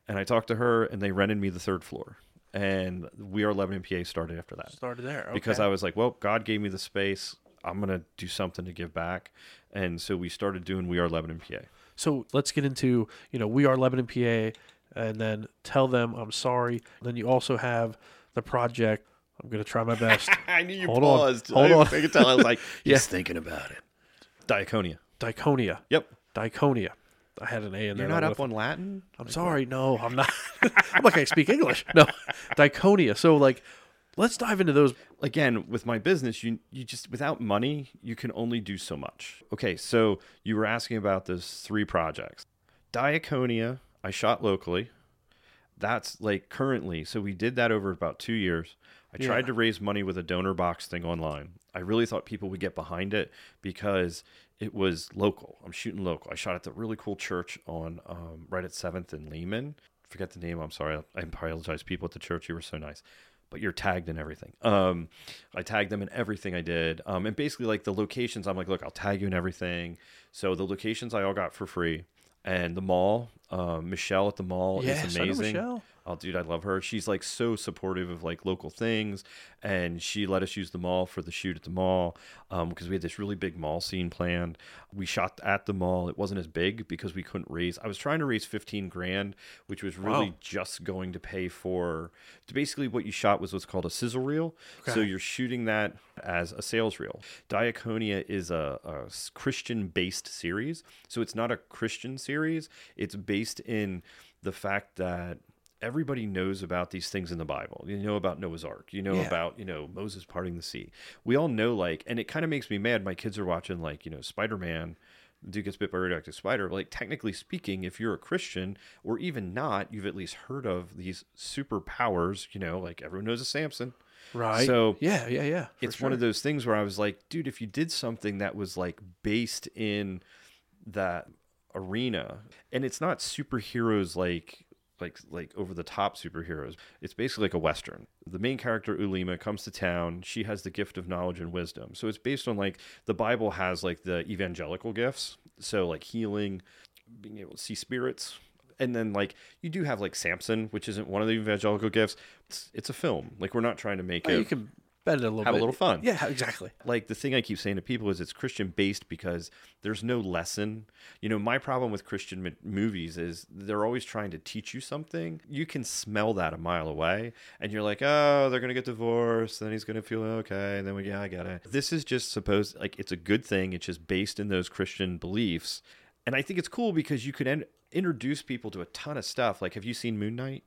And I talked to her, and they rented me the third floor. And We Are Lebanon PA started after that Started there. because. I was like, well, God gave me the space. I'm gonna do something to give back, and so we started doing We Are Lebanon PA. So let's get into, you know, we are Lebanon, PA, and then tell them I'm sorry. Then you also have the project. I'm going to try my best. I knew you Hold on. paused. Hold I, on. I could tell. I was like, Yeah. thinking about it. Diaconia. Diaconia. Yep. Diaconia. I had an A in there. You're not up on Latin. I'm sorry. No, I'm not. I'm like, I speak English. No, Diconia. So, like, let's dive into those. Again, with my business, you you just without money, you can only do so much. Okay, so you were asking about those three projects. Diaconia, I shot locally. That's like currently. So we did that over about two years. I Yeah. tried to raise money with a donor box thing online. I really thought people would get behind it because it was local. I'm shooting local. I shot at the really cool church on um, right at Seventh and Lehman. Forget the name. I'm sorry. I apologize. People at the church, you were so nice but you're tagged in everything. Um, I tagged them in everything I did. Um, and basically, like the locations, I'm like, look, I'll tag you in everything. So the locations I all got for free. And the mall, um, Michelle at the mall Yes, is I know amazing. Michelle. Oh, dude, I love her. She's like so supportive of like local things, and she let us use the mall for the shoot at the mall um, because we had this really big mall scene planned. We shot at the mall. It wasn't as big because we couldn't raise. I was trying to raise fifteen grand, which was really Wow. just going to pay for. Basically, what you shot was what's called a sizzle reel. So you're shooting that as a sales reel. Diaconia is a, a Christian-based series, so it's not a Christian series. It's based in the fact that everybody knows about these things in the Bible. You know about Noah's Ark. You know Yeah. about, you know, Moses parting the sea. We all know like and it kind of makes me mad. My kids are watching like, you know, Spider-Man, dude gets bit by a radioactive spider. Like technically speaking, if you're a Christian or even not, you've at least heard of these superpowers, you know, like everyone knows a Samson. Right. So yeah, yeah, yeah. it's one of those things where I was like, dude, if you did something that was like based in that arena, and it's not superheroes like like like over the top superheroes. It's basically like a western. The main character Ulima comes to town. She has the gift of knowledge and wisdom. So it's based on like the Bible has like the evangelical gifts. So like healing, being able to see spirits. And then like you do have like Samson, which isn't one of the evangelical gifts. It's, it's a film. Like we're not trying to make Oh, it you can bend it a little have a little fun. Yeah, exactly. like the thing I keep saying to people is it's Christian based because there's no lesson. You know, my problem with Christian m- movies is they're always trying to teach you something. You can smell that a mile away, and you're like, oh, they're gonna get divorced, then he's gonna feel okay, and then we, yeah, I get it. This is just supposed like it's a good thing. It's just based in those Christian beliefs, and I think it's cool because you could en- introduce people to a ton of stuff. Like, have you seen Moon Knight?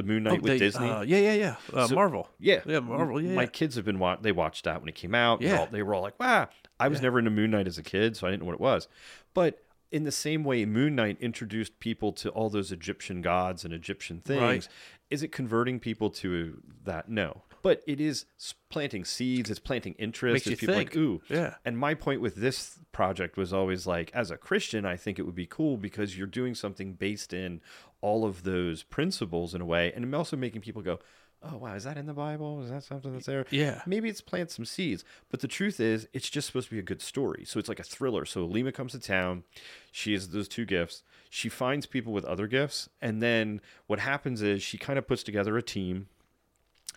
The Moon Knight Oh, with they- Disney. Uh, yeah, yeah, yeah. Uh, So- Marvel. Yeah, Yeah, Marvel, yeah, My yeah. kids have been wa- they watched that when it came out. Yeah. all- they were all like, "Wow!" I was never into Moon Knight as a kid, so I didn't know what it was. But in the same way, Moon Knight introduced people to all those Egyptian gods and Egyptian things. Right. Is it converting people to that? No. but it is planting seeds. It's planting interest. Makes you people think. like ooh. Yeah. And my point with this project was always like, as a Christian, I think it would be cool because you're doing something based in all of those principles in a way, and I'm also making people go. Oh wow, is that in the Bible? Is that something that's there? Yeah. Maybe it's plant some seeds. But the truth is, it's just supposed to be a good story. So it's like a thriller. So Lima comes to town. She has those two gifts. She finds people with other gifts. And then what happens is she kind of puts together a team.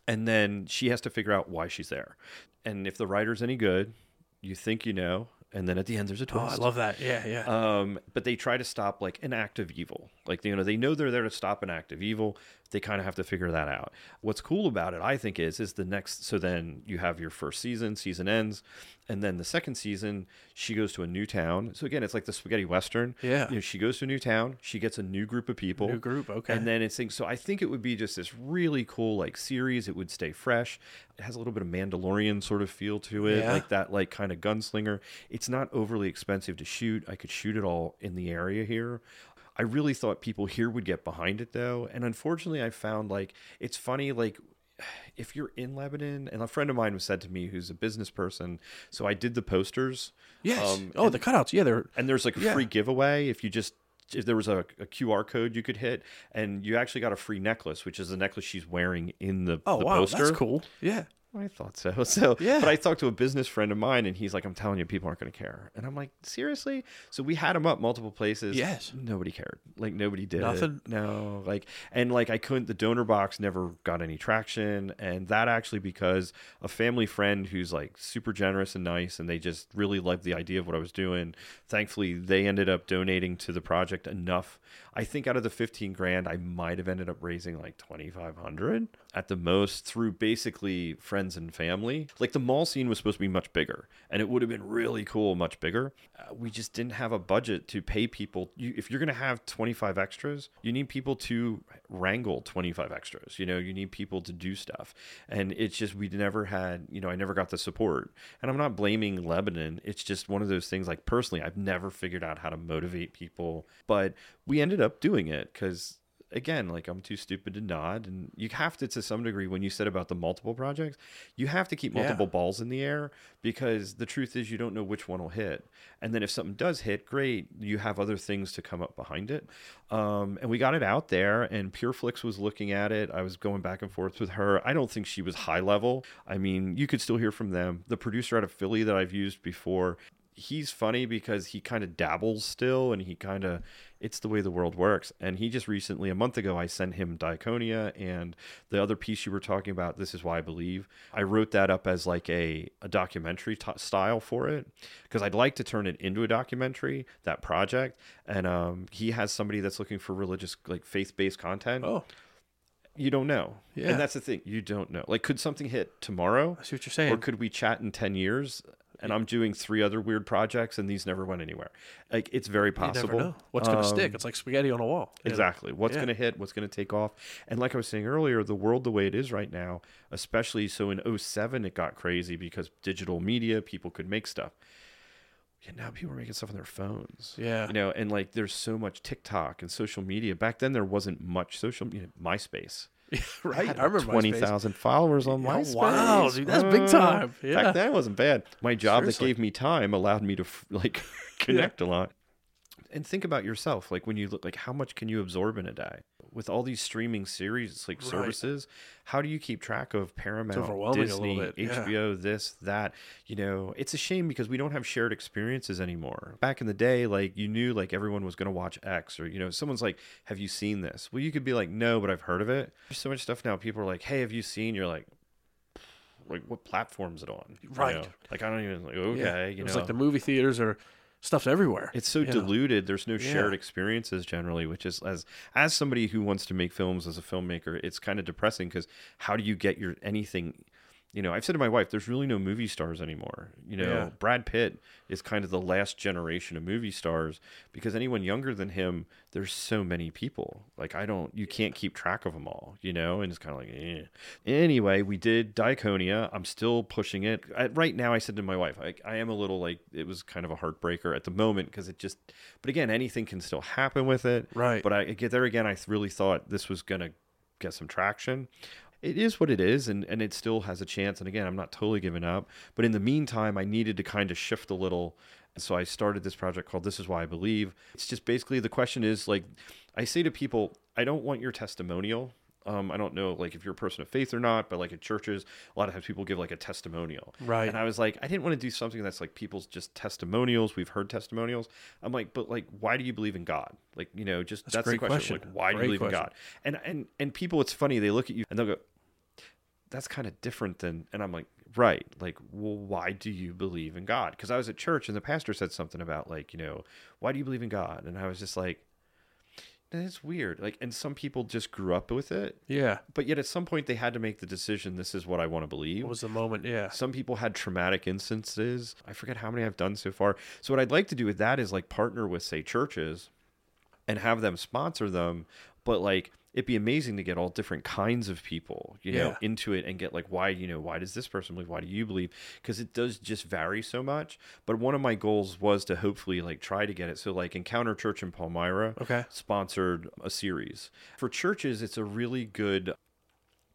And then she has to figure out why she's there. And if the writer's any good, you think you know. And then at the end, there's a twist. Oh. I love that. Yeah, yeah. Um, but they try to stop like an act of evil. Like you know, they know they're there to stop an act of evil. They kind of have to figure that out. What's cool about it, I think, is is the next. So then you have your first season. Season ends, and then the second season, she goes to a new town. So again, it's like the spaghetti western. Yeah. You know, she goes to a new town. She gets a new group of people. New group, okay. And then it's things. So I think it would be just this really cool like series. It would stay fresh. It has a little bit of Mandalorian sort of feel to it, Yeah. like that like kind of gunslinger. It's not overly expensive to shoot. I could shoot it all in the area here. I really thought people here would get behind it though, and unfortunately, I found like it's funny like if you're in Lebanon, and a friend of mine was said to me who's a business person, so I did the posters. yes. um, oh, the cutouts. Yeah, they're And there's like a Yeah. free giveaway if you just if there was a, a QR code you could hit, and you actually got a free necklace, which is the necklace she's wearing in the, oh the wow, poster. that's cool. Yeah. I thought so. So, Yeah. but I talked to a business friend of mine, and he's like, "I'm telling you, people aren't going to care." And I'm like, "Seriously?" So we had him up multiple places. Yes. Nobody cared. Like nobody did. it. Nothing? No. Like and like I couldn't. The donor box never got any traction, and that actually because a family friend who's like super generous and nice, and they just really liked the idea of what I was doing. Thankfully, they ended up donating to the project enough. I think out of the 15 grand, I might have ended up raising like 2,500 at the most through basically friends and family. Like the mall scene was supposed to be much bigger, and it would have been really cool, much bigger. Uh, we just didn't have a budget to pay people. You, if you're going to have 25 extras, you need people to wrangle 25 extras. You know, you need people to do stuff, and it's just we never had. You know, I never got the support, and I'm not blaming Lebanon. It's just one of those things. Like personally, I've never figured out how to motivate people, but we ended up doing it because again, like I'm too stupid to nod. And you have to, to some degree, when you said about the multiple projects, you have to keep Yeah. multiple balls in the air because the truth is you don't know which one will hit. And then if something does hit, great, you have other things to come up behind it. Um, and we got it out there, and PureFlix was looking at it. I was going back and forth with her. I don't think she was high level. I mean, you could still hear from them. The producer out of Philly that I've used before, he's funny because he kind of dabbles still and he kind of it's the way the world works. And he just recently a month ago i sent him diaconia and the other piece you were talking about this is why i believe i wrote that up as like a, a documentary t- style for it because i'd like to turn it into a documentary that project. And um, he has somebody that's looking for religious like faith-based content. Oh, you don't know. Yeah. and that's the thing. You don't know. Like could something hit tomorrow? I see what you're saying. or could we chat in 10 years and I'm doing three other weird projects and these never went anywhere? Like it's very possible. what's going to Um, stick. It's like spaghetti on a wall. Exactly. What's Yeah. going to hit, what's going to take off. And like I was saying earlier, the world the way it is right now, especially so in 07 it got crazy because digital media, people could make stuff. Yeah, now people are making stuff on their phones. Yeah. You know, and like there's so much TikTok and social media. Back then there wasn't much social media. MySpace. right. had I remember twenty thousand followers on Yeah, MySpace. wow, dude, that's big Uh, time. Yeah. Back then, it wasn't bad. My job Seriously. that gave me time allowed me to like connect a lot. And think about yourself, like when you look, like how much can you absorb in a day with all these streaming series, like Right. services? How do you keep track of Paramount, Disney, yeah. HBO, this, that? You know, it's a shame because we don't have shared experiences anymore. Back in the day, like you knew like everyone was going to watch X, or you know, someone's like, "Have you seen this?" Well, you could be like, "No, but I've heard of it." There's so much stuff now. People are like, "Hey, have you seen?" You're like, "Like what platform's it on?" You Right. know? Like I don't even like okay. It You know, like the movie theaters or stuff's everywhere. it's so you know? diluted. There's no shared experiences generally, which is as as somebody who wants to make films as a filmmaker, it's kind of depressing because how do you get your anything? You know, I've said to my wife, there's really no movie stars anymore. You know, Yeah. Brad Pitt is kind of the last generation of movie stars because anyone younger than him, there's so many people. Like I don't, you can't keep track of them all. You know, and it's kind of like, eh. Anyway, we did Diaconia. I'm still pushing it. I, right now, I said to my wife, I, I am a little like it was kind of a heartbreaker at the moment because it just. But again, anything can still happen with it. Right. But I get there again. I really thought this was gonna get some traction. It is what it is and, and it still has a chance and again i'm not totally giving up but in the meantime i needed to kind of shift a little so i started this project called this is why i believe it's just basically the question is like i say to people i don't want your testimonial um, I don't know, like if you're a person of faith or not, but like at churches, a lot of times people give like a testimonial, Right. And I was like, I didn't want to do something that's like people's just testimonials. We've heard testimonials. I'm like, but like, why do you believe in God? Like, you know, just that's, a the question. question. Like, why do you believe in. God? And and and people, it's funny. They look at you and they'll go, that's kind of different than and i'm like right like well why do you believe in god because i was at church and the pastor said something about like you know why do you believe in god and i was just like it's weird like and some people just grew up with it Yeah. but yet at some point they had to make the decision this is what i want to believe What was the moment? Yeah. some people had traumatic instances. I forget how many I've done so far. So what I'd like to do with that is like partner with say churches and have them sponsor them, but like it'd be amazing to get all different kinds of people, you know, Yeah. into it and get like why, you know, why does this person believe? Why do you believe? Because it does just vary so much. But one of my goals was to hopefully like try to get it. So like Encounter Church in Palmyra Okay. sponsored a series. For churches, it's a really good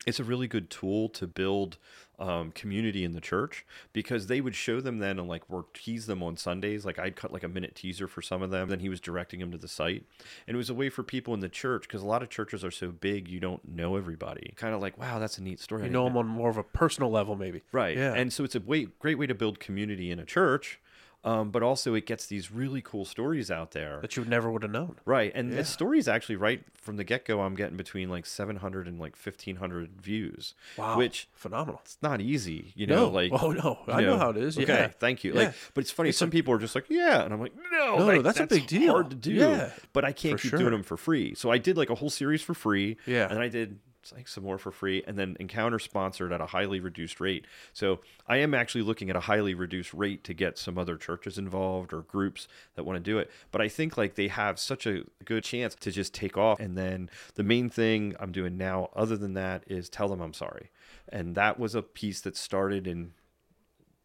it's a really good tool to build um, community in the church because they would show them then and like or tease them on Sundays. Like I'd cut like a minute teaser for some of them. Then he was directing them to the site, and it was a way for people in the church because a lot of churches are so big you don't know everybody. Kind of like wow, that's a neat story. I You know them on more of a personal level, maybe. Right. Yeah. And so it's a way, great way to build community in a church, um, but also it gets these really cool stories out there. that you never would have known. Right. And Yeah. the stories actually, right from the get go, I'm getting between like 700 and like 1500 views. Wow. Which phenomenal. it's not easy, you know, No. like. Oh, no. I know how it is. Okay, Yeah. thank you. Yeah. Like, but it's funny. some people are just like, yeah, and I'm like, no, No, like, that's a big deal. Hard to do. Yeah, but I can't for keep sure. doing them for free. So I did like a whole series for free. Yeah. and I did like some more for free, and then Encounter sponsored at a highly reduced rate. So I am actually looking at a highly reduced rate to get some other churches involved or groups that want to do it. But I think like they have such a good chance to just take off. And then the main thing I'm doing now, other than that, is tell them I'm sorry. And that was a piece that started in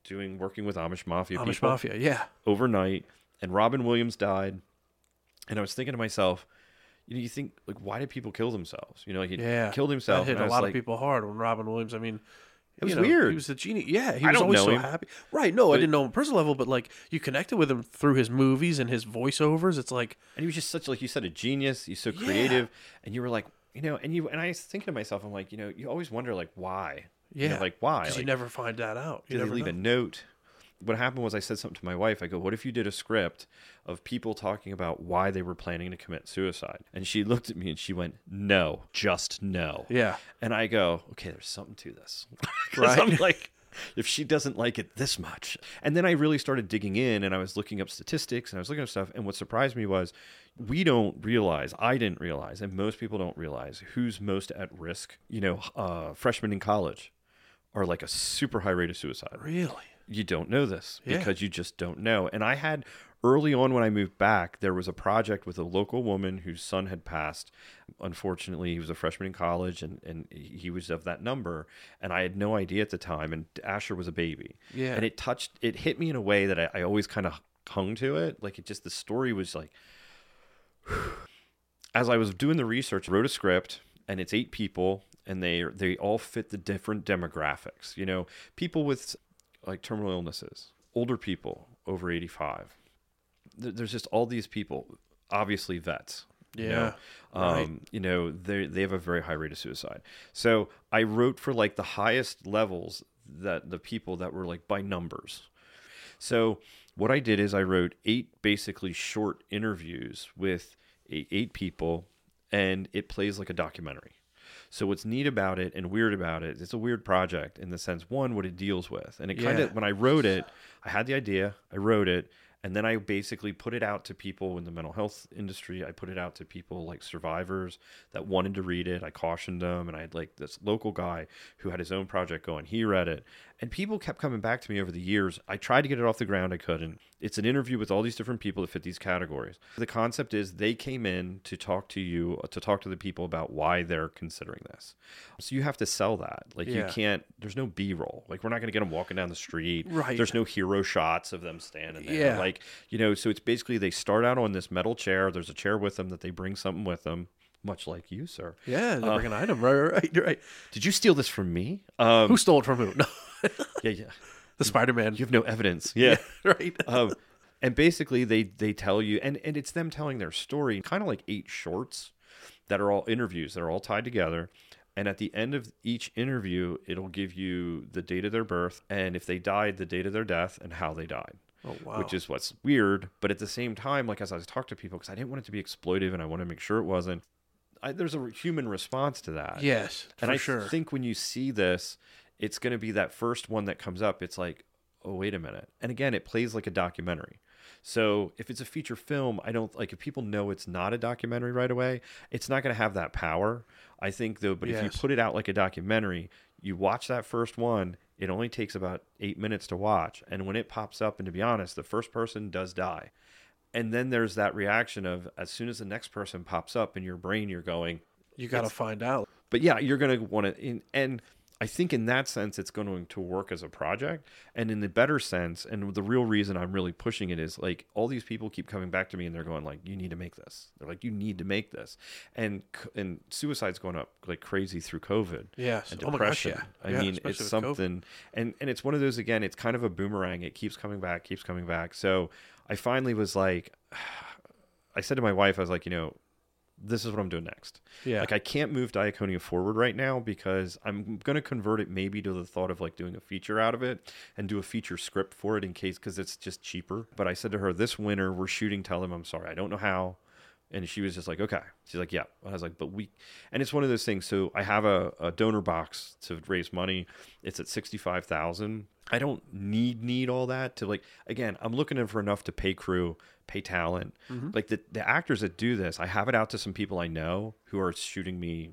doing working with Amish Mafia Amish Mafia. Yeah. overnight. And Robin Williams died. And I was thinking to myself, you know, you think like, why did people kill themselves? You know, he Yeah. killed himself. That hit a lot like, of people hard when Robin Williams. I mean, It was know, weird. He was a genius. Yeah, he was always so him. happy. Right? No, I didn't know him on a personal level, but like you connected with him through his movies and his voiceovers. It's like, and he was just such like you said a genius he's so Yeah. creative and you were like you know and you and i was thinking to myself i'm like you know you always wonder like why You know, yeah, like why Because like, you never find that out. You did they leave know. a note what happened was i said something to my wife i go what if you did a script of people talking about why they were planning to commit suicide and she looked at me and she went no just no Yeah. and i go okay there's something to this." Right. i'm like if she doesn't like it this much and then i really started digging in and i was looking up statistics and i was looking up stuff and what surprised me was we don't realize i didn't realize and most people don't realize who's most at risk you know uh, freshmen in college are like a super high rate of suicide Really? You don't know this Yeah. because you just don't know. And I had early on when I moved back, there was a project with a local woman whose son had passed. Unfortunately, he was a freshman in college and, and he was of that number. And I had no idea at the time. And Asher was a baby. Yeah. And it touched, it hit me in a way that I, I always kind of hung to it. Like it just, the story was like, as I was doing the research, wrote a script, and it's eight people, and they they all fit the different demographics. You know, people with like terminal illnesses, older people over eighty five. There's just all these people, obviously vets. you know. Yeah, right. Um, you know, they they have a very high rate of suicide. So I wrote for like the highest levels that the people that were like by numbers. So what I did is I wrote eight basically short interviews with eight, eight people, and it plays like a documentary. So what's neat about it and weird about it, it's a weird project in the sense one what it deals with, and it kind of when I wrote it, I had the idea, I wrote it, and then I basically put it out to people in the mental health industry. I put it out to people like survivors that wanted to read it. I cautioned them, and I had like this local guy who had his own project going. He read it, and people kept coming back to me over the years. I tried to get it off the ground, I couldn't. It's an interview with all these different people that fit these categories. The concept is they came in to talk to you, uh, to talk to the people about why they're considering this. So you have to sell that. Like you can't. There's no B-roll. Like we're not going to get them walking down the street. Right. There's no hero shots of them standing there. Yeah. Like you know. So it's basically they start out on this metal chair. There's a chair with them that they bring something with them much like you, sir. Yeah, they bring an item. Right, right, right. You're right. Did you steal this from me? Um, Who stole it from who? No, yeah, yeah. the Spider Man. You have no evidence. Yeah. right. um, and basically they they tell you and and it's them telling their story kind of like eight shorts that are all interviews that are all tied together and at the end of each interview it'll give you the date of their birth and if they died the date of their death and how they died Oh wow. which is what's weird but at the same time like as i was talking to people because i didn't want it to be exploitive and i want to make sure it wasn't I, there's a human response to that yes, and I sure. think when you see this, it's going to be that first one that comes up. It's like, oh, wait a minute. And again, it plays like a documentary. So if it's a feature film, I don't like if people know it's not a documentary right away, it's not going to have that power. I think though, but if you put it out like a documentary, you watch that first one, it only takes about eight minutes to watch. And when it pops up, and to be honest, the first person does die. And then there's that reaction of as soon as the next person pops up in your brain, you're going, you got to find out. but yeah, you're going to want to, and I think in that sense, it's going to work as a project. And in the better sense, and the real reason I'm really pushing it is like all these people keep coming back to me and they're going like, "You need to make this." They're like, "You need to make this," and and suicide's going up like crazy through COVID. Yes. And Oh my gosh, depression. yeah. I Yeah, mean, it's with COVID. something, and and it's one of those again. It's kind of a boomerang. It keeps coming back, keeps coming back. So I finally was like, I said to my wife, I was like, you know, this is what I'm doing next. Yeah. Like I can't move Diaconia forward right now because I'm going to convert it maybe to the thought of like doing a feature out of it and do a feature script for it in case because it's just cheaper. But I said to her, this winter we're shooting. Tell them I'm sorry. I don't know how. And she was just like, okay. She's like, yeah. I was like, but we, and it's one of those things. So I have a, a donor box to raise money. It's at 65,000. I don't need, need all that to like, again, I'm looking for enough to pay crew, pay talent. Mm-hmm. Like the, the actors that do this, I have it out to some people I know who are shooting me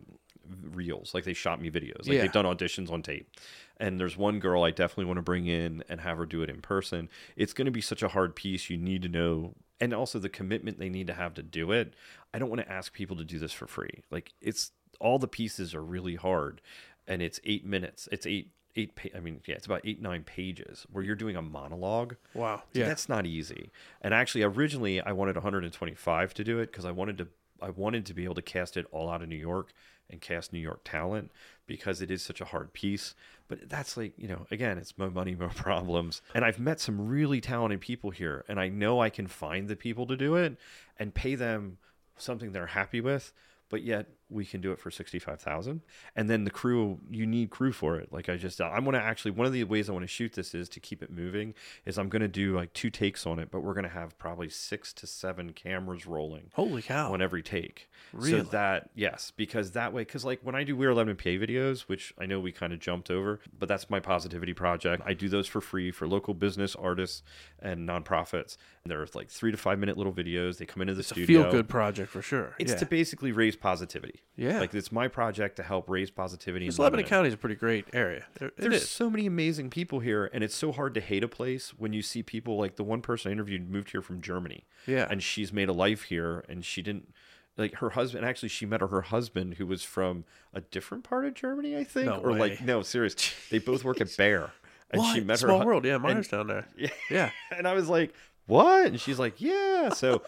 reels. Like they shot me videos. Like Yeah. they've done auditions on tape. And there's one girl I definitely want to bring in and have her do it in person. It's going to be such a hard piece. You need to know, and also the commitment they need to have to do it. I don't want to ask people to do this for free. Like it's all the pieces are really hard, and it's eight minutes. It's eight eight. Pa- I mean, yeah, it's about eight nine pages where you're doing a monologue. wow. Yeah. that's not easy. And actually, originally I wanted 125 to do it because I wanted to I wanted to be able to cast it all out of New York and cast New York talent because it is such a hard piece. But that's like you know, again, it's more money, more problems. And I've met some really talented people here, and I know I can find the people to do it and pay them something they're happy with. But yet we can do it for sixty five thousand, and then the crew you need crew for it. Like I just I'm gonna actually one of the ways I want to shoot this is to keep it moving. Is I'm gonna do like two takes on it, but we're gonna have probably six to seven cameras rolling Holy cow. on every take. Really? So that yes, because that way, because like when I do We're Lebanon PA videos, which I know we kind of jumped over, but that's my positivity project. I do those for free for local business artists and nonprofits. And they're like three to five minute little videos. They come into the it's a studio. feel good project for sure. It's yeah. to basically raise positivity. Yeah. like it's my project to help raise positivity. Because Lebanon Lebanon. County is a pretty great area. It There's so many amazing people here, and it's so hard to hate a place when you see people like the one person I interviewed moved here from Germany. Yeah. And she's made a life here, and she didn't like her husband. Actually, she met her husband who was from a different part of Germany, I think, No or like way. no, serious. They both work at Bayer, and what? she met Small her. world. Yeah, and- mine's down there. Yeah. Yeah. and I was like, "What?" And she's like, "Yeah." So,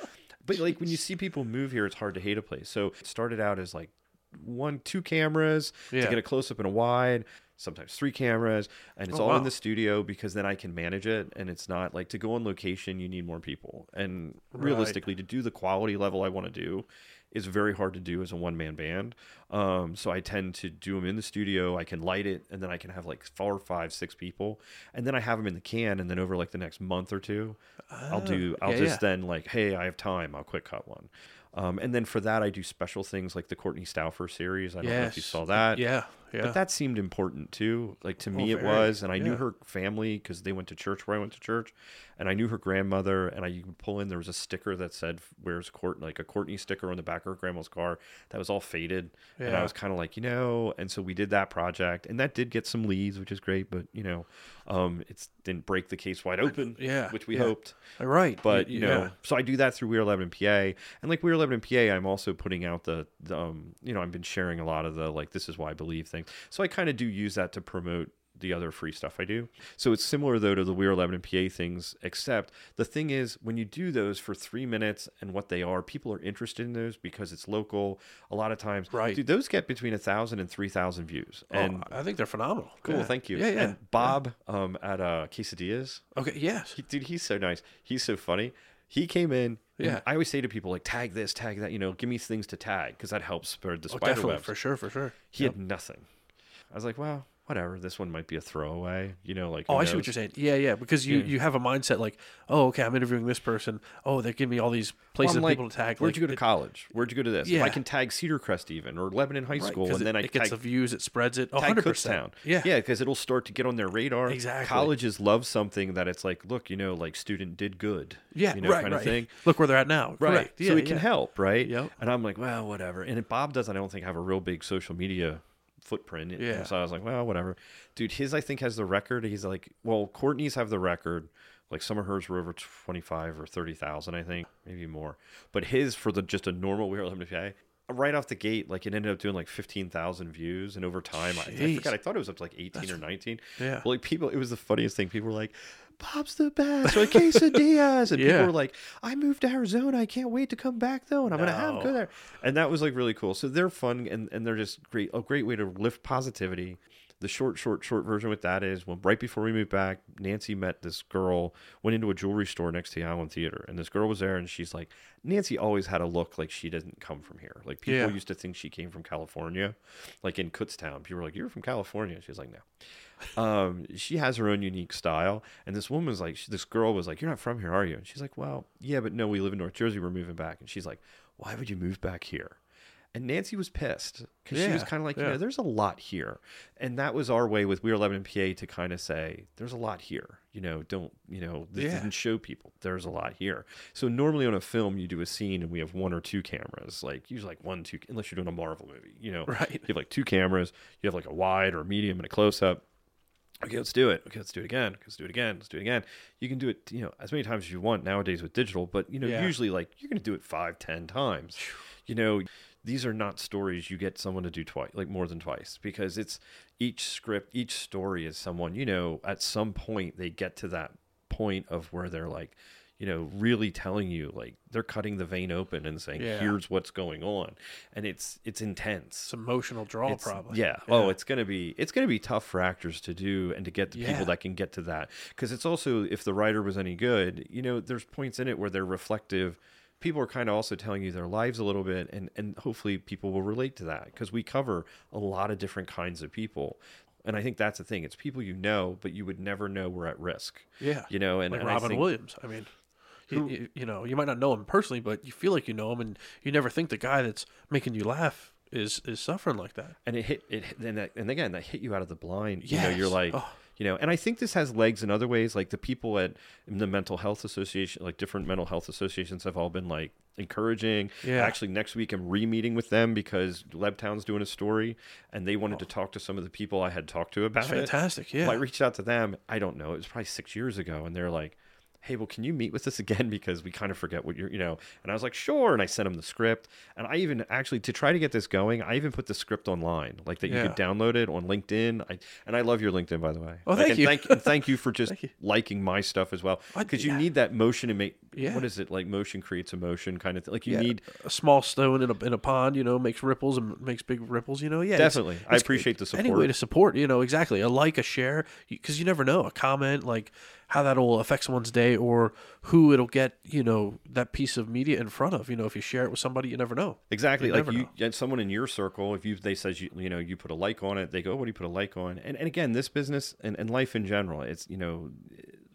but like when you see people move here, it's hard to hate a place. So it started out as like one, two cameras Yeah. to get a close up and a wide. Sometimes three cameras, and it's Oh, all wow. in the studio because then I can manage it, and it's not like to go on location. You need more people, and Right. realistically, to do the quality level I want to do is very hard to do as a one man band. Um, so I tend to do them in the studio. I can light it, and then I can have like four, five, six people, and then I have them in the can. And then over like the next month or two, I'll do. I'll Oh, yeah, just yeah. then like, hey, I have time. I'll quick cut one. Um, and then for that, I do special things like the Courtney Stauffer series. I don't know if you saw that. Yeah. Yeah. But that seemed important too. Like to me, Oh, it was, and I knew her family because they went to church where I went to church, and I knew her grandmother. And I you could pull in there was a sticker that said "Where's Court?" like a Courtney sticker on the back of her grandma's car that was all faded, and I was kind of like, you know. And so we did that project, and that did get some leads, which is great. But you know, um, it didn't break the case wide open, Yeah, which we yeah. hoped. right. But you know, so I do that through We're Lebanon PA, and like We're Lebanon PA, I'm also putting out the, the um, you know, I've been sharing a lot of the like this is why I believe things. So I kind of do use that to promote the other free stuff I do. So it's similar though to the We're Lebanon PA things, except the thing is when you do those for three minutes and what they are, people are interested in those because it's local. A lot of times, Right. Dude, those get between a thousand and three thousand views. And oh, I think they're phenomenal. cool, Yeah. thank you. Yeah, yeah. And Bob um, at uh, Quesadillas, Okay. Yes. he, dude, he's so nice. He's so funny. He came in. Yeah. I always say to people like, tag this, tag that. You know, give me things to tag because that helps spread the Oh, spider definitely for sure. For sure. He had nothing. I was like, well, whatever. This one might be a throwaway. You know, like Oh, who I see what you're saying. Yeah, yeah. Because you, Yeah. you have a mindset like, oh, okay, I'm interviewing this person. Oh, they give me all these places I'm like, people to tag. Where'd like, you go to it- college? Where'd you go to this? If Yeah. I can tag Cedar Crest even or Lebanon High right, School, and then it, I it gets tag, the views, it spreads it. tag 100. Kutztown. percent Yeah. yeah, because it'll start to get on their radar. Exactly. Colleges love something that it's like, look, you know, like student did good. Yeah. you know, right. kind right. of thing. Look where they're at now. Right. Correct. so Yeah, it can help, right? Yep. And I'm like, well, whatever. And if Bob doesn't, I don't think have a real big social media footprint. And Yeah. So I was like, well, whatever. Dude, his I think has the record. He's like, well, Courtney's have the record. Like some of hers were over 25 or 30,000, I think, maybe more. But his for the just a normal We're Lebanon PA, right off the gate, like it ended up doing like 15,000 views. And over time, I, I forgot, I thought it was up to like 18 or 19. Yeah. But like people, it was the funniest thing. People were like, Bob's the best, or quesadillas, and Yeah. people were like, "I moved to Arizona. I can't wait to come back though, and I'm gonna have No. go there." And that was like really cool. So they're fun, and and they're just great. A great way to lift positivity. The short, short, short version with that is when right before we moved back, Nancy met this girl, went into a jewelry store next to the Island Theater, and this girl was there, and she's like, Nancy always had a look like she didn't come from here. Like people Yeah. used to think she came from California, like in Kutztown. People were like, "You're from California." She's like, "No." Um, she has her own unique style. And this woman's like, this girl was like, "You're not from here, are you?" And she's like, "Well, yeah, but no, we live in North Jersey. We're moving back." And she's like, "Why would you move back here?" And Nancy was pissed because she was kind of like, you yeah. know, there's a lot here, and that was our way with We Are Lebanon PA to kind of say, there's a lot here. You know, don't you know, this Yeah. didn't show people there's a lot here. So normally on a film, you do a scene and we have one or two cameras, like usually like one, two, unless you're doing a Marvel movie, you know, Right. You have like two cameras, you have like a wide or a medium and a close up okay, let's do it. Okay, let's do it again. Okay, let's do it again. Let's do it again. You can do it, you know, as many times as you want nowadays with digital, but you know, Yeah. usually like you're going to do it five, ten times. You know, these are not stories you get someone to do twice, like more than twice, because it's each script, each story is someone, you know, at some point they get to that point of where they're like, you know, really telling you like they're cutting the vein open and saying, Yeah. here's what's going on. And it's, it's intense. It's emotional draw, It's- probably. Yeah. Oh, it's gonna be it's gonna be tough for actors to do and to get the Yeah. people that can get to that because it's also if the writer was any good, you know, there's points in it where they're reflective. People are kind of also telling you their lives a little bit, and and hopefully people will relate to that because we cover a lot of different kinds of people. And I think that's the thing. It's people you know, but you would never know were at risk. Yeah. You know, and, like and I Robin think- Williams. I mean, Who- you, you know, you might not know him personally, but you feel like you know him, and you never think the guy that's making you laugh is is suffering like that. and it hit it and that, and again that hit you out of the blind you know you're like Oh. you know and i think this has legs in other ways like the people at the mental health association like different mental health associations have all been like encouraging Yeah. actually next week i'm re-meeting with them because lebtown's doing a story and they wanted to oh. talk to some of the people i had talked to about It's it fantastic. Yeah. well, I reached out to them. I don't know. It was probably six years ago, and they're like, "Hey, well, can you meet with us again because we kind of forget what you're, you know?" And I was like, "Sure." And I sent them the script, and I even actually to try to get this going, I even put the script online, like that you could download it on LinkedIn. I and I love your LinkedIn, by the way. Oh, thank and you. Thank, and thank you for just you. liking my stuff as well, because you yeah. need that motion to make. Yeah. What is it like? Motion creates emotion, kind of thing. Like you Yeah. need a small stone in a, in a pond, you know, makes ripples and makes big ripples, you know. Yeah, it's- Definitely. I it's- appreciate the Any way to support, you know, exactly. A like, a share, because you never know. A comment, like how that'll affect someone's day or who it'll get, you know, that piece of media in front of. You know, if you share it with somebody, you never know. Exactly. You like you, know. someone in your circle, if you they says you you know you put a like on it, they go, oh, "What do you put a like on?" And and again, this business and, and life in general, it's you know,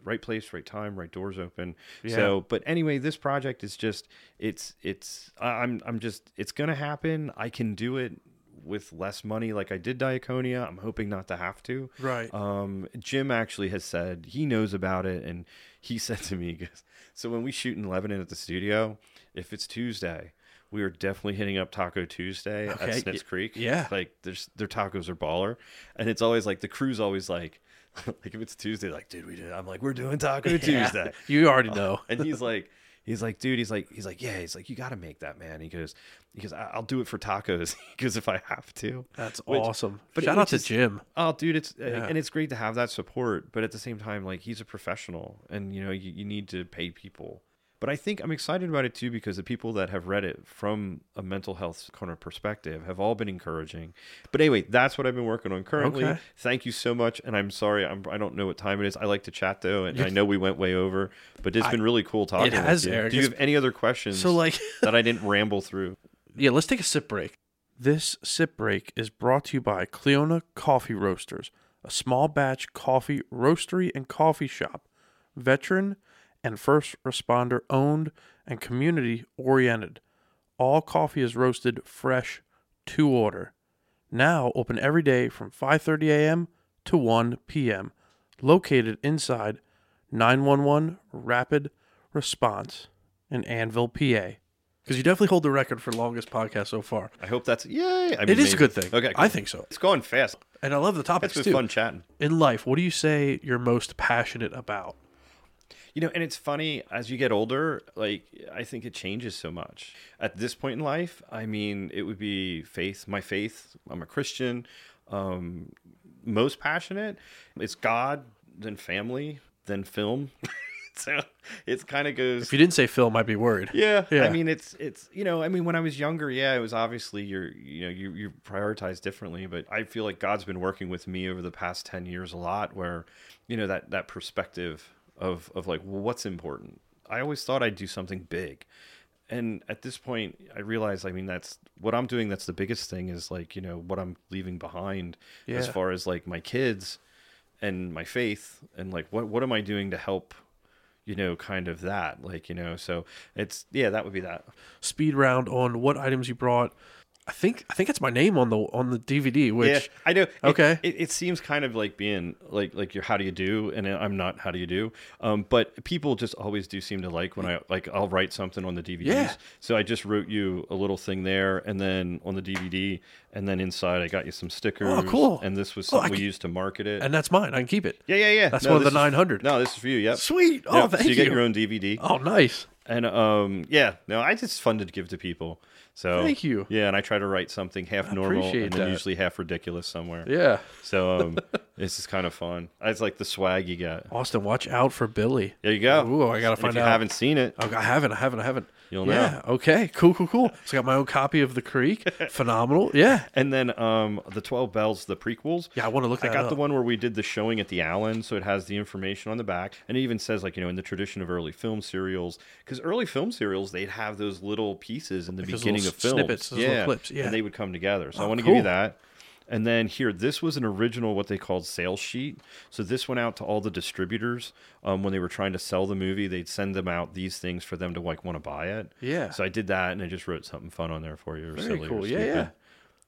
right place, right time, right doors open. Yeah. So, but anyway, this project is just it's it's I'm I'm just it's gonna happen. I can do it with less money, like I did Diaconia. I'm hoping not to have to. Right. Um, Jim actually has said he knows about it, and he said to me, "So when we shoot in Lebanon at the studio, if it's Tuesday, we are definitely hitting up Taco Tuesday Okay, at Snitz Creek. yeah. like there's their tacos are baller, and it's always like the crew's always like, like if it's Tuesday, like dude, we did. I'm like, we're doing Taco Tuesday, You already know. and he's like, he's like, dude, he's like, he's like, yeah, he's like, you got to make that, man. He goes, he goes, "I- I'll do it for tacos. because if I have to. That's Which- awesome. but Shout out to just- Jim. Oh, dude, it's uh, Yeah. and it's great to have that support, but at the same time, like he's a professional, and you know you, you need to pay people. But I think I'm excited about it too because the people that have read it from a mental health kind of perspective have all been encouraging. But anyway, that's what I've been working on currently. Okay. Thank you so much, and I'm sorry I'm, I don't know what time it is. I like to chat though, and I know we went way over, but it's been really cool talking. with has, you. Eric. Do you have any other questions So like that I didn't ramble through? Yeah, let's take a sip break. This sip break is brought to you by Cleona Coffee Roasters, a small batch coffee roastery and coffee shop, veteran and first responder owned and community oriented. All coffee is roasted fresh to order. Now open every day from 5:30 a.m. to 1 p.m. Located inside 911 Rapid Response in Annville, PA. Because you definitely hold the record for longest podcast so far. I hope that's yay. I It mean, is a maybe. good thing. Okay, I think so. it's going fast. And I love the topics It's been too. fun chatting. In life, what do you say you're most passionate about? You know, and it's funny as you get older, like I think it changes so much. At this point in life, I mean, it would be faith, my faith. I'm a Christian. Um, most passionate, it's God, then family, then film. so it's kind of goes. If you didn't say Phil, might be worried. Yeah, Yeah. I mean, it's it's you know, I mean, when I was younger, yeah, it was obviously you're you know you you prioritize differently, but I feel like God's been working with me over the past ten years a lot, where you know that that perspective of of like well, what's important. I always thought I'd do something big, and at this point, I realize, I mean, that's what I'm doing. That's the biggest thing is like you know what I'm leaving behind as far as like my kids and my faith and like what what am I doing to help you know kind of that like you know so it's yeah that would be that Speed round on what items you brought. I think I think that's my name on the on the DVD. Which yeah i know Okay. it, it, seems kind of like being like like your how do you do and i'm not how do you do um but people just always do seem to like when i like i'll write something on the dvds Yeah. so i just wrote you a little thing there and then on the dvd and then inside i got you some stickers Oh, cool. and this was Oh, I we can- used to market it and that's mine. I can keep it. yeah yeah yeah That's No, one of the this is- 900. no this is for you yep Sweet. Oh, Yep, thank so you, you. get your own dvd Oh, nice. And um, yeah, no, I just fun to give to people. So Thank you. Yeah, and I try to write something half normal and then that. usually half ridiculous somewhere. Yeah. So um, this is kind of fun. It's like the swag you get. Austin, watch out for Billy. There you go. Ooh, I gotta find if you out. haven't seen it, I haven't. I haven't. I haven't. You'll yeah. Okay. Cool. Cool. Cool. So I got my own copy of the Creek. Phenomenal. Yeah. and then um, the Twelve Bells, the prequels. Yeah. I want to look I got up. the one where we did the showing at the Allen, so it has the information on the back, and it even says like you know in the tradition of early film serials, because early film serials they'd have those little pieces in the Like beginning of films, snippets, those little clips, yeah. and they would come together. So I Oh, want to give you that. And then here, this was an original what they called sales sheet. So this went out to all the distributors um, when they were trying to sell the movie. They'd send them out these things for them to like want to buy it. Yeah. So I did that, and I just wrote something fun on there for you. Or Very silly or cool. Yeah, yeah.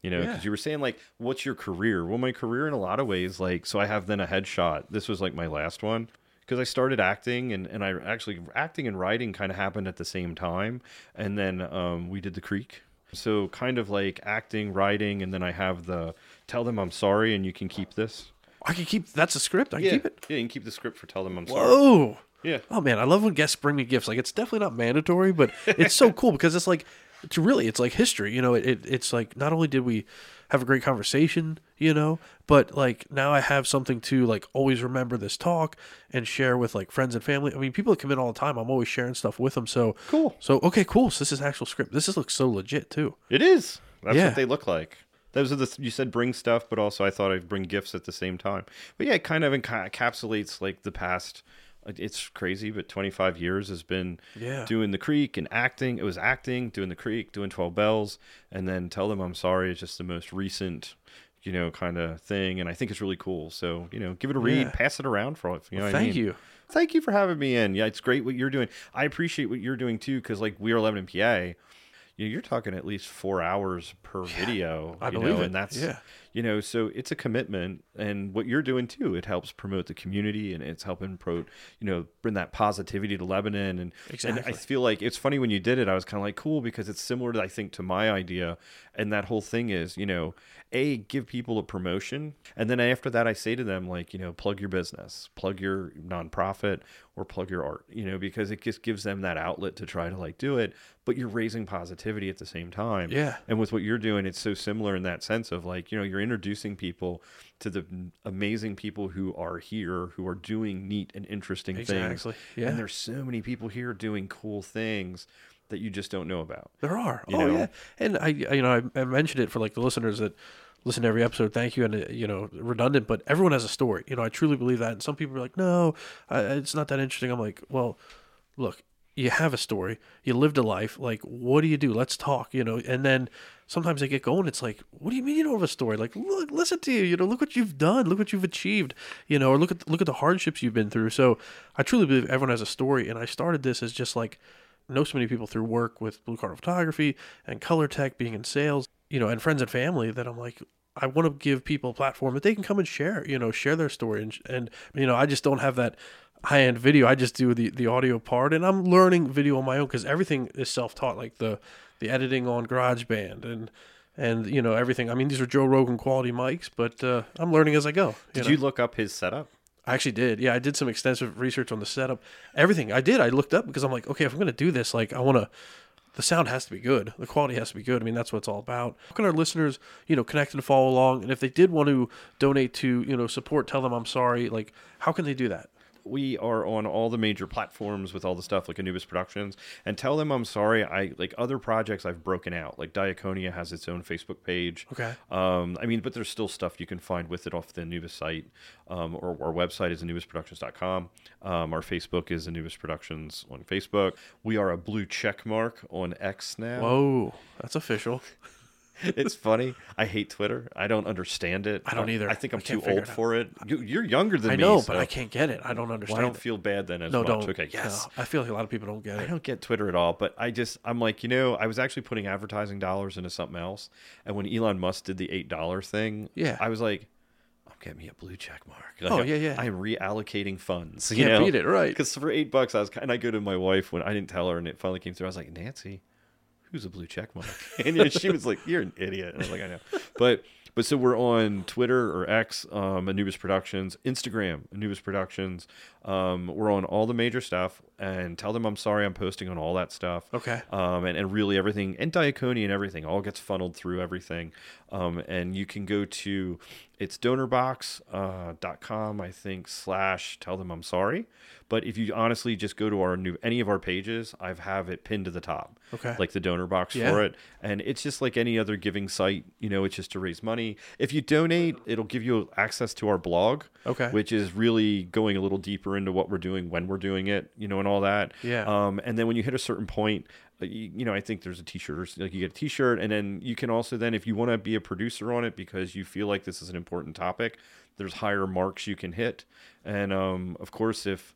You know, because Yeah. you were saying like, what's your career? Well, my career in a lot of ways, like, so I have then a headshot. This was like my last one because I started acting and, and I actually acting and writing kind of happened at the same time. And then um, we did the Creek. So kind of like acting, writing, and then I have the tell them I'm sorry and you can keep this. I can keep. That's a script. I can yeah, keep it. yeah, you can keep the script for tell them I'm sorry. Whoa. Yeah. Oh man, I love when guests bring me gifts. Like it's definitely not mandatory, but it's so cool because it's like it's really it's like history. You know, it, it it's like not only did we have a great conversation, you know, but like now I have something to like always remember this talk and share with like friends and family. I mean, people that come in all the time. I'm always sharing stuff with them. So Cool. So okay, cool. So this is actual script. This is looks so legit too. It is. That's Yeah. what they look like. Those are the you said bring stuff, but also I thought I'd bring gifts at the same time. But yeah, it kind of encapsulates like the past. It's crazy, but 25 years has been Yeah. doing the creek and acting. It was acting, doing the creek, doing 12 bells, and then tell them I'm sorry. It's just the most recent, you know, kind of thing, and I think it's really cool. So you know, give it a read, Yeah. pass it around for you know. I Thank mean? you. Thank you for having me in. Yeah, it's great what you're doing. I appreciate what you're doing too, because like we are Lebanon PA, you're talking at least four hours per video. I you believe know, it. and that's Yeah. You know so it's a commitment and what you're doing too it helps promote the community and it's helping pro you know bring that positivity to lebanon and, and i feel like it's funny when you did it i was kind of like cool because it's similar to i think to my idea and that whole thing is you know a give people a promotion and then after that i say to them like you know plug your business plug your nonprofit or plug your art you know because it just gives them that outlet to try to like do it but you're raising positivity at the same time Yeah. and with what you're doing it's so similar in that sense of like you know you're introducing people to the amazing people who are here who are doing neat and interesting Exactly. things Yeah. and there's so many people here doing cool things that you just don't know about There are. Oh know? yeah, and I, I- you know, I, I mentioned it for like the listeners that listen to every episode. Thank you, and uh, you know, redundant, but everyone has a story. You know, I truly believe that. And some people are like, no, I, it's not that interesting. I'm like, well, look, you have a story. You lived a life. Like, what do you do? Let's talk. You know, and then sometimes I get going. It's like, what do you mean you don't have a story? Like, look, listen to you. You know, look what you've done. Look what you've achieved. You know, or look at look at the hardships you've been through. So I truly believe everyone has a story. And I started this as just like know so many people through work with Blue Card Photography and Colortech, being in sales, you know, and friends and family that I'm like, I want to give people a platform that they can come and share, you know, share their story. And, and you know, I just don't have that high end video. I just do the, the audio part and I'm learning video on my own because everything is self taught, like the, the editing on GarageBand and, and, you know, everything. I mean, these are Joe Rogan quality mics, but uh, I'm learning as I go. did know? you look up his setup I actually did. Yeah, I did some extensive research on the setup. Everything I did, I looked up because I'm like, okay, if I'm going to do this, like, I want to. The sound has to be good. The quality has to be good. I mean, that's what it's all about. How can our listeners, you know, connect and follow along? And if they did want to donate to, you know, support, tell them I'm sorry. Like, how can they do that? We are on all the major platforms with all the stuff like Annubis Productions and tell them I'm sorry. I like other projects I've broken out. Like Diaconia has its own Facebook page. Okay. Um, I mean, but there's still stuff you can find with it off the Annubis site. Um, or our website is annubisproductions.com. Um, our Facebook is Annubis Productions on Facebook. We are a blue check mark on X now. Whoa, that's official. it's funny. I hate Twitter. I don't understand it. I don't either. I think I I'm can't too old it for it. You, you're younger than I me. know, but so- I can't get it. I don't Well, understand. I don't it. feel bad then as no, much. don't. Okay, yes. No, I feel like a lot of people don't get it. I don't get Twitter at all, but I just I'm like, you know, I was actually putting advertising dollars into something else, and when Elon Musk did the eight dollar thing, Yeah. I was like, oh, I'm getting me a blue check mark. Oh, like, Oh, yeah, yeah. I'm reallocating funds. Can't you know? beat it, right. Because for eight bucks, I was and I go to my wife when I didn't tell her, and it finally came through. I was like, Nancy, who's a blue check mark? And you know, she was like, you're an idiot. And I was like, I know, but. But so we're on Twitter or X, um, Annubis Productions, Instagram, Annubis Productions. Um, we're on all the major stuff, and tell them I'm sorry. I'm posting on all that stuff. Okay. Um, and, and really everything, and Diaconia and everything, all gets funneled through everything. Um, and you can go to it's donorbox.com, uh, dot com, I think, slash tell them I'm sorry. But if you honestly just go to our new any of our pages, I've have it pinned to the top. Okay. Like the donor box Yeah. for it. And it's just like any other giving site, you know, it's just to raise money. If you donate, it'll give you access to our blog. Okay. Which is really going a little deeper into what we're doing when we're doing it, you know, and all that. Yeah. Um, and then when you hit a certain point, you, know, I think there's a T-shirt, like you get a T-shirt, and then you can also then, if you want to be a producer on it because you feel like this is an important topic, there's higher marks you can hit, and um, of course, if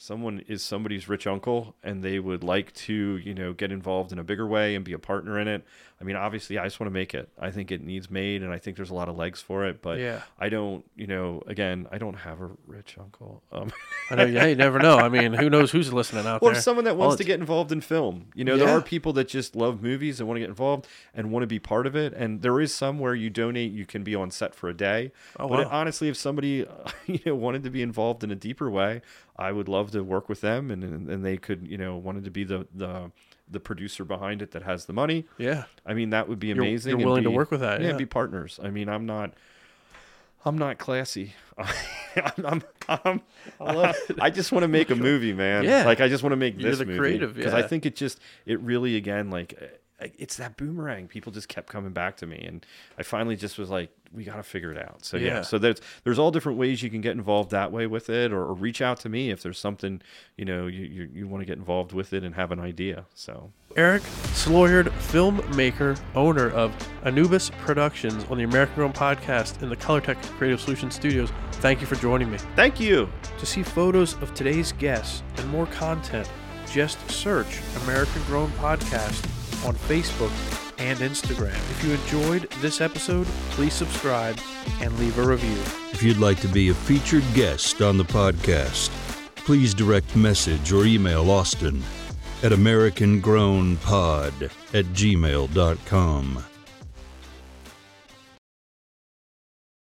someone is somebody's rich uncle and they would like to, you know, get involved in a bigger way and be a partner in it. I mean, obviously, I just want to make it. I think it needs made, and I think there's a lot of legs for it. But Yeah. I don't, you know, again, I don't have a rich uncle. Um, I know. Yeah, you never know. I mean, who knows who's listening out there? Or there? someone that Well, wants to get involved in film. You know, there are people that just love movies and want to get involved and want to be part of it. And there is some where you donate, you can be on set for a day. Oh, but wow. honestly, if somebody you know wanted to be involved in a deeper way, I would love to work with them, and and they could you know wanted to be the the the producer behind it that has the money. Yeah. I mean, that would be You're- amazing. you're and willing to work with that, yeah. be partners. I mean, I'm not. I'm not classy. I'm, I'm, I'm, I just want to make a movie, man. Yeah. Like I just want to make You're this the movie creative, because I think it just it really again like it's that boomerang. People just kept coming back to me, and I finally just was like, we got to figure it out. So yeah. Yeah. So there's there's all different ways you can get involved that way with it, or, or reach out to me if there's something you know you you, you want to get involved with it and have an idea. So Erik Soulliard, filmmaker, owner of Annubis Productions on the American Grown podcast in the Colortech Creative Solutions Studios. Thank you for joining me. thank you. To see photos of today's guests and more content, just search American Grown Podcast on Facebook and Instagram. If you enjoyed this episode, please subscribe and leave a review. If you'd like to be a featured guest on the podcast, please direct message or email Austin at AmericanGrownPod at gmail.com.